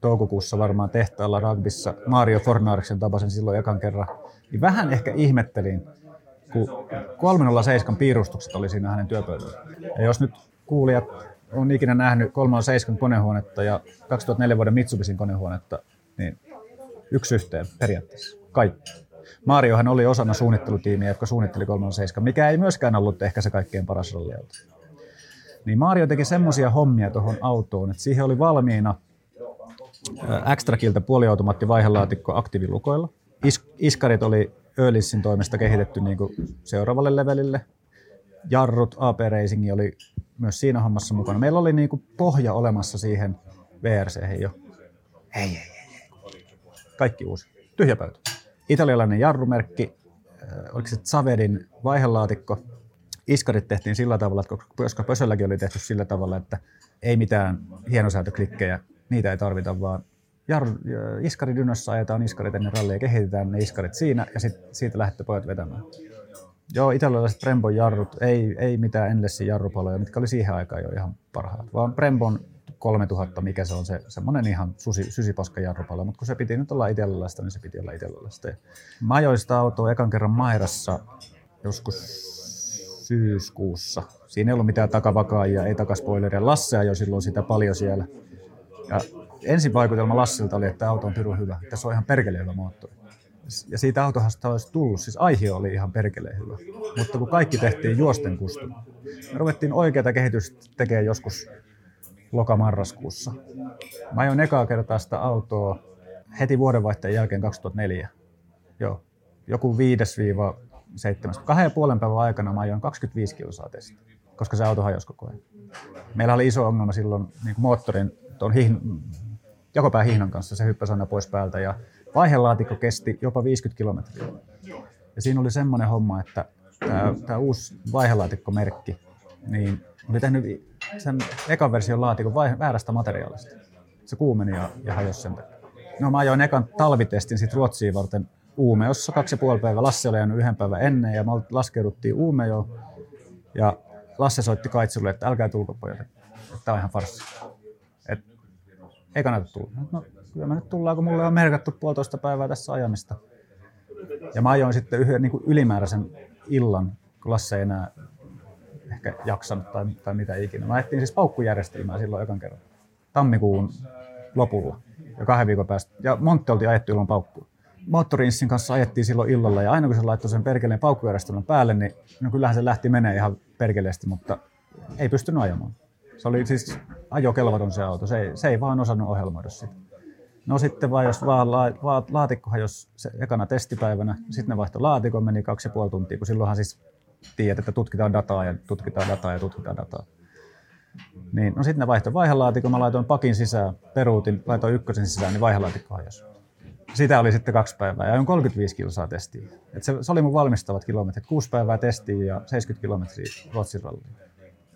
toukokuussa varmaan tehtaalla rugbyssa. Mario Fornaariksen tapasin silloin ekan kerran. Niin vähän ehkä ihmettelin, kun 307 piirustukset oli siinä hänen työpöydällä. Ja jos nyt kuulijat on ikinä nähnyt 307 konehuonetta ja 2004 vuoden Mitsubisin konehuonetta, niin yksi yhteen periaatteessa. Kaikki. Mariohan oli osana suunnittelutiimiä, jotka suunnitteli 37, mikä ei myöskään ollut ehkä se kaikkein paras ralliauto. Niin Mario teki semmoisia hommia tuohon autoon, että siihen oli valmiina ää, Xtrakilta puoliautomaatti vaihelaatikko aktiivilukoilla. Is- iskarit oli Ölissin toimesta kehitetty niin kuin seuraavalle levelille. Jarrut, AP Racing oli myös siinä hommassa mukana. Meillä oli niin kuin pohja olemassa siihen VRC jo. Ei, ei, ei. Kaikki uusi. Tyhjä pöytä. Italialainen jarrumerkki, oliko se Savedin vaihelaatikko. Iskarit tehtiin sillä tavalla, että koska Pösölläkin oli tehty sillä tavalla, että ei mitään hienosäätöklikkejä, niitä ei tarvita, vaan iskaridynössä ajetaan iskarit ennen rallia, kehitetään ne iskarit siinä ja sit, siitä lähdette pojat vetämään. Joo, italialaiset Brembon jarrut, ei, ei mitään Endlessin jarrupaloja, mitkä oli siihen aikaan jo ihan parhaat, vaan Brembon 3000, mikä se on se semmoinen ihan susi, sysipaska jarrupalo, mutta kun se piti nyt olla italialaista, niin se piti olla italialaista. Ja Mä ajoin sitä autoa ekan kerran Mairassa joskus syyskuussa. Siinä ei ollut mitään takavakaajia, ei takaspoileria. Lasse ajoi silloin sitä paljon siellä. Ja ensin vaikutelma Lassilta oli, että auto on pirun hyvä. Tässä on ihan perkeleen hyvä moottori. Ja siitä autohasta olisi tullut, siis aihio oli ihan perkeleen hyvä. Mutta kun kaikki tehtiin juosten kustu, me ruvettiin oikeata kehitystä tekemään joskus loka-marraskuussa. Mä ajoin ekaa kertaa sitä autoa heti vuodenvaihteen jälkeen 2004. Joo, joku 5-7. Kahden ja puolen päivän aikana mä ajoin 25 kilsaa testiä, koska se auto hajosi koko ajan. Meillä oli iso ongelma silloin niin kuin moottorin, tuon hihn, jakopää hihnan kanssa, se hyppäsi aina pois päältä ja vaihelaatikko kesti jopa 50 kilometriä. Ja siinä oli semmoinen homma, että tämä, uusi vaihelaatikkomerkki, niin oli tehnyt sen ekan version laatikon vai, väärästä materiaalista. Se kuumeni ja, ja hajosi sen. No mä ajoin ekan talvitestin sit Ruotsiin varten Uumeossa kaksi ja puoli päivää. Lasse oli jäänyt yhden päivän ennen ja me laskeuduttiin Uumeoon. Ja Lasse soitti Kaitsulle, että älkää tulko pojat, että tämä on ihan farssi. Et, ei kannata tulla. No kyllä me nyt tullaan, kun mulle on merkattu puolitoista päivää tässä ajamista. Ja mä ajoin sitten yhden niin kuin ylimääräisen illan, kun Lasse ei enää ehkä jaksanut tai, tai mitä ikinä. Mä ajettiin siis paukkujärjestelmää silloin ekan kerran. Tammikuun lopulla ja kahden viikon päästä. Ja Montte oltiin ajettu ilman paukkua. Moottorinssin kanssa ajettiin silloin illalla ja aina kun se laittoi sen perkeleen paukkujärjestelmän päälle, niin no kyllähän se lähti menee ihan perkeleesti, mutta ei pystynyt ajamaan. Se oli siis ajokelvoton se auto, se ei, se ei vaan osannut ohjelmoida sitä. No sitten vaan jos vaan la, la, laatikko hajosi se ekana testipäivänä, sitten ne vaihtoi laatikon, meni kaksi ja puoli tuntia, kun silloinhan siis tiedät, että tutkitaan dataa ja tutkitaan dataa ja tutkitaan dataa. Niin, no sitten ne vaihtoi vaihelaatikon, mä laitoin pakin sisään, peruutin, laitoin ykkösen sisään, niin vaihelaatikko hajosi. Sitä oli sitten kaksi päivää ja ajoin 35 kilsaa testiin. Et se, se, oli mun valmistavat kilometrit, kuusi päivää testiin ja 70 kilometriä Ruotsin ralliin.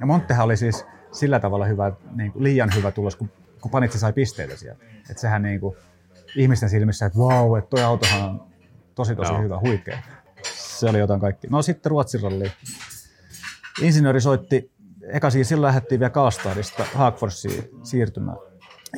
Ja Monttehan oli siis sillä tavalla hyvä, niin kuin liian hyvä tulos, kun, kun Panitsi sai pisteitä sieltä. Et sehän niin kuin, ihmisten silmissä, että vau, että toi autohan on tosi tosi Joo. hyvä, huikea. Se oli jotain kaikki. No sitten Ruotsin ralliin. Insinööri soitti, eka siis silloin lähdettiin vielä Kaastadista Haagforssiin siirtymään.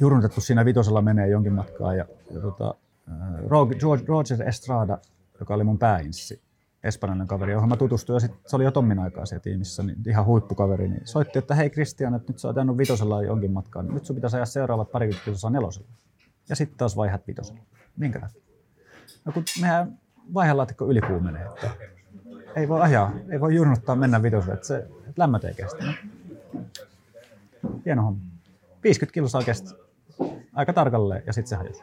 Jurnutettu siinä vitosella menee jonkin matkaa ja, ja tota, äh, Rog- George- Roger Estrada, joka oli mun pääinssi, espanjalainen kaveri, johon mä tutustuin ja sit, se oli jo Tommin aikaa siellä tiimissä, niin ihan huippukaveri, niin soitti, että hei Kristian, että nyt sä oot ajanut vitosella jonkin matkaa, niin nyt sun pitäisi ajaa seuraavat parikymmentä kilsaa nelosella. Ja sitten taas vaihat vitosella. Minkä takia? No kun mehän vaihelaatikko ylikuumenee, että ei voi ajaa, ei voi jurnuttaa mennä vitoselle, että se että lämmöt ei kestä. No. Hieno homma. 50 kilsaa kesti. Aika tarkalleen ja sitten se hajosi.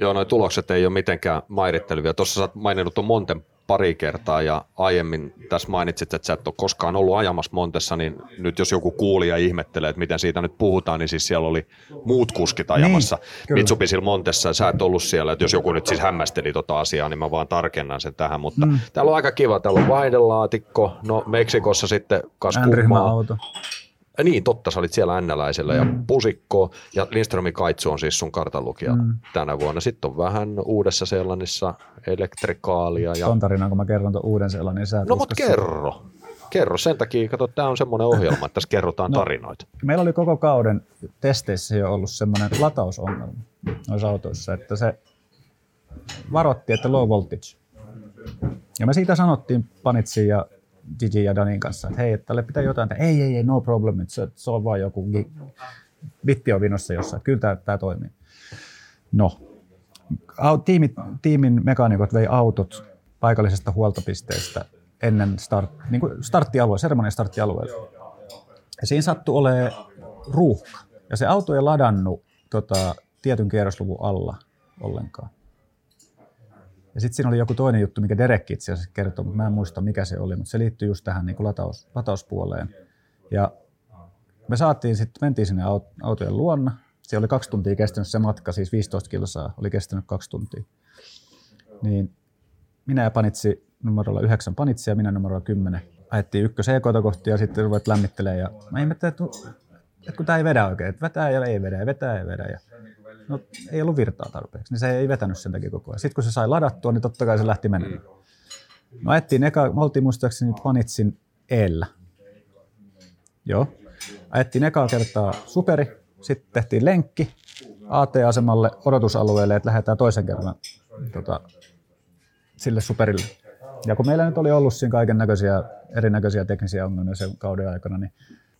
Joo, noi tulokset ei ole mitenkään mairittelevia. Tuossa sä oot maininnut tuon Monten pari kertaa ja aiemmin tässä mainitsit, että sä et ole koskaan ollut ajamassa Montessa, niin nyt jos joku kuulija ihmettelee, että miten siitä nyt puhutaan, niin siis siellä oli muut kuskit ajamassa Niin, kyllä. Mitsubisilla Montessa ja sä et ollut siellä, että jos joku nyt siis hämmästeli tota asiaa, niin mä vaan tarkennan sen tähän, mutta mm. täällä on aika kiva, täällä on vaihdelaatikko, no Meksikossa sitten kas N-ryhmän kummaa. auto. Ja niin, totta, sä olit siellä NLäisellä ja pusikko ja Lindströmin kaitsu on siis sun kartanlukija mm. tänä vuonna. Sitten on vähän uudessa Seelannissa elektrikaalia. Ja... Ton tarinan, kun mä kerron tuon uuden sellan, niin sä No mut kerro. Kerro sen takia, kato, tämä on semmoinen ohjelma, että tässä kerrotaan No. tarinoita. Meillä oli koko kauden testeissä jo ollut semmoinen latausongelma noissa autoissa, että se varoitti, että low voltage. Ja me siitä sanottiin Panitsin ja Gigi ja Danin kanssa, että hei, että tälle pitää jotain, että ei, ei, ei, no problem, että se, se on vaan joku gi- bitti on vinossa jossain, kyllä tämä, tämä toimii. No, tiimit, tiimin mekaanikot vei autot paikallisesta huoltopisteestä ennen start, niin kuin starttialue, seremonian starttialueelle. Ja siinä sattui olemaan ruuhka. Ja se auto ei ladannut tota, tietyn kierrosluvun alla ollenkaan. Ja sitten siinä oli joku toinen juttu, mikä Derek itse asiassa kertoi, mutta mä en muista mikä se oli, mutta se liittyy just tähän niin kuin lataus, latauspuoleen. Ja me saatiin sitten, mentiin sinne aut- autojen luonna. Se oli kaksi tuntia kestänyt se matka, siis 15 kilsaa oli kestänyt kaksi tuntia. Niin minä ja Panitsi numerolla 9 Panitsi ja minä numerolla 10 ajettiin ykkös EK kohti ja sitten ruvet lämmittelee ja mä ihmettelin, että, että kun tämä ei vedä oikein, että vetää ja ei vedä ja vetää ja vedä ja no ei ollut virtaa tarpeeksi, niin se ei vetänyt sen takia koko ajan. Sitten kun se sai ladattua, niin totta kai se lähti menemään. No ajettiin eka, me oltiin muistaakseni Panitsin eellä. Joo. Ajettiin ekaa kertaa superi, sitten tehtiin lenkki AT-asemalle odotusalueelle, että lähdetään toisen kerran tota, sille superille. Ja kun meillä nyt oli ollut siinä kaiken näköisiä, erinäköisiä teknisiä ongelmia sen kauden aikana, niin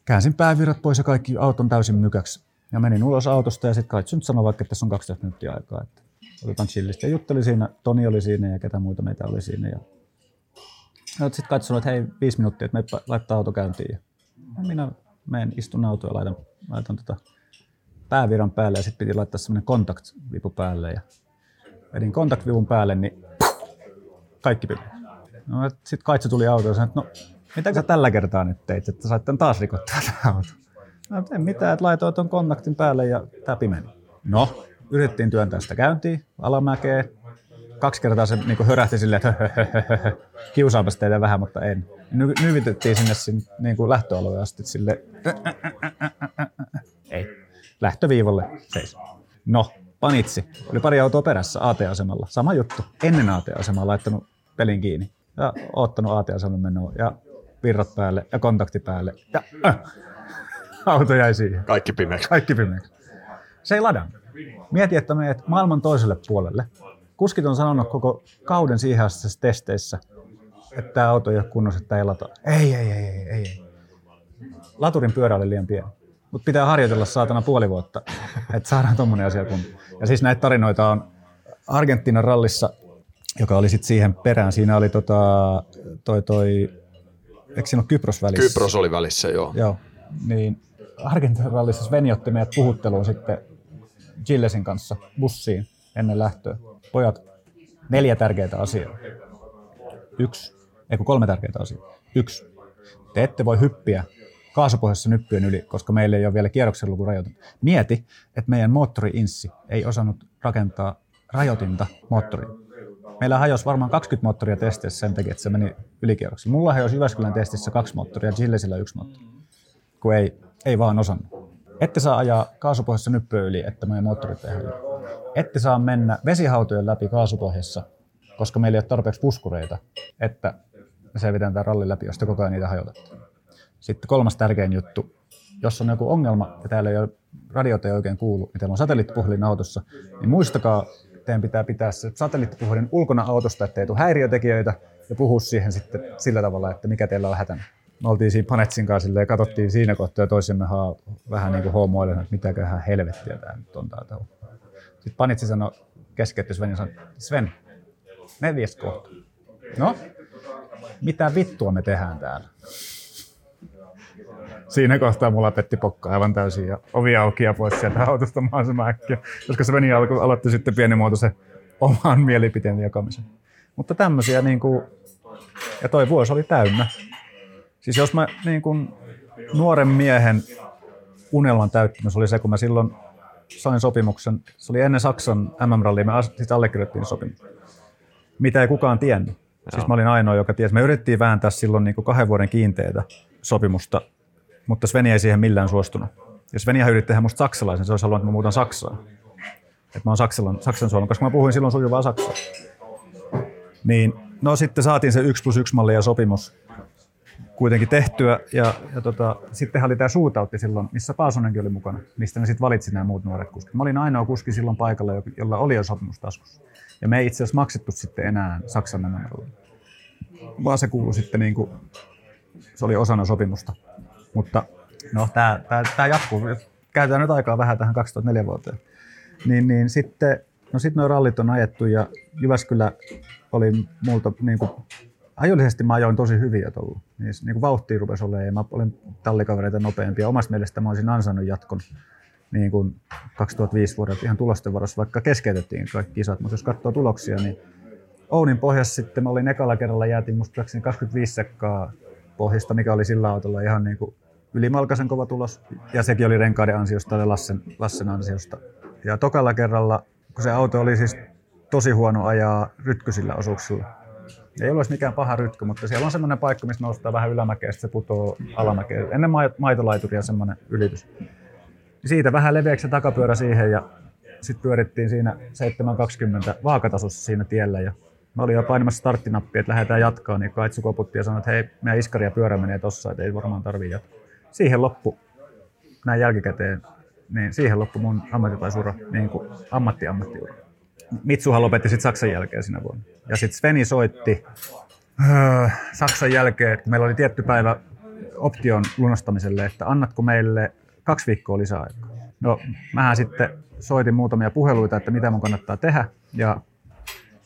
käänsin päävirrat pois ja kaikki auton täysin mykäksi. Ja menin ulos autosta ja sitten Kaitsu nyt sanoi vaikka, että tässä on 12 minuuttia aikaa, että otetaan chillistä. Ja jutteli siinä, Toni oli siinä ja ketä muita meitä oli siinä. Ja sitten Kaitsu sanoi, että hei, viisi minuuttia, että me laittaa auto käyntiin. Ja minä menen, istun autoon ja laitan, laitan tota pääviran päälle ja sitten piti laittaa semmoinen contact-vipu päälle. Ja vedin contact-vivun päälle, niin kaikki pimeä. No, sitten Kaitsu tuli autoon ja sanoi, että no, mitä sä tällä kertaa nyt teit, että sait taas rikottua tämän auton? No, en mitään, että laitoin tuon kontaktin päälle ja tämä pimeni. No, yritettiin työntää sitä käyntiin alamäkeen. Kaksi kertaa se niin hörähti silleen, että kiusaapas teitä vähän, mutta en. Ny- nyvitettiin sinne, sinne niin kuin lähtöalueen asti sille. Ei. Lähtöviivalle seis. No, panitsi. Oli pari autoa perässä AT-asemalla. Sama juttu. Ennen AT-asemaa laittanut pelin kiinni. Ja ottanut AT-asemalle menoa. Ja virrat päälle ja kontakti päälle. Ja äh, auto jäi siihen. Kaikki pimeäksi. Kaikki pimeäksi. Se ei ladannut. Mieti, että menet maailman toiselle puolelle. Kuskit on sanonut koko kauden siihen asti testeissä, että tämä auto ei ole kunnossa, että ei lata. Ei, ei, ei, ei, ei, ei. Laturin pyörä oli liian pieni. Mutta pitää harjoitella saatana puoli vuotta, että saadaan tuommoinen asia kuntoon. Ja siis näitä tarinoita on Argentiinan rallissa, joka oli sitten siihen perään. Siinä oli tota, toi, toi, eikö siinä ole Kypros välissä? Kypros oli välissä, joo. Joo, niin Argentiinan rallissa Sveni otti meidät puhutteluun sitten Gillesin kanssa bussiin ennen lähtöä. Pojat, neljä tärkeää asiaa. Yksi, ei kolme tärkeää asiaa. Yksi, te ette voi hyppiä kaasupohjassa nyppyjen yli, koska meillä ei ole vielä kierroksen luku rajoitettu. Mieti, että meidän moottori-inssi ei osannut rakentaa rajoitinta moottoriin. Meillä hajosi varmaan 20 moottoria testeissä sen takia, että se meni ylikierroksi. Mulla hajosi Jyväskylän testissä kaksi moottoria, Gillesillä yksi moottori, kun ei, ei vaan osannut. Ette saa ajaa kaasupohjassa nyppyä yli, että meidän moottorit ei. Ette saa mennä vesihautojen läpi kaasupohjassa, koska meillä ei ole tarpeeksi puskureita, että selvitään tämän rallin läpi, jos te koko ajan niitä hajotatte. Sitten kolmas tärkein juttu. Jos on joku ongelma ja täällä ei ole radiota ei oikein kuulu, ja teillä on satelliittipuhelin autossa, niin muistakaa, teidän pitää pitää se satelliittipuhelin ulkona autosta, ettei tule häiriötekijöitä, ja puhua siihen sitten sillä tavalla, että mikä teillä on hätänä. Me oltiin siinä Panetsin kanssa ja katsottiin siinä kohtaa toisemme haa, vähän niin kuin hoomoille, että mitäköhän helvettiä tämä nyt on tää touhu. Sitten Panitsi sanoi, keskeytti Sven ja sanoi, Sven, neljäs kohta. No, mitä vittua me tehdään täällä? Siinä kohtaa mulla petti pokka aivan täysin ja ovi auki ja pois sieltä autosta mahdollisimman äkkiä, koska Sveni alko, aloitti sitten pienimuotoisen oman mielipiteen jakamisen. Mutta tämmöisiä niin kuin Ja toi vuosi oli täynnä. Siis jos mä niin kun nuoren miehen unelman täyttymys oli se, kun mä silloin sain sopimuksen. Se oli ennen Saksan MM-rallia, me siis allekirjoittiin sopimus. Mitä ei kukaan tiennyt. Joo. Siis mä olin ainoa, joka tiesi. Me yritettiin vääntää silloin niin kahden vuoden kiinteitä sopimusta, mutta Sveni ei siihen millään suostunut. Ja Sveni yritti tehdä musta saksalaisen, se olisi halunnut, että mä muutan Saksaan. Että mä oon Saksan, Saksan suomen, koska mä puhuin silloin sujuvaa Saksaa. Niin, no sitten saatiin se 1 plus 1 malli ja sopimus kuitenkin tehtyä. Ja, ja tota, sitten oli tämä suutautti silloin, missä Paasonenkin oli mukana, mistä ne sitten valitsi nämä muut nuoret kuskit. Mä olin ainoa kuski silloin paikalla, jolla oli jo sopimus taskussa. Ja me ei itse asiassa maksettu sitten enää Saksan numerolla. Vaan se kuului sitten niin kuin, se oli osana sopimusta. Mutta no tämä, tämä, tämä jatkuu. Käytetään nyt aikaa vähän tähän 2004 vuoteen. Niin, niin sitten, no sitten nuo rallit on ajettu ja Jyväskylä oli multa niin kuin ajollisesti mä ajoin tosi hyvin jo tuolla. Niin, niin kuin vauhtia rupesi olemaan ja mä olin tallikavereita nopeampia. Omasta mielestä mä olisin ansainnut jatkon niin kuin 2005 vuodelta ihan tulosten varossa, vaikka keskeytettiin kaikki kisat. Mutta jos katsoo tuloksia, niin Ounin pohjassa sitten mä olin ekalla kerralla jäätin musta 25 sekkaa pohjista, mikä oli sillä autolla ihan niin kuin ylimalkaisen kova tulos. Ja sekin oli renkaiden ansiosta ja Lassen, Lassen ansiosta. Ja tokalla kerralla, kun se auto oli siis tosi huono ajaa rytkyisillä osuuksilla, ei ole mikään paha rytky, mutta siellä on semmoinen paikka, missä noustaan vähän ylämäkeä, se putoo alamäkeä. Ennen maitolaituria semmoinen ylitys. Siitä vähän leveäksi se takapyörä siihen ja sitten pyörittiin siinä 7.20 vaakatasossa siinä tiellä. Ja mä olin jo painamassa starttinappia, että lähdetään jatkaa, niin Kaitsu koputti ja sanoi, että hei, meidän iskari ja pyörä menee tossa, että ei varmaan tarvii jatkaa. Siihen loppu, näin jälkikäteen, niin siihen loppu mun ammattitaisura, niin kuin ammatti-ammattiura. Mitsuhan lopetti sitten Saksan jälkeen sinä vuonna. Ja sitten Sveni soitti öö, Saksan jälkeen, että meillä oli tietty päivä option lunastamiselle, että annatko meille kaksi viikkoa lisäaikaa. No, mähän sitten soitin muutamia puheluita, että mitä mun kannattaa tehdä. Ja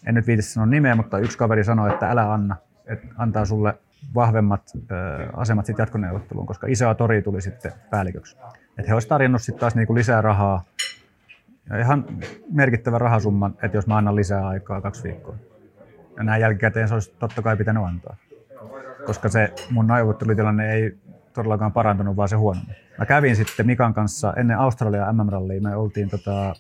en nyt viitisi sanoa nimeä, mutta yksi kaveri sanoi, että älä anna, että antaa sulle vahvemmat ö, asemat sitten jatkoneuvotteluun, koska isoa tori tuli sitten päälliköksi. Että he olisivat tarjonnut sitten taas niinku lisää rahaa ja ihan merkittävä rahasumma, että jos mä annan lisää aikaa kaksi viikkoa. Ja näin jälkikäteen se olisi totta kai pitänyt antaa. Koska se mun neuvottelutilanne ei todellakaan parantunut, vaan se huono. Mä kävin sitten Mikan kanssa ennen Australia MM-rallia. Me oltiin tota,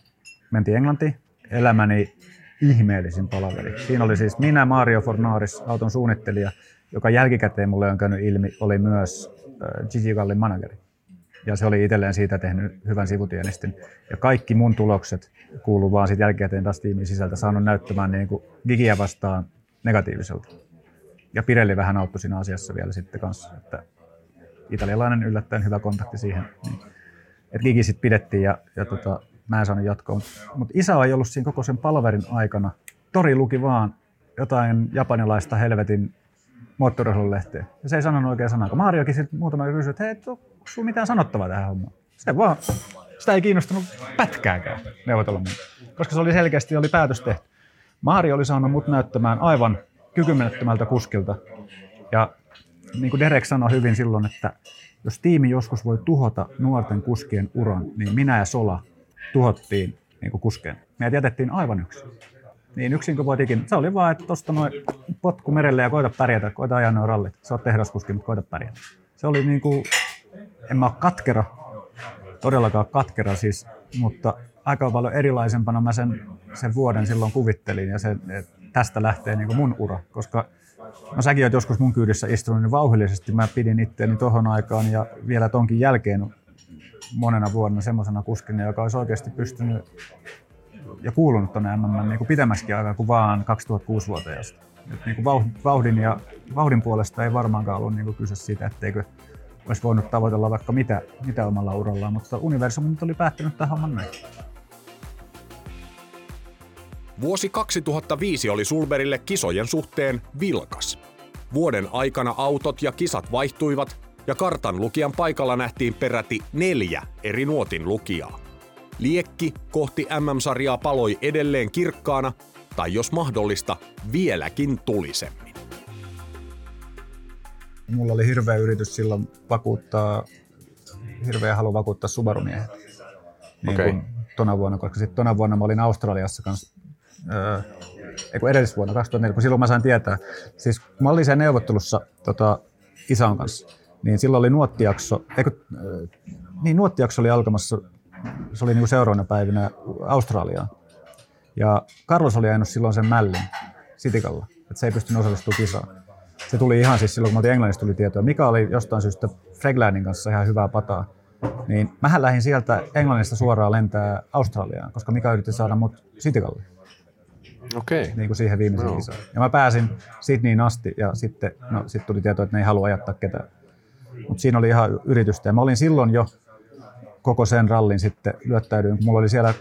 mentiin Englantiin. Elämäni ihmeellisin palaveri. Siinä oli siis minä, Mario Fornaris, auton suunnittelija, joka jälkikäteen mulle on käynyt ilmi, oli myös äh, Gigi Gallin manageri ja se oli itselleen siitä tehnyt hyvän sivutienistin. Ja kaikki mun tulokset kuuluu vaan sitten jälkikäteen taas tiimin sisältä saanut näyttämään niin kuin Gigiä vastaan negatiiviselta. Ja Pirelli vähän auttoi siinä asiassa vielä sitten kanssa, että italialainen yllättäen hyvä kontakti siihen. Niin. Että Gigi sitten pidettiin ja, ja tota, mä en saanut jatkoa. Mutta mut isä ei ollut siinä koko sen palverin aikana. Tori luki vaan jotain japanilaista helvetin moottorisolulehteen. Ja se ei sanonut oikein sanaa. Mariokin sitten muutama kysyi, että hei, onko sinulla mitään sanottavaa tähän hommaan? Se vaan, sitä ei kiinnostanut pätkääkään neuvotella mun. Koska se oli selkeästi oli päätös tehty. Mario oli saanut mut näyttämään aivan kykymenettömältä kuskilta. Ja niin kuin Derek sanoi hyvin silloin, että jos tiimi joskus voi tuhota nuorten kuskien uran, niin minä ja Sola tuhottiin niin kuin kuskeen. Meidät jätettiin aivan yksin. Niin yksin kuin voit ikinä. Se oli vaan, että tuosta noin potku merelle ja koita pärjätä, koita ajaa noin rallit. Sä oot tehdaskuski, mutta koita pärjätä. Se oli niin kuin, en mä ole katkera, todellakaan katkera siis, mutta aika paljon erilaisempana mä sen, sen vuoden silloin kuvittelin ja se, tästä lähtee niin mun ura, koska No säkin oot joskus mun kyydissä istunut niin vauhillisesti. Mä pidin itteeni tohon aikaan ja vielä tonkin jälkeen monena vuonna semmoisena kuskina, joka olisi oikeasti pystynyt ja kuulunut tuonne MM niin pitemmäskin aikaa kuin vaan 2006 vuoteen asti. Niin vauhdin, ja, vauhdin puolesta ei varmaankaan ollut niin kyse siitä, etteikö olisi voinut tavoitella vaikka mitä, mitä omalla urallaan, mutta universumi nyt oli päättänyt tähän homman näin. Vuosi 2005 oli Sulberille kisojen suhteen vilkas. Vuoden aikana autot ja kisat vaihtuivat ja kartan lukijan paikalla nähtiin peräti neljä eri nuotin lukijaa. Liekki kohti MM-sarjaa paloi edelleen kirkkaana, tai jos mahdollista, vieläkin tulisemmin. Mulla oli hirveä yritys silloin vakuuttaa, hirveä halu vakuuttaa Subaru-miehet. Niin okay. tona vuonna, koska sitten tona vuonna mä olin Australiassa kanssa öö, ei kun edellisvuonna 2004, kun silloin mä sain tietää. Siis kun mä olin siellä neuvottelussa tota, isän kanssa, niin silloin oli nuottijakso, eikö, niin nuottijakso oli alkamassa, se oli niin kuin seuraavana päivinä Australiaan. Ja Carlos oli ajanut silloin sen mällin sitikalla, että se ei pystynyt osallistumaan kisaan. Se tuli ihan siis silloin, kun me oltiin Englannista tuli tietoa, mikä oli jostain syystä Freglanin kanssa ihan hyvää pataa. Niin mähän lähdin sieltä Englannista suoraan lentää Australiaan, koska Mika yritti saada mut sitikalle. Okei. Okay. Niin kuin siihen viimeiseen no. kisaan. Ja mä pääsin Sydneyin asti ja sitten no, sit tuli tieto, että ne ei halua ajattaa ketään. Mutta siinä oli ihan yritystä. Ja mä olin silloin jo koko sen rallin sitten lyöttäydyin. Mulla oli siellä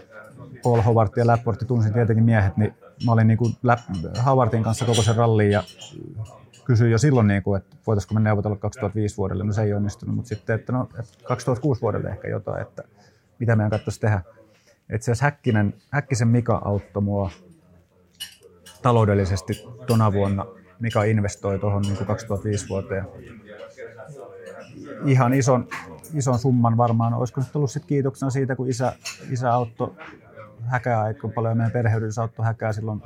Paul Howard ja Lapportti, tunsin tietenkin miehet, niin mä olin niin kuin Howardin kanssa koko sen rallin ja kysyin jo silloin, niin kuin, että voitaisiinko me neuvotella 2005 vuodelle. No se ei onnistunut, mutta sitten, että no, että 2006 vuodelle ehkä jotain, että mitä meidän katsoisi tehdä. Itse asiassa Häkkinen, Häkkisen Mika auttoi mua taloudellisesti tona vuonna. Mika investoi tuohon niin 2005 vuoteen. Ihan ison, ison summan varmaan. Olisiko nyt ollut sit kiitoksena siitä, kun isä, isä auttoi häkää aika paljon. Meidän perheydyssä auttoi häkää silloin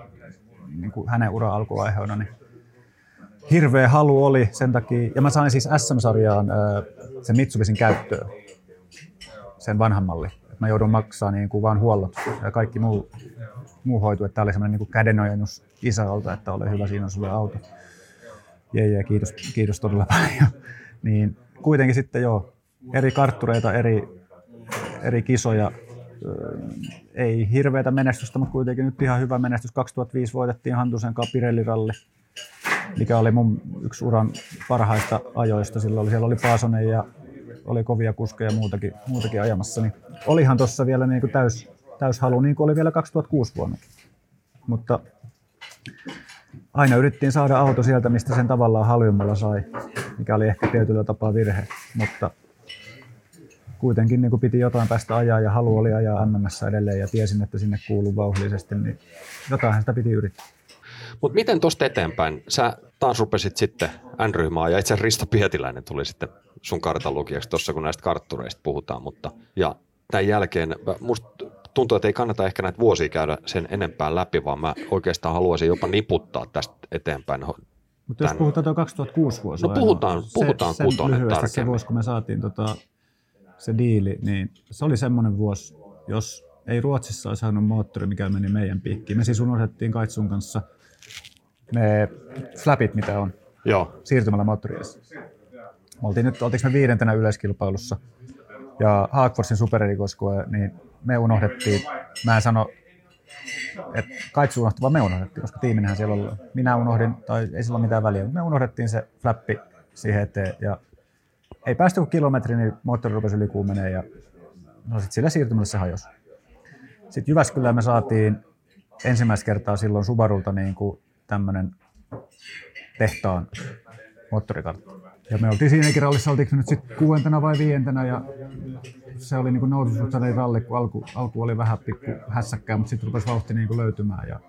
niin kuin hänen ura alkuaiheena. Niin hirveä halu oli sen takia. Ja mä sain siis SM-sarjaan sen Mitsubisin käyttöön, sen vanhan malli. Mä joudun maksaa niin kuin vaan huollot ja kaikki muu, muu hoitu. Että tämä oli semmoinen niin kädenojennus isältä, että ole hyvä, siinä on sulle auto. Jee, jee, kiitos, kiitos todella paljon. niin kuitenkin sitten joo, eri karttureita, eri, eri kisoja, ei hirveätä menestystä, mutta kuitenkin nyt ihan hyvä menestys. 2005 voitettiin Hantusen Pirelli-ralli mikä oli mun yksi uran parhaista ajoista. Silloin oli, siellä oli Paasonen ja oli kovia kuskeja ja muutakin, muutakin ajamassa. Niin olihan tuossa vielä niin kuin täys, täys halu, niin kuin oli vielä 2006 vuonna. Mutta aina yritettiin saada auto sieltä, mistä sen tavallaan halvimmalla sai, mikä oli ehkä tietyllä tapaa virhe. Mutta kuitenkin niin kuin piti jotain päästä ajaa ja halu oli ajaa MMS edelleen ja tiesin, että sinne kuuluu vauhdillisesti, niin jotain sitä piti yrittää. Mutta miten tuosta eteenpäin? Sä taas rupesit sitten N-ryhmään ja itse asiassa Risto Pietiläinen tuli sitten sun kartanlukijaksi tuossa, kun näistä karttureista puhutaan. Mutta, ja tämän jälkeen musta tuntuu, että ei kannata ehkä näitä vuosia käydä sen enempää läpi, vaan mä oikeastaan haluaisin jopa niputtaa tästä eteenpäin. Mutta jos puhutaan tuo 2006 vuosi. No puhutaan, puhutaan se, kutonen tarkemmin. Se vuosi, kun me saatiin tota, se diili, niin se oli semmoinen vuosi, jos ei Ruotsissa olisi saanut moottori, mikä meni meidän piikkiin. Me siis unohdettiin Kaitsun kanssa – ne flapit, mitä on Joo. siirtymällä moottoriessa. Oltiin nyt, oltiinko me viidentenä yleiskilpailussa ja Haagforsin supererikoskue, niin me unohdettiin, mä en sano, että Kaitsu unohti, vaan me unohdettiin, koska tiiminähän siellä oli. Minä unohdin, tai ei sillä ole mitään väliä, me unohdettiin se flappi siihen eteen ja ei päästy kuin kilometri, niin moottori rupesi ylikuumeneen ja no sit sillä siirtymällä se hajosi. Sitten Jyväskylään me saatiin ensimmäistä kertaa silloin Subarulta niin kuin tämmöinen tehtaan moottorikartta. Ja me oltiin siinäkin rallissa, oltiinko nyt sitten kuudentena vai viientenä ja se oli niin noususutsainen ralli, kun alku, alku oli vähän pikku hässäkkää, mutta sitten rupesi vauhti niin löytymään. Ja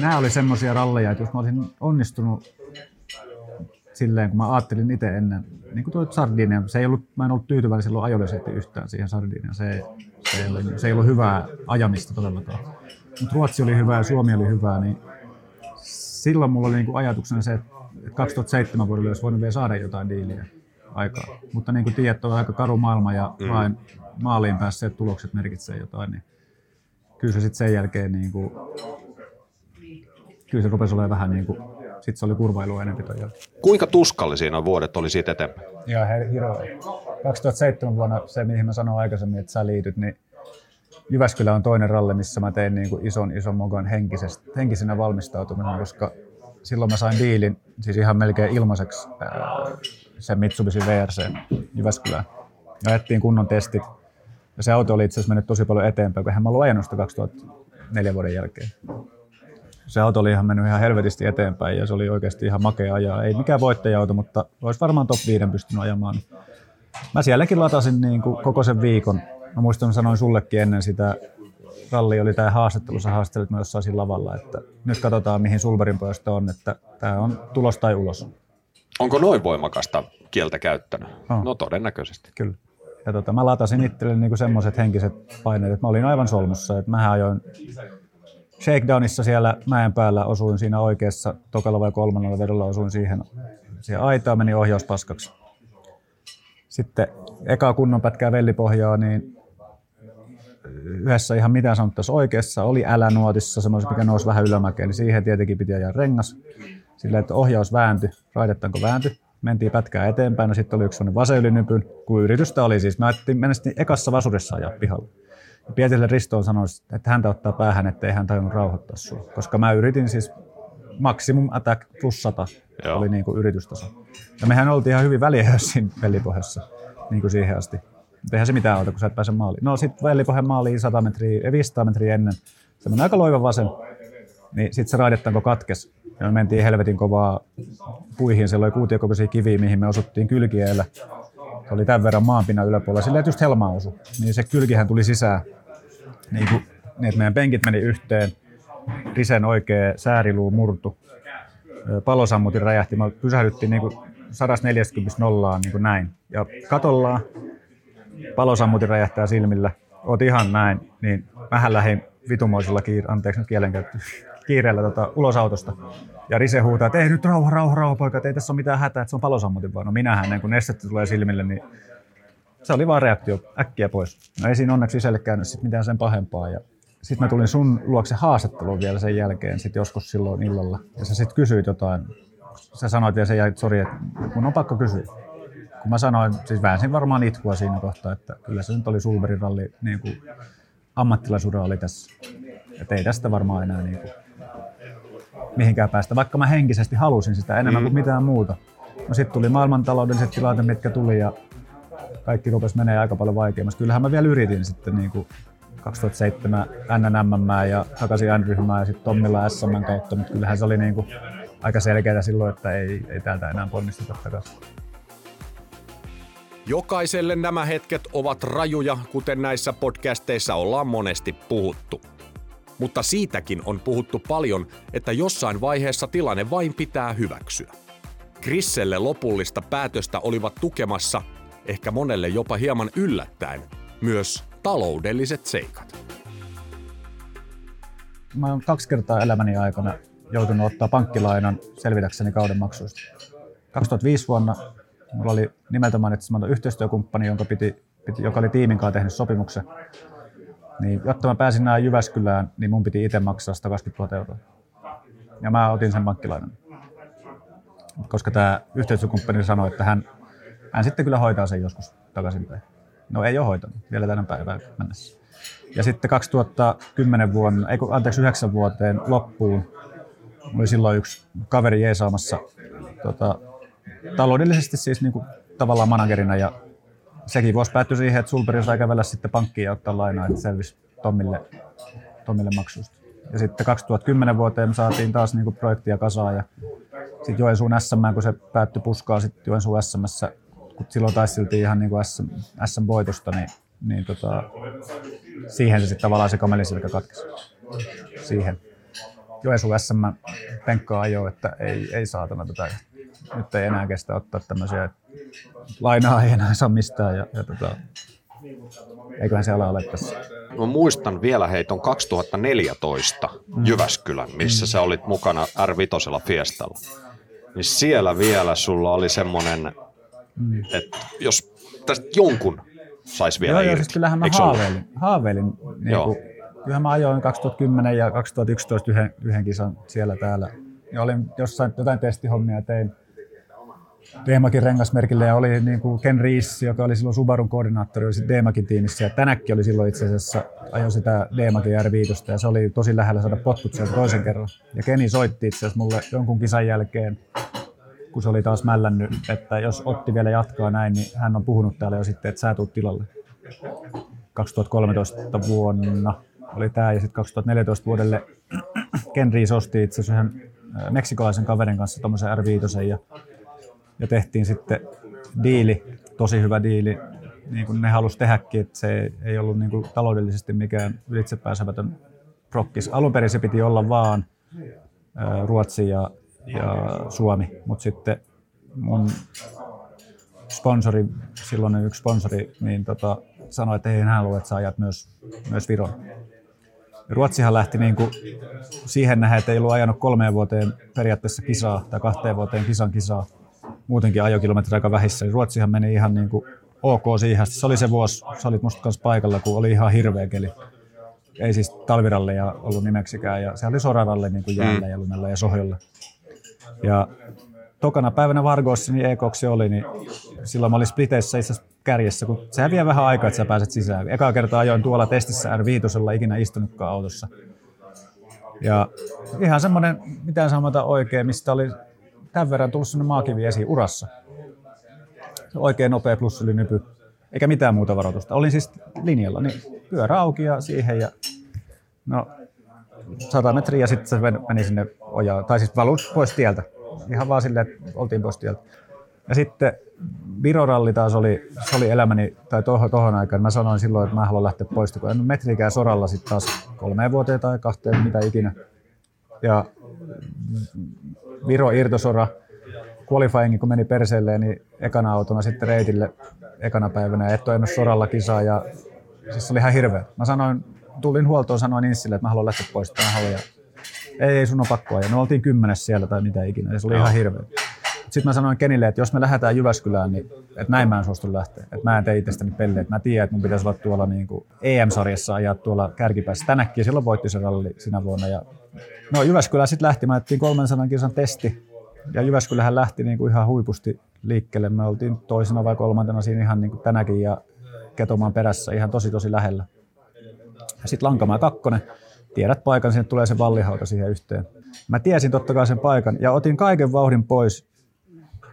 nämä oli semmoisia ralleja, että jos mä olisin onnistunut silleen, kun mä ajattelin itse ennen, niin kuin tuo Sardinia, se ei ollut, mä en ollut tyytyväinen silloin ajollisesti yhtään siihen Sardiniaan. Se, se, ei ollut, se ei ollut hyvää ajamista todellakaan. Mutta Ruotsi oli hyvää ja Suomi oli hyvää, niin silloin mulla oli niinku ajatuksena se, että 2007 vuodelle olisi voinut vielä saada jotain diiliä aikaa. Mutta niin kuin tiedät, on aika karu maailma ja mm. vain maaliin päässeet tulokset merkitsee jotain, niin kyllä se sitten sen jälkeen niin kuin, kyllä se rupesi olemaan vähän niin kuin, sitten se oli kurvailu enemmän ton Kuinka tuskallisia nuo vuodet oli siitä eteenpäin? Joo, Hiro. 2007 vuonna se, mihin mä sanoin aikaisemmin, että sä liityt, niin Jyväskylä on toinen ralli, missä mä tein niin kuin ison, ison mokan henkisenä valmistautuminen, koska silloin mä sain diilin, siis ihan melkein ilmaiseksi sen Mitsubishi VRC Jyväskylään. Ja ajettiin kunnon testit. Ja se auto oli itse asiassa mennyt tosi paljon eteenpäin, kun mä ollut ajanut sitä 2004 vuoden jälkeen. Se auto oli ihan mennyt ihan helvetisti eteenpäin ja se oli oikeasti ihan makea ajaa. Ei mikään voittaja-auto, mutta olisi varmaan top 5 pystynyt ajamaan. Mä sielläkin latasin niin kuin koko sen viikon Mä muistan, sanoin sullekin ennen sitä, ralli oli tämä haastattelussa haastattelut myös jossain lavalla, että nyt katsotaan mihin Sulberin pojasta on, että tämä on tulos tai ulos. Onko noin voimakasta kieltä käyttänyt? Oh. No todennäköisesti. Kyllä. Ja tota, mä latasin itselleni niinku semmoiset henkiset paineet, että mä olin aivan solmussa, että mä ajoin shakedownissa siellä mäen päällä osuin siinä oikeassa, tokalla vai kolmannella vedolla osuin siihen, siihen aitaan, meni ohjaus paskaksi. Sitten eka kunnon pätkää vellipohjaa, niin yhdessä ihan mitä sanottaisiin oikeassa, oli älänuotissa, semmoisessa, mikä nousi vähän ylämäkeen, niin siihen tietenkin piti ajaa rengas. Sillä, että ohjaus vääntyi, raidetanko vääntyi, mentiin pätkää eteenpäin, no sitten oli yksi sellainen vaseylinypyn, kun yritystä oli siis. Mä ajattelin, mennä ekassa vasurissa ajaa pihalla. Ja Pietille Ristoon sanoi, että häntä ottaa päähän, ettei hän tajunnut rauhoittaa sua. Koska mä yritin siis maksimum attack plus 100 Joo. oli niin kuin yritystaso. Ja mehän oltiin ihan hyvin väliä siinä pelipohjassa niin kuin siihen asti. Eihän se mitään auta, kun sä et pääse maaliin. No sitten välipohjan maaliin 100 metriä, 500 metriä ennen. Se meni aika loiva vasen. Niin sitten se raidettanko katkes. Ja me mentiin helvetin kovaa puihin. Siellä oli kuutiokokoisia kiviä, mihin me osuttiin kylkiellä. Se oli tämän verran maanpinnan yläpuolella. Sillä just helma osu. Niin se kylkihän tuli sisään. Niin, kuin, niin että meidän penkit meni yhteen. Risen oikea sääriluu murtu. Palosammutin räjähti. Me pysähdyttiin niin kuin 140 nollaan niin kuin näin. Ja katollaan palosammutin räjähtää silmillä. Oot ihan näin, niin vähän lähin vitumoisella kiire, anteeksi nyt kielenkäyttö, kiireellä tota, ulos autosta. Ja Rise huutaa, että ei nyt rauha, rauha, rauha poika, ei tässä ole mitään hätää, että se on palosammutin vaan. No minähän, niin kun nestettä tulee silmille, niin se oli vaan reaktio äkkiä pois. No ei siinä onneksi isälle käynyt sit mitään sen pahempaa. Ja sitten mä tulin sun luokse haastatteluun vielä sen jälkeen, sit joskus silloin illalla. Ja sä sitten kysyit jotain. Sä sanoit vielä sen jälkeen, että sori, että mun on pakko kysyä kun mä sanoin, siis väänsin varmaan itkua siinä kohtaa, että kyllä se nyt oli Sulberin ralli, niin kuin ammattilaisuura oli tässä. Että ei tästä varmaan enää niin kuin mihinkään päästä, vaikka mä henkisesti halusin sitä enemmän mm. kuin mitään muuta. No sitten tuli maailmantaloudelliset tilanteet, mitkä tuli ja kaikki rupesi menee aika paljon vaikeammaksi. Kyllähän mä vielä yritin sitten niin kuin 2007 NNM ja takaisin N-ryhmään ja sitten Tommilla SM kautta, mutta kyllähän se oli niin kuin aika selkeää silloin, että ei, ei täältä enää ponnisteta takaisin. Jokaiselle nämä hetket ovat rajuja, kuten näissä podcasteissa ollaan monesti puhuttu. Mutta siitäkin on puhuttu paljon, että jossain vaiheessa tilanne vain pitää hyväksyä. Krisselle lopullista päätöstä olivat tukemassa, ehkä monelle jopa hieman yllättäen, myös taloudelliset seikat. Mä oon kaksi kertaa elämäni aikana joutunut ottaa pankkilainan selvitäkseni kauden maksuista. 2005 vuonna Mulla oli nimeltä mainitsematon yhteistyökumppani, jonka piti, piti, joka oli tiimin kanssa tehnyt sopimuksen. Niin, jotta mä pääsin näin Jyväskylään, niin mun piti itse maksaa 120 000 euroa. Ja mä otin sen pankkilainan. Koska tämä yhteistyökumppani sanoi, että hän, hän sitten kyllä hoitaa sen joskus takaisinpäin. No ei ole hoitanut, vielä tänä päivänä mennessä. Ja sitten 2010 vuonna, ei anteeksi 9 vuoteen loppuun, oli silloin yksi kaveri jeesaamassa tota, taloudellisesti siis niin kuin, tavallaan managerina ja sekin vuosi päättyi siihen, että Sulperi sai kävellä sitten pankkiin ja ottaa lainaa, että selvisi Tommille, Tommille maksusta. Ja sitten 2010 vuoteen me saatiin taas niin kuin projektia kasaan ja sitten Joensuun SM, kun se päättyi puskaa sitten Joensuun SMS, kun silloin taisteltiin ihan niin kuin SM, SM-voitosta, niin, niin tota, siihen se sitten tavallaan se kamelisilkä katkesi. Siihen. Joensuun SM penkkaa ajoa, että ei, ei saatana tätä nyt ei enää kestä ottaa tämmöisiä, lainaa ei enää saa mistään ja, ja tota, eiköhän se ala ole tässä. Mä muistan vielä heiton 2014 mm. Jyväskylän, missä mm. sä olit mukana R5 Fiestalla. Niin siellä vielä sulla oli semmoinen, mm. että jos tästä jonkun saisi vielä Joo, irti. Joo, siis kyllähän mä haaveilin, haaveilin niin Joo. Kuin, kyllähän mä ajoin 2010 ja 2011 yhden, yhden kisan siellä täällä. Ja olin jossain jotain testihommia tein Deemakin rengasmerkille ja oli niin kuin Ken Rees, joka oli silloin Subarun koordinaattori, oli sitten Deemakin tiimissä ja tänäkin oli silloin itse asiassa ajoi sitä Deemakin R5 ja se oli tosi lähellä saada potkut sieltä toisen kerran. Ja Keni soitti itse asiassa mulle jonkun kisan jälkeen, kun se oli taas mällännyt, että jos Otti vielä jatkaa näin, niin hän on puhunut täällä jo sitten, että sä tuut tilalle. 2013 vuonna oli tämä ja sitten 2014 vuodelle Ken Rees osti itse asiassa meksikolaisen kaverin kanssa tuommoisen R5 ja ja tehtiin sitten diili, tosi hyvä diili, niin kuin ne halusi tehdäkin, että se ei ollut niin kuin taloudellisesti mikään ylitsepääsemätön prokkis. Alun perin se piti olla vaan Ruotsi ja, ja Suomi, mutta sitten mun sponsori, silloinen yksi sponsori, niin tota, sanoi, että ei hän halua, että sä ajat myös, myös Viron. Ruotsihan lähti niin kuin siihen nähdä, että ei ollut ajanut kolmeen vuoteen periaatteessa kisaa tai kahteen vuoteen kisan kisaa. Muutenkin ajokilometri aika vähissä. Niin Ruotsihan meni ihan niin kuin ok siihen. Se oli se vuosi, sä olit musta kanssa paikalla, kun oli ihan hirveä keli. Ei siis talviralleja ollut nimeksikään ja se oli soraralle niin kuin jäällä ja lumella ja sohjolla. Ja tokana päivänä Vargoissa niin Ekoksi oli, niin silloin mä olin Spliteissä itse kärjessä, kun sehän vie vähän aikaa, että sä pääset sisään. Eka kertaa ajoin tuolla testissä R5, ikinä istunutkaan autossa. Ja ihan semmoinen, mitä sanota oikein, mistä oli tämän verran tullut semmoinen maakivi esiin urassa. Oikein nopea nypy, eikä mitään muuta varoitusta. Olin siis linjalla, niin pyörä auki ja siihen ja no 100 metriä ja sitten se meni sinne ojaan, tai siis valut pois tieltä ihan vaan silleen, että oltiin postialta. Ja sitten Viroralli taas oli, se oli elämäni, tai tohon, tohon aikaan, mä sanoin silloin, että mä haluan lähteä pois, kun en metrikään soralla sitten taas kolmeen vuoteen tai kahteen, mitä ikinä. Ja Viro irtosora, qualifying kun meni perseelleen, niin ekana autona sitten reitille ekana päivänä, et ole soralla kisaa ja siis se oli ihan hirveä. Mä sanoin, tulin huoltoon, sanoin Inssille, että mä haluan lähteä pois, mä haluan. Ja ei, ei sun on pakkoa. Ja me oltiin kymmenes siellä tai mitä ikinä. Ja se oli no. ihan hirveä. Sitten mä sanoin Kenille, että jos me lähdetään Jyväskylään, niin että näin mä en suostu lähteä. Että mä en tee itsestäni pelle. Että mä tiedän, että mun pitäisi olla tuolla niin kuin EM-sarjassa ajaa tuolla kärkipäässä. Tänäkin silloin voitti se ralli sinä vuonna. Ja no Jyväskylään sitten lähti. Mä ettiin 300 kisan testi. Ja Jyväskylähän lähti niin kuin ihan huipusti liikkeelle. Me oltiin toisena vai kolmantena siinä ihan niin kuin tänäkin ja Ketomaan perässä ihan tosi tosi lähellä. Sitten Lankamaa kakkonen tiedät paikan, sinne tulee se vallihauta siihen yhteen. Mä tiesin totta kai sen paikan ja otin kaiken vauhdin pois,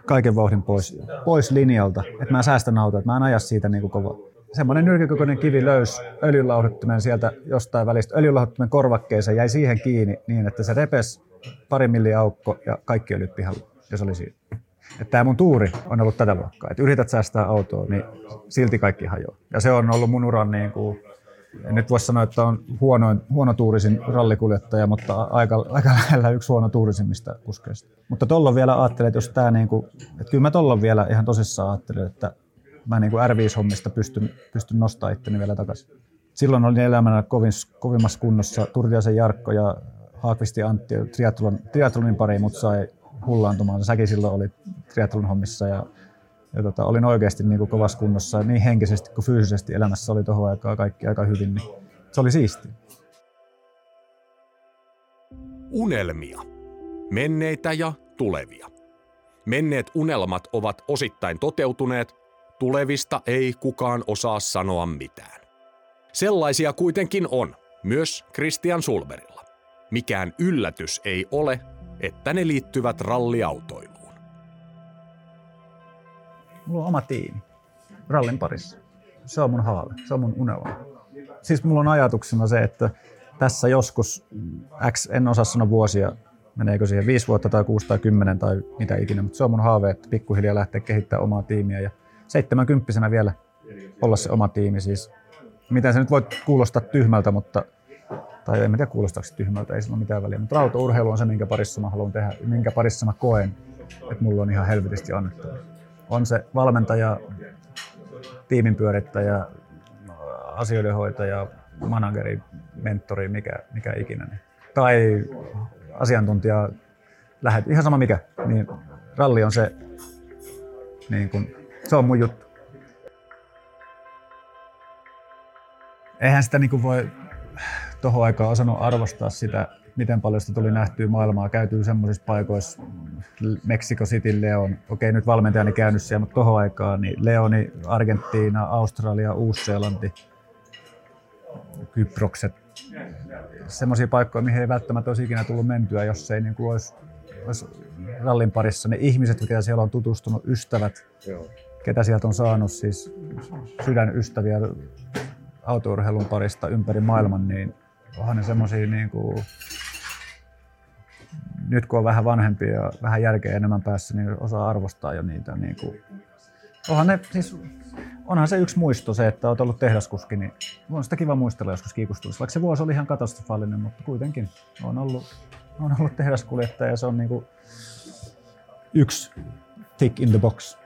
kaiken vauhdin pois, pois linjalta, että mä säästän autoa, että mä en aja siitä niin kuin kova. Semmoinen nyrkikokoinen kivi löysi öljylauhduttimen sieltä jostain välistä, öljylauhduttimen korvakkeeseen jäi siihen kiinni niin, että se repes pari milli aukko ja kaikki öljyt pihalla. Ja se oli siinä. Että tämä mun tuuri on ollut tätä luokkaa. Että yrität säästää autoa, niin silti kaikki hajoaa. Ja se on ollut mun uran niin kuin en nyt voi sanoa, että on huonoin, huono tuurisin rallikuljettaja, mutta aika, aika lähellä yksi huono tuurisimmista kuskeista. Mutta tuolla vielä ajattelin, että jos tämä niin kuin, että kyllä mä tuolla vielä ihan tosissaan ajattelin, että mä niin kuin R5-hommista pystyn, pystyn nostamaan itteni vielä takaisin. Silloin olin elämänä kovin, kovimmassa kunnossa. Turtiasen Jarkko ja Haakvisti Antti triathlon, triathlonin pari mut sai hullaantumaan. Säkin silloin oli triathlon hommissa ja ja tota, olin oikeasti niin kuin kovassa kunnossa niin henkisesti kuin fyysisesti elämässä oli tuohon aikaan kaikki aika hyvin, niin se oli siisti. Unelmia. Menneitä ja tulevia. Menneet unelmat ovat osittain toteutuneet, tulevista ei kukaan osaa sanoa mitään. Sellaisia kuitenkin on, myös Christian Sulberilla. Mikään yllätys ei ole, että ne liittyvät ralliautoiluun. Mulla on oma tiimi rallin parissa. Se on mun haave, se on mun unelma. Siis mulla on ajatuksena se, että tässä joskus X, en osaa sanoa vuosia, meneekö siihen viisi vuotta tai kuusi tai kymmenen tai mitä ikinä, mutta se on mun haave, että pikkuhiljaa lähtee kehittämään omaa tiimiä ja 70 vielä olla se oma tiimi. Siis, miten se nyt voi kuulostaa tyhmältä, mutta tai en tiedä kuulostaako se tyhmältä, ei sillä ole mitään väliä, mutta rautaurheilu on se, minkä parissa mä haluan tehdä, minkä parissa mä koen, että mulla on ihan helvetisti annettavaa on se valmentaja, tiimin pyörittäjä, asioidenhoitaja, manageri, mentori, mikä, mikä ikinä. Tai asiantuntija, lähet, ihan sama mikä, niin ralli on se, niin kun, se on mun juttu. Eihän sitä niin voi tuohon aikaan osannut arvostaa sitä miten paljon sitä tuli nähtyä maailmaa, käytyy semmoisissa paikoissa, Mexico City, Leon, okei nyt valmentajani käynyt siellä, mutta tohon aikaan, niin Leoni, Argentiina, Australia, Uusi-Seelanti, Kyprokset, semmoisia paikkoja, mihin ei välttämättä olisi ikinä tullut mentyä, jos ei niin olisi, olisi rallin parissa ne ihmiset, jotka siellä on tutustunut, ystävät, Joo. Ketä sieltä on saanut, siis sydänystäviä autourheilun parista ympäri maailman, niin onhan ne semmoisia niin kuin, nyt kun on vähän vanhempi ja vähän järkeä enemmän päässä, niin osaa arvostaa jo niitä. Niin kuin. Onhan, ne, siis, onhan se yksi muisto se, että olet ollut tehdaskuski, niin on sitä kiva muistella joskus kiikustuessa. Vaikka se vuosi oli ihan katastrofaalinen, mutta kuitenkin on ollut, on ollut tehdaskuljettaja ja se on niin kuin yksi tick in the box.